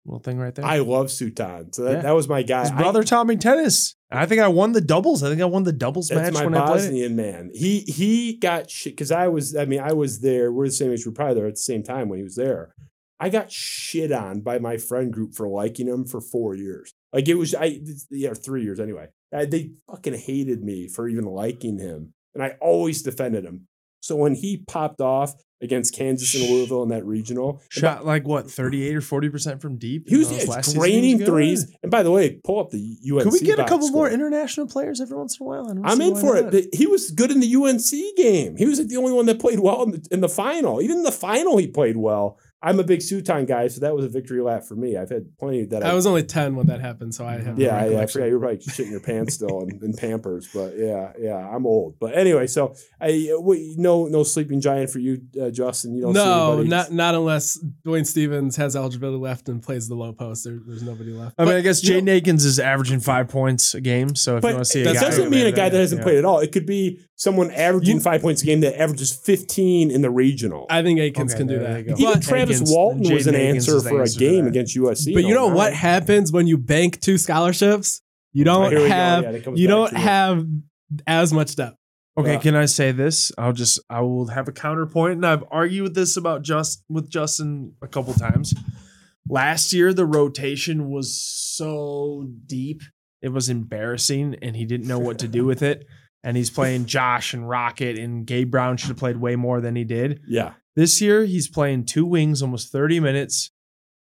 little thing right there. I love Suton. So that, Yeah. that was my guy. His I- brother taught me tennis. I think I won the doubles. I think I won the doubles match my when I played. Bosnian man. He he got shit because I was. I mean, I was there. We're the same age. We're probably there at the same time when he was there. I got shit on by my friend group for liking him for four years. Like it was, I yeah, three years anyway. I, they fucking hated me for even liking him, and I always defended him. So when he popped off against Kansas and Louisville in that regional, Shot like what, 38 or 40% from deep? he was yeah, draining threes. And by the way, pull up the UNC. Could we get a couple more international players every once in a while? I I'm in for not. it. But He was good in the UNC game. He was the only one that played well in the, in the final. Even in the final, he played well. I'm a big Suton guy, so that was a victory lap for me. I've had plenty of that I, I was only 10 when that happened, so I have no yeah, yeah, I recollection. forgot you were probably shitting your pants still in, in Pampers, but yeah, yeah, I'm old. But anyway, so I we, no no sleeping giant for you, uh, Justin. You don't see No, anybody- not not unless Dwayne Stephens has eligibility left and plays the low post. There, there's nobody left. I mean, I guess Jay know- Jaden is averaging five points a game. So if you want to see a that guy, doesn't mean a guy that hasn't yeah. played at all. It could be someone averaging You- five points a game that averages 15 in the regional. I think Akins Okay, can do that. Even But, Travis Akins- Walton was an Akins answer for a answer to game against USC. but you know what no. happens when you bank two scholarships? You don't here have Yeah, you don't to it. have as much depth. Okay, Yeah. can I say this? I'll just I will have a counterpoint, and I've argued with this about just with Justin a couple times. Last year, the rotation was so deep, it was embarrassing, and he didn't know what to do with it. <laughs> And he's playing Josh and Rocket, and Gabe Brown should have played way more than he did. Yeah. This year, he's playing two wings, almost 30 minutes.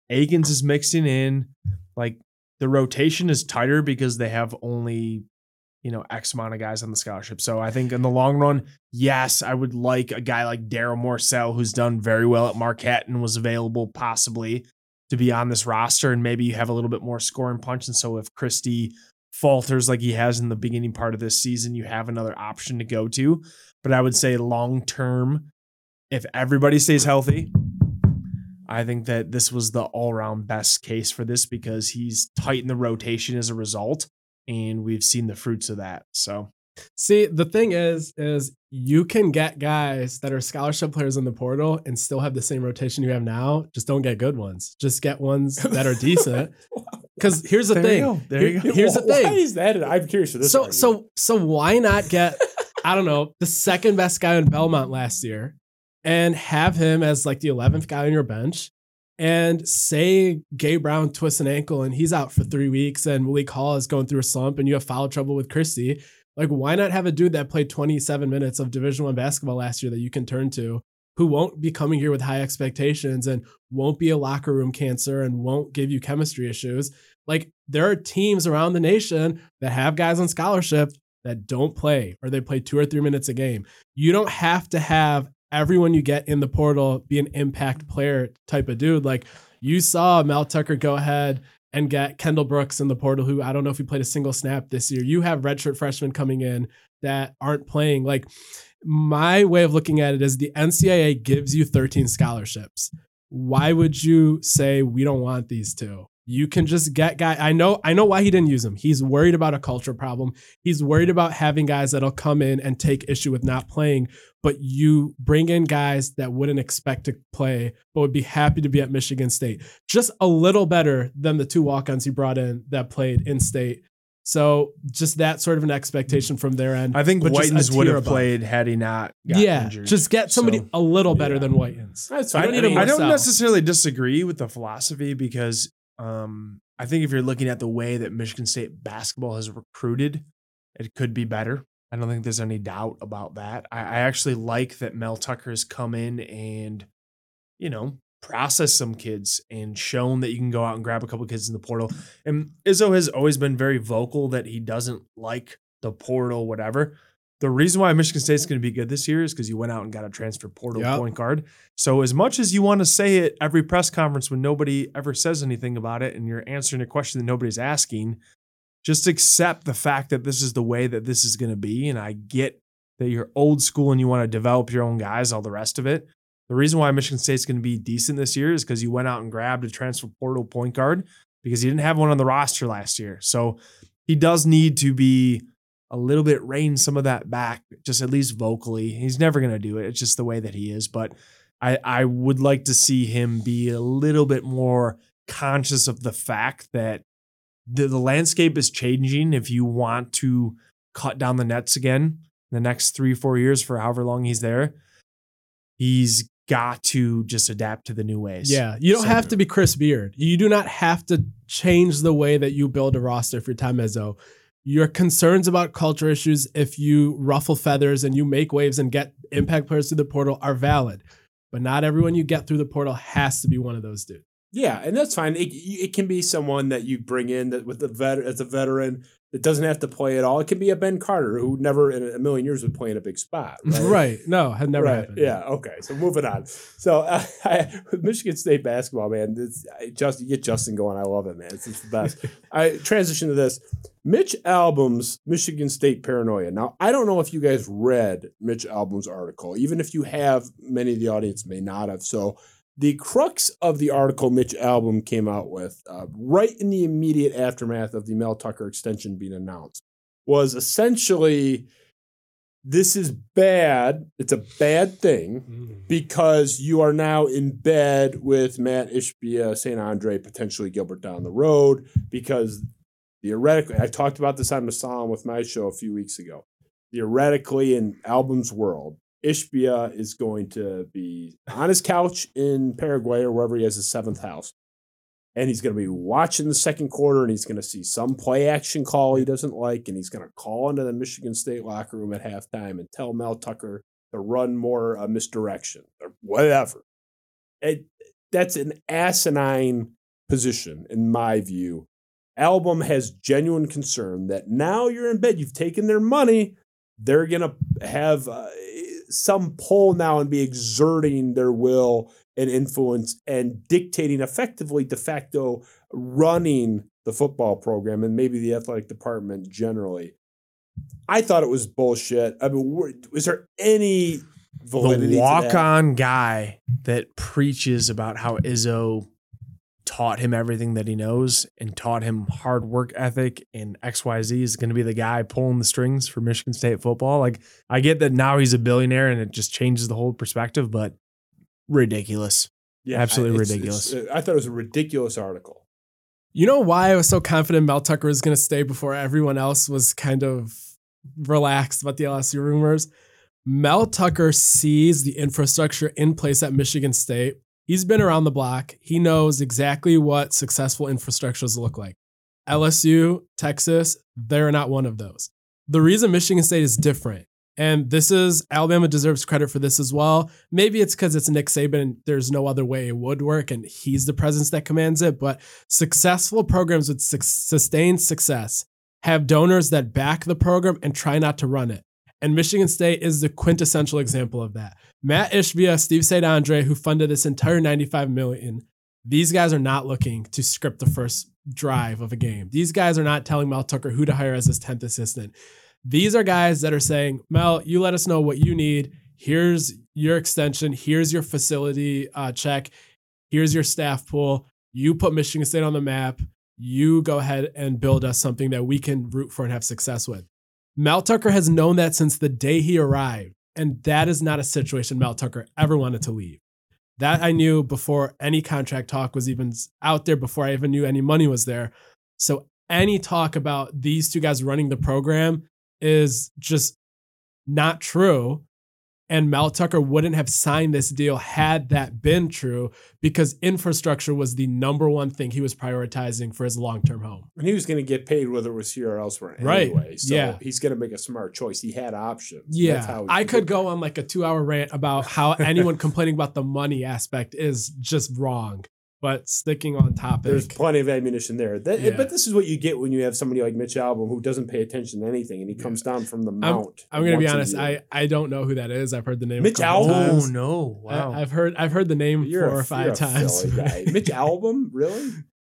Akins is mixing in. Like the rotation is tighter because they have only, you know, X amount of guys on the scholarship. So I think in the long run, yes, I would like a guy like Darryl Morsell, who's done very well at Marquette and was available possibly to be on this roster. And maybe you have a little bit more scoring punch. And so if Christie falters like he has in the beginning part of this season, you have another option to go to. But I would say long term, if everybody stays healthy, I think that this was the all round best case for this because he's tightened the rotation as a result. And we've seen the fruits of that. So See, the thing is, is you can get guys that are scholarship players in the portal and still have the same rotation you have now. Just don't get good ones. Just get ones that are <laughs> decent. Because here's the There you thing. go. There you go. Here's the Why thing. is that? I'm curious for this. so argument. so so why not get I don't know the second best guy in Belmont last year and have him as like the eleventh guy on your bench and say Gabe Brown twists an ankle and he's out for three weeks and Malik Hall is going through a slump and you have foul trouble with Christie. Like why not have a dude that played 27 minutes of Division One basketball last year that you can turn to who won't be coming here with high expectations and won't be a locker room cancer and won't give you chemistry issues. Like there are teams around the nation that have guys on scholarship that don't play or they play two or three minutes a game. You don't have to have everyone you get in the portal be an impact player type of dude. Like you saw Mel Tucker go ahead and get Kendall Brooks in the portal, who I don't know if he played a single snap this year. You have redshirt freshmen coming in that aren't playing. Like my way of looking at it is the NCAA gives you 13 scholarships. Why would you say we don't want these two? You can just get guy. I know. I know why he didn't use them. He's worried about a culture problem. He's worried about having guys that'll come in and take issue with not playing. But you bring in guys that wouldn't expect to play, but would be happy to be at Michigan State. Just a little better than the two walk-ons he brought in that played in state. So just that sort of an expectation from their end. I think but just Whitens would have above. played had he not got yeah, injured. just get somebody So- a little better Yeah. than Whitens. That's I fine. don't need mean, I don't Marcel. necessarily disagree with the philosophy because um, I think if you're looking at the way that Michigan State basketball has recruited, it could be better. I don't think there's any doubt about that. I, I actually like that Mel Tucker has come in and, you know, process some kids and shown that you can go out and grab a couple kids in the portal. And Izzo has always been very vocal that he doesn't like the portal, whatever. The reason why Michigan State's going to be good this year is because you went out and got a transfer portal Yep. point guard. So as much as you want to say it every press conference when nobody ever says anything about it and you're answering a question that nobody's asking, just accept the fact that this is the way that this is going to be. And I get that you're old school and you want to develop your own guys, all the rest of it. The reason why Michigan State's going to be decent this year is because you went out and grabbed a transfer portal point guard because he didn't have one on the roster last year. So he does need to be a little bit rein some of that back, just at least vocally. He's never going to do it. It's just the way that he is. But I, I would like to see him be a little bit more conscious of the fact that the, the landscape is changing. If you want to cut down the nets again in the next three, four years for however long he's there, he's got to just adapt to the new ways. Yeah, you don't So- have to be Chris Beard. You do not have to change the way that you build a roster for Tom Izzo. Your concerns about culture issues, if you ruffle feathers and you make waves and get impact players through the portal, are valid. But not everyone you get through the portal has to be one of those dudes. Yeah, and that's fine. It, it can be someone that you bring in that with the vet as a veteran that doesn't have to play at all. It can be a Ben Carter who never in a million years would play in a big spot. <laughs> Right. Right. No, had never right. happened. Yeah. Okay. So moving on. So uh, <laughs> I, Michigan State basketball, man, this, I, just you get Justin going. I love it, man. It's, it's the best. <laughs> I transition to this. Mitch Albom's Michigan State paranoia. Now I don't know if you guys read Mitch Albom's article. Even if you have, many of the audience may not have. So the crux of the article Mitch Albom came out with, uh, right in the immediate aftermath of the Mel Tucker extension being announced, was essentially this is bad. It's a bad thing Mm. because you are now in bed with Matt Ishbia, St. Andre, potentially Gilbert down the road. Because theoretically, I talked about this on the Masalam with my show a few weeks ago. Theoretically, in Albom's world, Ishbia is going to be on his couch in Paraguay or wherever he has his seventh house. And he's going to be watching the second quarter and he's going to see some play action call he doesn't like. And he's going to call into the Michigan State locker room at halftime and tell Mel Tucker to run more uh, misdirection or whatever. It, that's an asinine position, in my view. Albom has genuine concern that now you're in bed, you've taken their money, they're going to have uh, some pull now and be exerting their will and influence and dictating effectively de facto running the football program and maybe the athletic department generally. I thought it was bullshit. I mean, was there any validity? the walk-on guy that preaches about how Izzo taught him everything that he knows and taught him hard work ethic and XYZ is going to be the guy pulling the strings for Michigan State football. Like, I get that now he's a billionaire and it just changes the whole perspective, but ridiculous. Yeah, Absolutely it's- ridiculous. it's- I thought it was a ridiculous article. You know why I was so confident Mel Tucker was going to stay before everyone else was kind of relaxed about the LSU rumors? Mel Tucker sees the infrastructure in place at Michigan State. He's been around the block. He knows exactly what successful infrastructures look like. LSU, Texas, they're not one of those. The reason Michigan State is different, and this is Alabama deserves credit for this as well. Maybe it's because it's Nick Saban and there's no other way it would work, and he's the presence that commands it. But successful programs with suc- sustained success have donors that back the program and try not to run it. And Michigan State is the quintessential example of that. Matt Ishbia, Steve St. Andre, who funded this entire 95 million, these guys are not looking to script the first drive of a game. These guys are not telling Mel Tucker who to hire as his 10th assistant. These are guys that are saying, Mel, you let us know what you need. Here's your extension. Here's your facility uh, check. Here's your staff pool. You put Michigan State on the map. You go ahead and build us something that we can root for and have success with. Mel Tucker has known that since the day he arrived. And that is not a situation Mel Tucker ever wanted to leave. That I knew before any contract talk was even out there, before I even knew any money was there. So any talk about these two guys running the program is just not true. And Mel Tucker wouldn't have signed this deal had that been true because infrastructure was the number one thing he was prioritizing for his long term home. And he was going to get paid whether it was here or elsewhere Right. anyway. So Yeah. he's going to make a smart choice. He had options. Yeah. That's how I could go on like a two hour rant about how anyone <laughs> complaining about the money aspect is just wrong. But sticking on topic. There's plenty of ammunition there. That, Yeah. But this is what you get when you have somebody like Mitch Albom who doesn't pay attention to anything and he comes down from the mount. I'm gonna be honest. I, I don't know who that is. I've heard the name. Mitch a couple Albom? Oh, no. Wow. I, have heard I've heard the name You're four a, or five you're times. Philly. <laughs> Mitch Albom, really?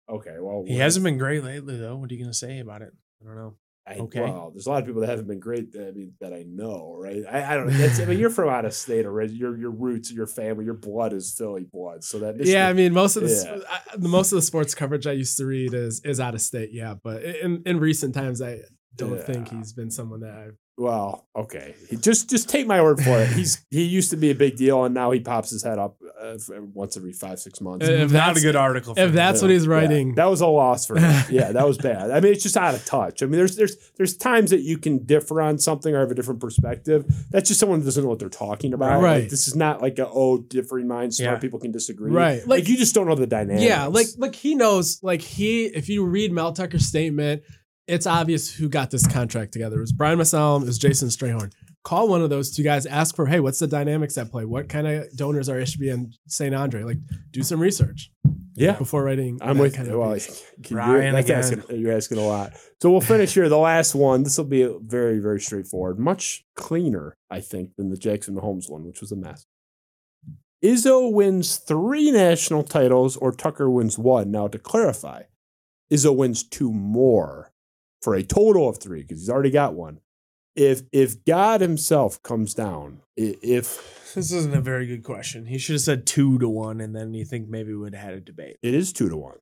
Okay, well, he hasn't been great lately, though. What are you going to say about it? I don't know. I, Okay. Well, there's a lot of people that haven't been great. That, I mean, that I know, right? I, I don't know. That's, I mean, you're from out of state already. Your your roots, your family, your blood is Philly blood. So that yeah, I mean, most of the, Yeah. I- most of the sports coverage I used to read is is out of state. Yeah, but in in recent times, I don't think he's been someone that I've well, okay. He, just just take my word for it. He's <laughs> he used to be a big deal, and now he pops his head up uh, once every five six months. If Not a good article. For If him. that's what he's Yeah, writing, that was a loss for him. <laughs> yeah, that was bad. I mean, it's just out of touch. I mean, there's there's there's times that you can differ on something or have a different perspective. That's just someone who doesn't know what they're talking about. Right. Like, this is not like a oh differing minds. Smart Yeah. people can disagree. Right. Like, Like- you just don't know the dynamics. Yeah, like like he knows. Like he, if you read Mel Tucker's statement, it's obvious who got this contract together. It was Brian Mosallam, it was Jason Strayhorn. Call one of those two guys. Ask for, hey, what's the dynamics at play? What kind of donors are Ishbia and St. Andre? Like, do some research yeah. before writing. I'm that with kind you. of Well, piece. you're, again. asking, you're asking a lot. So we'll finish here. The last one. This will be very, very straightforward. Much cleaner, I think, than the Jackson Mahomes one, which was a mess. Izzo wins three national titles or Tucker wins one. Now, to clarify, Izzo wins two more for a total of three because he's already got one. If if God himself comes down, if This isn't a very good question. He should have said two to one, and then you think maybe we would have had a debate. it is two to one,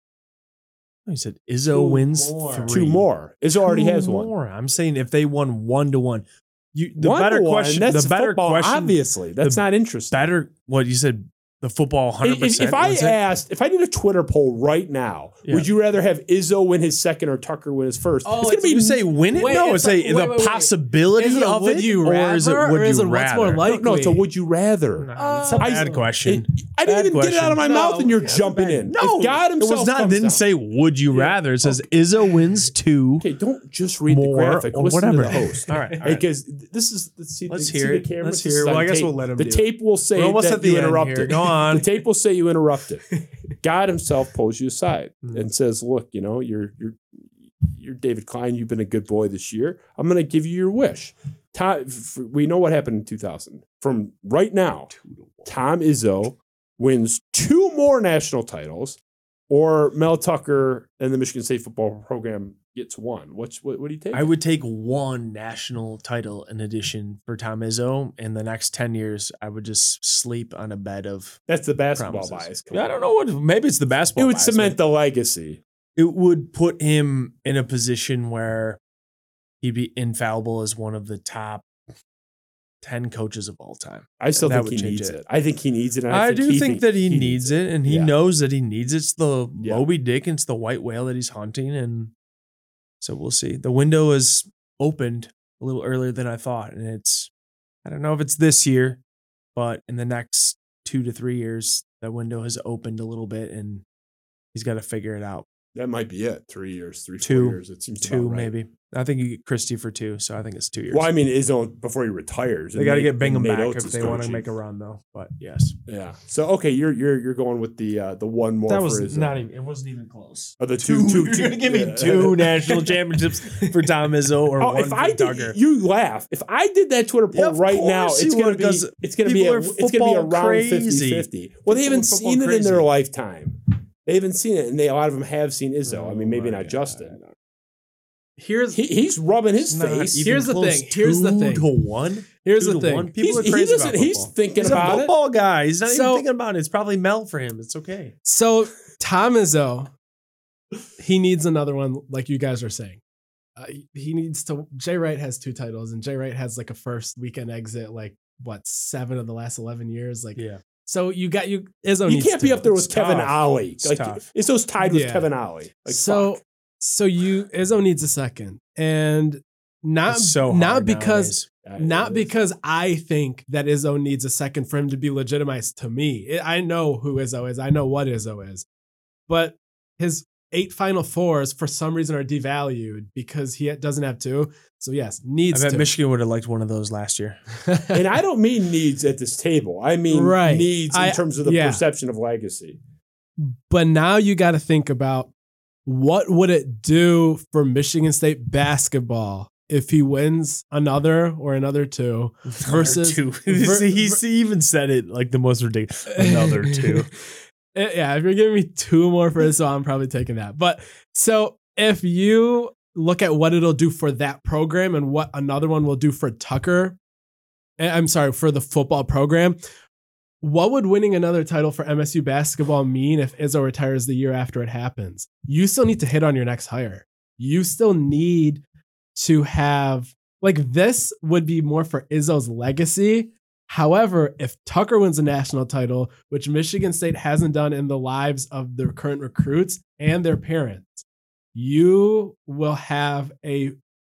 He said Two Izzo wins more. three. two more. Izzo already Two has one. more. I'm saying if they won one to one, you the One better one, question. That's The better football, question. Obviously, that's the not interesting. better what you said. The football hundred If, percent. if I asked, if I did a Twitter poll right now, Yeah. would you rather have Izzo win his second or Tucker win his first? Oh, it's gonna be you say win it, Wait, no, it's it's, a- a, wait, the wait, wait. possibility Is it of would it, you or is it would or is you it what's rather? more no, likely? no. It's a would you rather. No, it's a Uh, bad question. It- I didn't Bad even get it out of my question. mouth, and you're No, jumping in. no, if God it was not. comes Didn't down- say would you rather. It says Izzo wins two Okay, don't just read the graphic. or whatever. host. <laughs> All right, all right. Because this is let's see, hear the it. camera? Let's hear. Well, I guess we'll let him The tape will say We're almost that at the you end interrupted. here. On. The tape will say you interrupted. <laughs> God himself pulls you aside Mm. and says, "Look, you know, you're you're you're David Klein. You've been a good boy this year. I'm going to give you your wish." Tom, we know what happened in 2000. From right now, Tom Izzo wins two more national titles, or Mel Tucker and the Michigan State football program gets one. What's what? What do you take? I would take one national title in addition for Tom Izzo. In the next ten years, I would just sleep on a bed of. That's the basketball promises. bias. Yeah, I don't know what. Maybe it's the basketball. It would bias, cement the legacy. It would put him in a position where he'd be infallible as one of the top ten coaches of all time. I still That think he needs it. it. I think he needs it. and I, do he think that he, needs it, and he Yeah. knows that he needs it. It's the Yeah. Moby Dick, and it's the white whale that he's hunting, and so we'll see. The window is opened a little earlier than I thought, and it's I don't know if it's this year, but in the next two to three years, that window has opened a little bit, and he's got to figure it out. That might be it. Three years, three, Two. years. It seems Two about right. maybe. I think you get Christie for two, so I think it's two years. Well, I mean, Izzo before he retires. they got to get Bingham back Oates if they want to make a run, though. But yes, Yeah. So okay, you're you're you're going with the uh, the one more. that for was not even. It wasn't even close. Oh, the two, <laughs> two, You're two- gonna give me two <laughs> national championships for Tom Izzo or Oh, one if for I did, Duggar. you laugh. If I did that Twitter poll Yeah, right now, course it's gonna would, be 'cause it's gonna be a, are it's gonna be around 50-50. Well, they haven't seen it in their lifetime. They haven't seen it, and they a lot of them have seen Izzo. I mean, maybe Oh not God. Justin. Here's He, he's rubbing his face. Here's the thing. Here's the Two thing. To one. here's the thing. one. People He's, are he crazy doesn't. about He's thinking He's a about it. football guy. He's not So- even thinking about it. It's probably Mel for him. It's okay. So Tom Izzo, he needs another one, like you guys are saying. Uh, he needs to. Jay Wright has two titles, and Jay Wright has like a first weekend exit, like what seven of the last eleven years. Like, Yeah. So you got you. Izzo You can't be up there with It's Kevin tough. Ollie. It's like tough. Izzo's tied with Yeah. Kevin Ollie. Like, so, fuck. so you Izzo needs a second, and not It's so not because Yeah, not because I think that Izzo needs a second for him to be legitimized to me. I I know who Izzo is. I know what Izzo is. But his eight final fours for some reason are devalued because he doesn't have two. So yes, needs. I bet to. Michigan would have liked one of those last year. <laughs> and I don't mean needs at this table. I mean Right. needs in I- terms of the yeah. perception of legacy. but now you got to think about what would it do for Michigan State basketball if he wins another or another two versus two. <laughs> ver- he, he even said it like the most ridiculous. Another two. <laughs> Uh, yeah, if you're giving me two more for this, so I'm probably taking that. But so if you look at what it'll do for that program and what another one will do for Tucker, eh, I'm sorry, for the football program, what would winning another title for MSU basketball mean if Izzo retires the year after it happens? You still need to hit on your next hire. You still need to have like this would be more for Izzo's legacy. However, if Tucker wins a national title, which Michigan State hasn't done in the lives of their current recruits and their parents, you will have a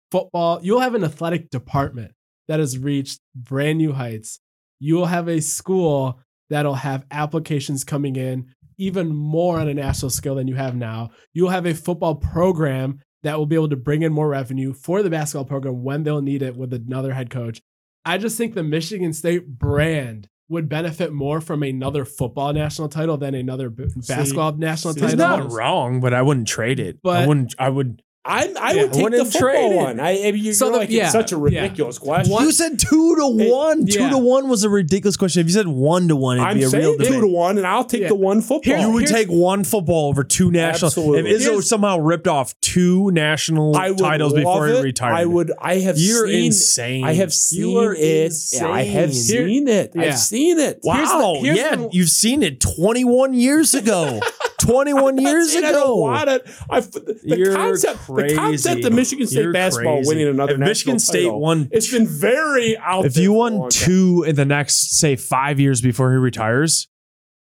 football, you'll have an athletic department that has reached brand new heights. You will have a school that'll have applications coming in even more on a national scale than you have now. You'll have a football program that will be able to bring in more revenue for the basketball program when they'll need it with another head coach. I just think the Michigan State brand would benefit more from another football national title than another b- basketball national see, title. not wrong, but I wouldn't trade it. I wouldn't. I would. I, I Yeah, would take the wouldn't trade football it. one. I, I mean, you're So the- like yeah, it's such a yeah. ridiculous question. One- You said two to Hey, one. Two yeah. to one was a ridiculous question. If you said one to one, it'd I'm be a real saying debate. two to one, and I'll take Yeah. the one football. Here, You would Here's- take one football over two national. Absolutely. If Izzo Here's- somehow ripped off two national I would titles love before he it. retired, I would. I have You're seen. insane. I have You seen are it. Yeah, I have insane. seen it. Yeah. I've seen it. Wow. Here's the- here's yeah, the- you've seen it 21 years ago. <laughs> 21 I'm not years ago. I, the concept, the concept of Michigan State You're basketball crazy. winning another If Michigan State title, won- it's been very out. If you won two in the next, say, five years before he retires,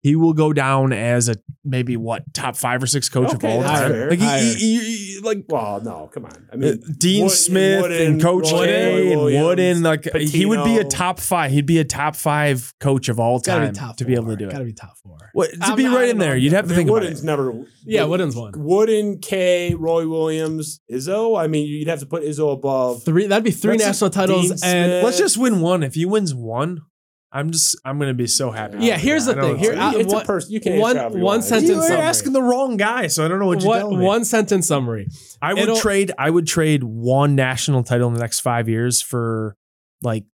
he will go down as a maybe what top five or six coach Okay, of all time. fair. Like, he- he- he- he- like well, no, come on. I uh, mean, Dean Wood- Smith Wooden, and Coach Roy K and Williams, Wooden, like he would be a top five. He'd be a top five coach of all It's gotta time be to be able to do it. Gotta be top four. What, to I'm be not- right I in don't there, know. you'd have I to mean, think about it. Wooden's it. never. Yeah, Wooden's one. Wooden, K, Roy Williams, Izzo. I mean, you'd have to put Izzo above. Three. That'd be three That's national titles, Dean and Smith. Let's just win one. If he wins one, I'm just I'm gonna be so happy. Yeah, here's the thing. know. Here- I- it's one- a person. You can one- answer however you one want. sentence you are summary. asking the wrong guy, so I don't know what you're what, telling me. one sentence summary. I would it'll- trade. I would trade one national title in the next five years for like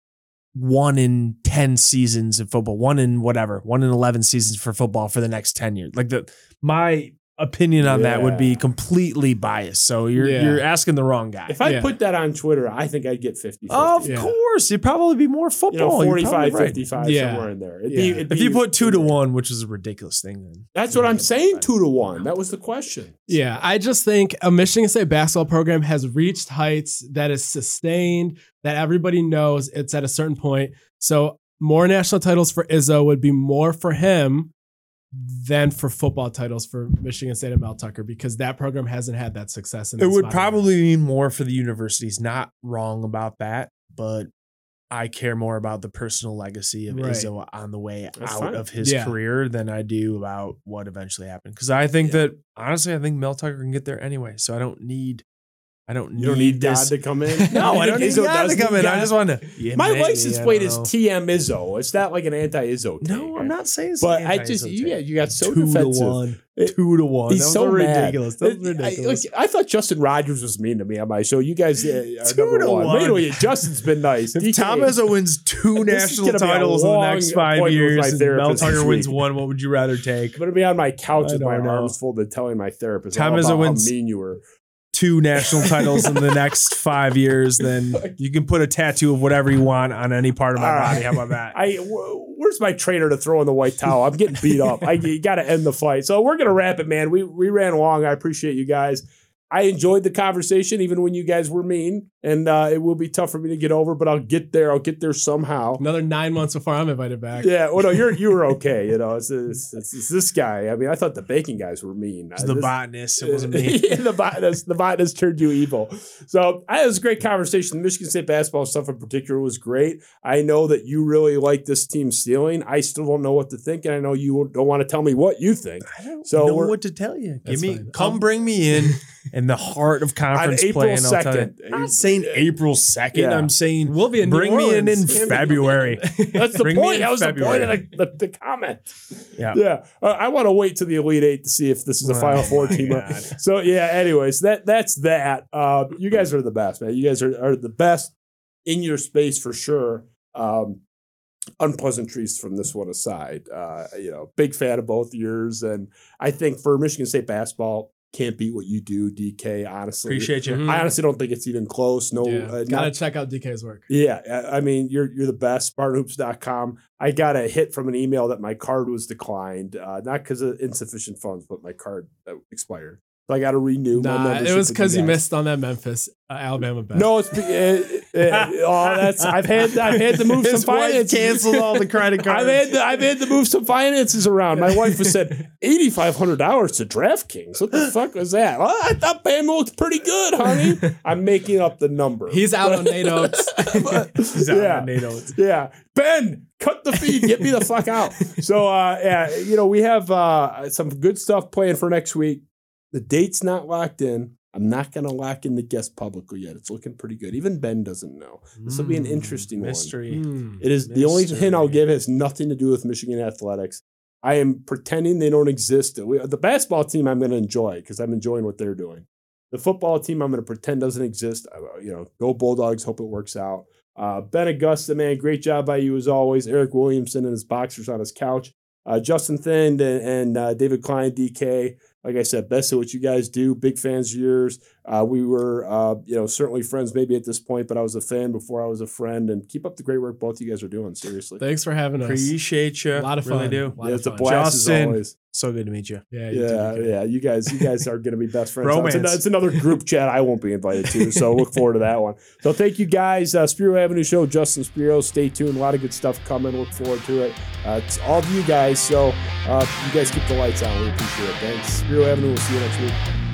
one in ten seasons of football, one in whatever, one in eleven seasons for football for the next ten years. Like the my opinion on that would be completely biased. So you're Yeah. you're asking the wrong guy. If I Yeah. put that on Twitter, I think I'd get 50. of Yeah. course, it'd probably be more you football. know, You're 45, probably right. 55, Yeah. somewhere in there. It'd Yeah. be, it'd If be- you put two to one, which is a ridiculous thing, then That's what I'm saying, two to one. That was the question. Yeah, I just think a Michigan State basketball program has reached heights that is sustained, that everybody knows it's at a certain point. So more national titles for Izzo would be more for him than for football titles for Michigan State and Mel Tucker because that program hasn't had that success. In It would modern probably mean more for the universities. Not wrong about that, but I care more about the personal legacy of Right. Izzo on the way That's out fine. of his Yeah. career than I do about what eventually happened. Because I think that honestly, I think Mel Tucker can get there anyway. So I don't need, I don't You don't need need God this. to come in. <laughs> no, I don't <laughs> need Izzo God to come need in. I just want to. Yeah, My maybe, license plate is. TM Izzo. It's not like an anti-Izzo. No. I'm not saying. it's But an I just, take. yeah, you got so two defensive. to one. It- two to one. He's that was so mad. ridiculous. That was It- I, ridiculous. I thought Justin Rogers was mean to me on my show. You guys uh, are Two number to one. one. Wait till you- Justin's been nice. If Tom Izzo wins two <laughs> national gonna be a titles in the next five appointment with my years, and Mel Tucker wins one, what would you rather take? I'm gonna be on my couch with my don't know. arms folded, telling my therapist Tom Izzo about wins- mean you were. Two national titles in the next five years, then you can put a tattoo of whatever you want on any part of my right. body. How about that? I where's my trainer to throw in the white towel? I'm getting beat up. I got to end the fight. So we're gonna wrap it, man. We we ran long. I appreciate you guys. I enjoyed the conversation, even when you guys were mean, and uh, it will be tough for me to get over, but I'll get there. I'll get there somehow. Another nine months before I'm invited back. Yeah, well, no, you're you were <laughs> okay. You know, it's, it's, it's, it's this guy. I mean, I thought the baking guys were mean. It's the This- botanist. It wasn't me. <laughs> yeah, the botanist, the botanist turned you evil. So I, it was a great conversation. The Michigan State basketball stuff in particular was great. I know that you really like this team stealing. I still don't know what to think, and I know you don't want to tell me what you think. I don't So know what to tell you. Give me, fine. come Um, bring me in <laughs> in the heart of conference April play. And I'll tell second, I'm not saying April second. Yeah. I'm saying We'll be in New bring me in in February. that's the <laughs> Bring point. That was the point of the, the, the comment. Yeah. yeah. Uh, I want to wait to the Elite Eight to see if this is a Oh Final Four team. God. So yeah. Anyways, that that's that. Uh, you guys are the best, man. You guys are, are the best in your space for sure. Um, unpleasantries from this one aside, uh, you know, big fan of both years. and I think for Michigan State basketball, can't beat what you do, DK. Honestly, Appreciate you. I honestly don't think it's even close. No, Yeah. uh, Gotta not check out DK's work. yeah, I I mean, you're you're the best. SpartanHoops.com. I got a hit from an email that my card was declined, uh, not because of insufficient funds, but my card uh, expired. So I got to renew my Nah, membership. it was because you missed on that Memphis uh, Alabama bet. No, it's be- uh, uh, <laughs> oh, that's I've had I've had to move His some wife finances. canceled all the credit cards. <laughs> I've had to, I've had to move some finances around. My wife has said <laughs> eighty five hundred dollars to DraftKings. What the fuck was that? Well, I thought Bama looked pretty good, honey. I'm making up the number. He's out on Nate Oats. He's out yeah. on Nate Oats. yeah. Ben, cut the feed. Get me the fuck out. So, uh, yeah, you know, we have uh, some good stuff planned for next week. The date's not locked in. I'm not going to lock in the guest publicly yet. It's looking pretty good. Even Ben doesn't know. This will be an Mm, interesting mystery. Hmm. It is the only hint I'll give has nothing to do with Michigan athletics. I am pretending they don't exist. The basketball team I'm going to enjoy because I'm enjoying what they're doing. The football team I'm going to pretend doesn't exist. Uh, You know, go Bulldogs. Hope it works out. Uh, ben Augusta, man, great job by you as always. Eric Williamson and his boxers on his couch. Uh, Justin Thind and, and uh, David Klein, DK. Like I said, best of what you guys do. Big fans of yours. Uh, we were, uh, you know, certainly friends maybe at this point, but I was a fan before I was a friend. And keep up the great work both you guys are doing. Seriously, Thanks for having us. Appreciate you. A lot of fun. Really do. A lot yeah, of it's a fun. blast Justin. as always. So good to meet you. Yeah, you Yeah, too. yeah. You guys, you guys are going to be best friends. Romance. It's, an- it's another group chat I won't be invited to, so look forward to that one. So thank you guys. Uh, Spiro Avenue Show, Justin Spiro. Stay tuned. A lot of good stuff coming. Look forward to it. Uh, it's all of you guys. So uh, you guys keep the lights on. We appreciate it. Thanks. Spiro Avenue. We'll see you next week.